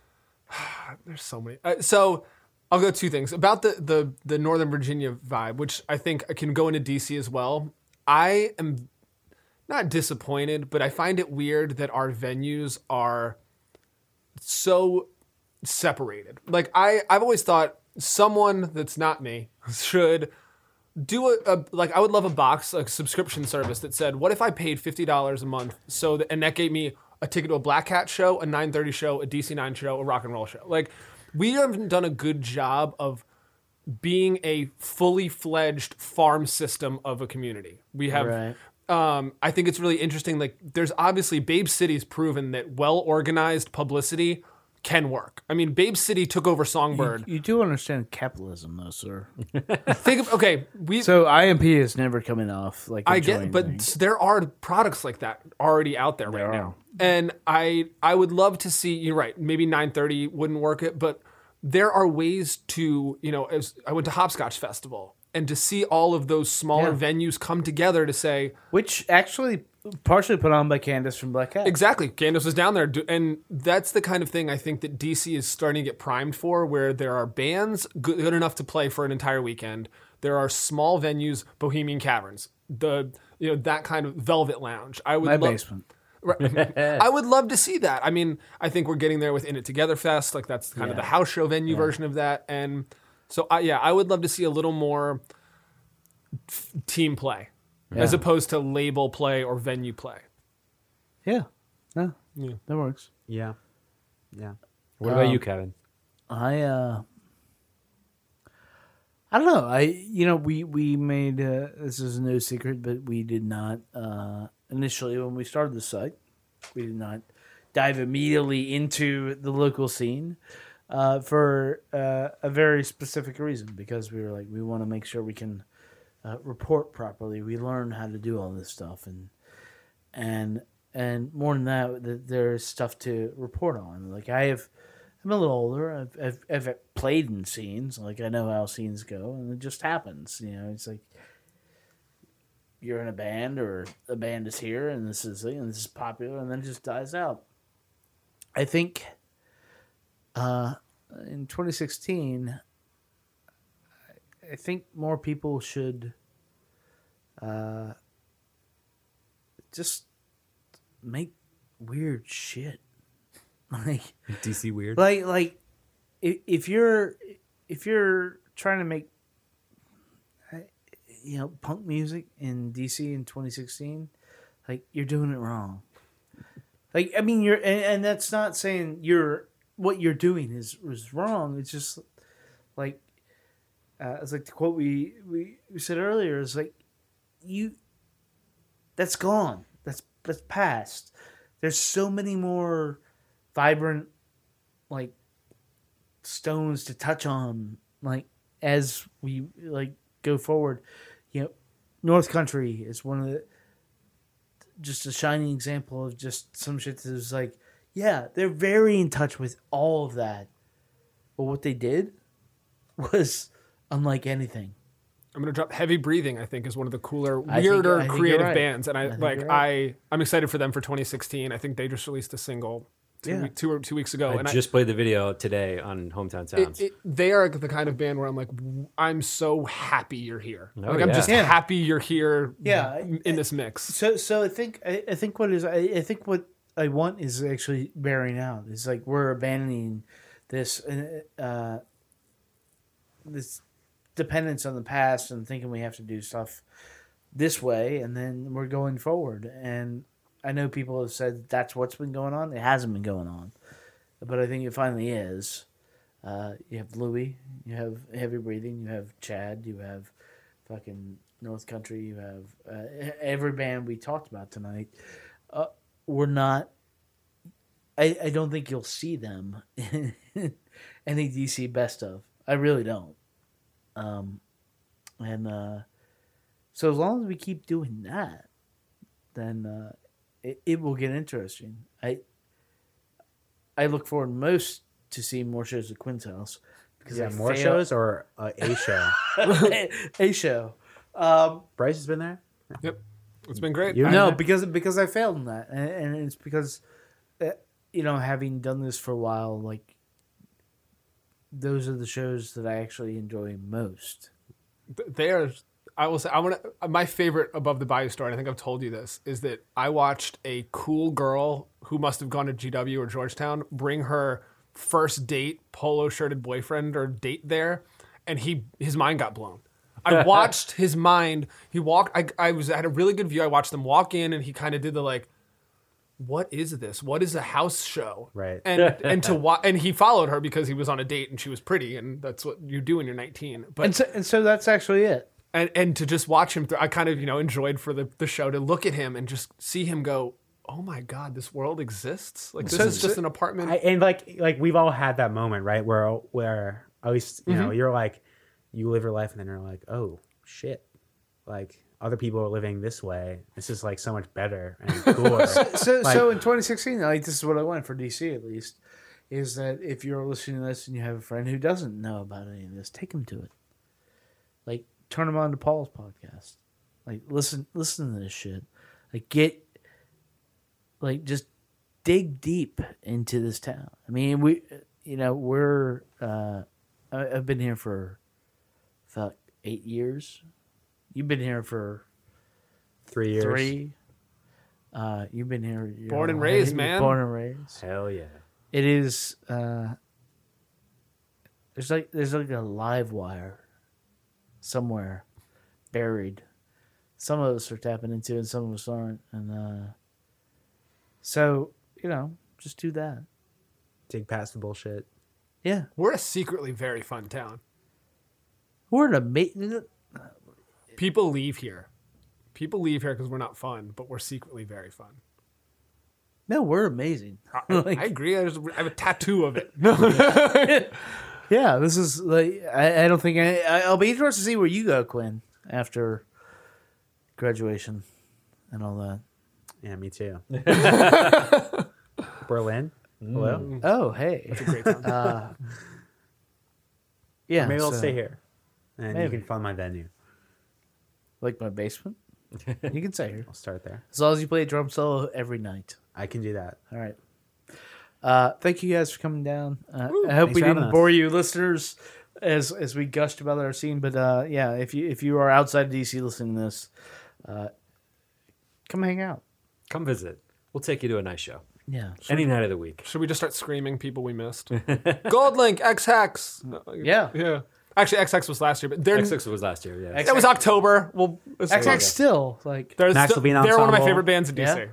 Speaker 5: There's so many. Uh, so I'll go two things about the the the Northern Virginia vibe, which I think can go into DC as well. I am not disappointed, but I find it weird that our venues are so separated. Like I I've always thought someone that's not me should do a, a like I would love a box a subscription service that said, "What if I paid fifty dollars a month?" So that, and that gave me a ticket to a Black Cat show, a nine thirty show, a DC nine show, a rock and roll show. Like we haven't done a good job of being a fully fledged farm system of a community. We have.
Speaker 1: Right.
Speaker 5: Um, I think it's really interesting. Like, there's obviously Babe City's proven that well organized publicity can work. I mean, Babe City took over Songbyrd.
Speaker 1: You, you do understand capitalism, though, sir.
Speaker 5: Think of okay, we
Speaker 1: so IMP is never coming off. Like
Speaker 5: I get, but
Speaker 1: things.
Speaker 5: there are products like that already out there, right now, and I I would love to see. You're right. Maybe 9:30 wouldn't work it, but there are ways to you know. As I went to Hopscotch Festival, and to see all of those smaller
Speaker 1: Yeah.
Speaker 5: venues come together to say,
Speaker 1: which actually partially put on by Candace from Black Cat.
Speaker 5: Exactly. Candace was down there. do- And that's the kind of thing I think that DC is starting to get primed for, where there are bands good, good enough to play for an entire weekend. There are small venues, Bohemian Caverns, the you know that kind of Velvet Lounge. I would
Speaker 1: My
Speaker 5: love,
Speaker 1: basement.
Speaker 5: Right. I would love to see that. I mean, I think we're getting there with In It Together Fest. Like that's kind of the house show venue version of that. And so, I, yeah, I would love to see a little more f- team play as opposed to label play or venue play.
Speaker 1: Yeah. No.
Speaker 5: Yeah.
Speaker 1: That works.
Speaker 6: Yeah. Yeah.
Speaker 7: What about
Speaker 1: Um,
Speaker 7: you, Kevin?
Speaker 1: I uh I don't know. I you know we we made uh, this is no secret, but we did not uh initially when we started the site, we did not dive immediately into the local scene uh, for uh, a very specific reason because we were like we want to make sure we can uh, report properly. We learn how to do all this stuff and and and more than that, th- there's stuff to report on. Like I have, I'm a little older. I've, I've I've played in scenes. Like I know how scenes go, and it just happens. You know, it's like you're in a band, or a band is here, and this is and this is popular, and then it just dies out. I think, uh, in 2016, I- think more people should, uh, just make weird shit. Like
Speaker 7: DC weird.
Speaker 1: like like if, if you're if you're trying to make you know punk music in DC in 2016, like you're doing it wrong. Like I mean, you're and, and that's not saying you're what you're doing is is wrong. It's just like uh, it's like the quote we, we we said earlier is like you that's gone. That's that's past. There's so many more vibrant like stones to touch on like as we like go forward. You know, North Country is one of the just a shining example of just some shit that is like, yeah, they're very in touch with all of that. But what they did was unlike anything.
Speaker 5: I'm gonna drop heavy breathing. I think is one of the cooler,
Speaker 1: I think-
Speaker 5: weirder,
Speaker 1: I think
Speaker 5: creative
Speaker 1: right.
Speaker 5: bands, and I,
Speaker 1: I
Speaker 5: like.
Speaker 1: Right.
Speaker 5: I I'm excited for them for 2016. I think they just released a single two,
Speaker 1: Yeah.
Speaker 5: week- two or two weeks ago,
Speaker 7: I
Speaker 5: and
Speaker 7: just played the video today on Hometown
Speaker 5: I,
Speaker 7: Sounds.
Speaker 5: it, it, they are the kind of band where I'm like, I'm so happy you're here.
Speaker 7: Oh,
Speaker 5: like I'm
Speaker 7: yeah.
Speaker 5: just
Speaker 1: Yeah.
Speaker 5: happy you're here.
Speaker 1: Yeah,
Speaker 5: in this mix.
Speaker 1: So so I think I, I think what is I, I think what I want is actually bearing out. It's like we're abandoning this uh, this dependence on the past and thinking we have to do stuff this way, and then we're going forward. And I know people have said that's what's been going on. It hasn't been going on, but I think it finally is. Uh, you have Louis, you have heavy breathing, you have Chad, you have fucking North Country, you have uh, every band we talked about tonight. Uh, we're not. I, I don't think you'll see them in any DC best of. I really don't. Um, and uh, so as long as we keep doing that, then uh, it, it will get interesting. I I look forward most to seeing more shows at Quinn's house because
Speaker 6: Yeah,
Speaker 1: I
Speaker 6: more
Speaker 1: fail-
Speaker 6: shows or uh, a show.
Speaker 1: a show. Um,
Speaker 6: Bryce has been there.
Speaker 5: Yep, it's been great.
Speaker 6: You
Speaker 5: I-
Speaker 1: no, because because I failed in that, and, and it's because uh, you know having done this for a while, like those are the shows that I actually enjoy most.
Speaker 5: they are. I will say, I want to. My favorite above the Bayou story, and I think I've told you this, is that I watched a cool girl who must have gone to GW or Georgetown bring her first date polo shirted boyfriend or date there, and he his mind got blown. I watched his mind. He walked. I, I was I had a really good view. I watched them walk in, and he kind of did the like, "What is this? What is a house show?"
Speaker 6: Right.
Speaker 5: And and to wa- and he followed her because he was on a date and she was pretty, and that's what you do when you're 19. But
Speaker 1: and so and so that's actually it.
Speaker 5: and and to just watch him, th- I kind of you know enjoyed for the the show to look at him and just see him go, "Oh my god, this world exists! Like this
Speaker 6: So-
Speaker 5: is just an apartment."
Speaker 6: I, and like like we've all had that moment, right? Where where at least you know
Speaker 5: Mhm.
Speaker 6: you're like you live your life, and then you're like, oh shit, like other people are living this way. This is like so much better and cooler.
Speaker 1: so so,
Speaker 6: Like,
Speaker 1: so in 2016, like this is what I want for DC at least, is that if you're listening to this and you have a friend who doesn't know about any of this, take them to it. Like turn them on to Paul's podcast. Like listen listen to this shit. Like get like just dig deep into this town. I mean, we you know we're uh, I've been here for fuck eight years. You've been here for
Speaker 6: Three years.
Speaker 1: Three. Uh, you've been here. your
Speaker 5: Born and raised, man.
Speaker 1: Born and raised.
Speaker 7: Hell yeah.
Speaker 1: It is. Uh, there's like there's like a live wire somewhere buried. Some of us are tapping into, and some of us aren't. And uh, so you know, just do that.
Speaker 6: dig past the bullshit.
Speaker 1: Yeah,
Speaker 5: We're a secretly very fun town.
Speaker 1: We're an amazing.
Speaker 5: People leave here. People leave here because we're not fun, but we're secretly very fun.
Speaker 1: No, we're amazing.
Speaker 5: I, I agree. I, just, I have a tattoo of it.
Speaker 1: Yeah, this is like I, I don't think I, I- I'll be interested to see where you go, Quinn, after graduation and all that.
Speaker 6: Yeah, me too. Berlin. Hello.
Speaker 1: Oh, hey,
Speaker 5: That's a great town.
Speaker 1: Uh, yeah,
Speaker 6: Maybe I'll stay here, and
Speaker 1: Maybe.
Speaker 6: you can find my venue.
Speaker 1: like my basement. you can stay here
Speaker 6: I'll start there.
Speaker 1: as long as you play a drum solo every night.
Speaker 6: I can do that.
Speaker 1: All right. Uh, thank you guys for coming down. Uh, I hope we didn't
Speaker 6: us.
Speaker 1: bore you, listeners, as as we gushed about our scene. But uh, yeah, if you if you are outside of DC listening to this, uh, come hang out.
Speaker 7: Come visit. We'll take you to a nice show.
Speaker 1: Yeah.
Speaker 7: Any night of the week.
Speaker 5: Should we just start screaming people we missed? Gold Link, Ex Hex.
Speaker 1: Yeah.
Speaker 5: Yeah. Actually, Ex Hex was last year, but they're.
Speaker 7: Ex Hex was last year, yeah.
Speaker 5: It was October. Well, it's-
Speaker 1: XX still like
Speaker 5: They're,
Speaker 6: Max
Speaker 5: still-
Speaker 6: Levine
Speaker 5: they're one of my
Speaker 6: Ensemble.
Speaker 5: favorite bands in DC.
Speaker 1: Yeah.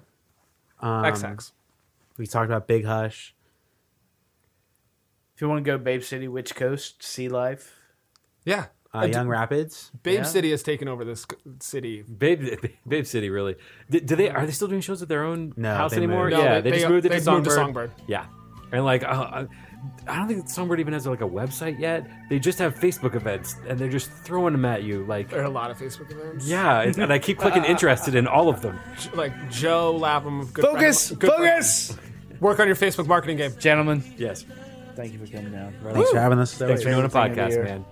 Speaker 6: Um,
Speaker 5: XX.
Speaker 6: We talked about Big Hush.
Speaker 1: If you want to go Babe City, Witch Coast, Sea Life.
Speaker 5: Yeah.
Speaker 6: Uh, Young Rapids.
Speaker 5: Babe
Speaker 1: Yeah.
Speaker 5: City has taken over this c- city.
Speaker 7: Babe, Babe City, really. Do, do they are they still doing shows at their own
Speaker 6: No,
Speaker 7: house
Speaker 6: they
Speaker 7: anymore?
Speaker 6: moved.
Speaker 5: No,
Speaker 7: yeah,
Speaker 5: they-
Speaker 7: they, just
Speaker 5: they-
Speaker 7: moved it to
Speaker 5: they've
Speaker 7: Songbyrd.
Speaker 5: moved to Songbyrd.
Speaker 7: Yeah, and like uh, I don't think Songbyrd even has like a website yet. They just have Facebook events, and they're just throwing them at you. Like
Speaker 5: There are a lot of Facebook events.
Speaker 7: yeah, and and I keep clicking interested in all of them.
Speaker 5: Like Joe Lapham. Good friend of
Speaker 1: Focus,
Speaker 5: mi- good friend-
Speaker 1: focus,
Speaker 5: Work on your Facebook marketing game.
Speaker 1: gentlemen.
Speaker 7: Yes,
Speaker 1: Thank you for coming down.
Speaker 6: Thanks for having us.
Speaker 7: thanks for doing a
Speaker 1: Favorite thing of the
Speaker 7: podcast, man.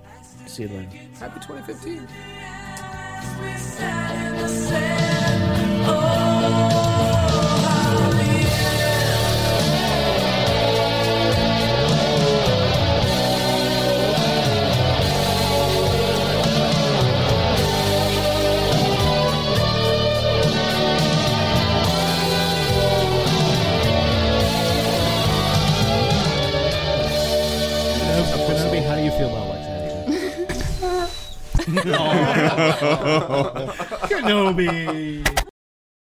Speaker 1: See you later.
Speaker 5: Happy 2015.
Speaker 15: Kenobi.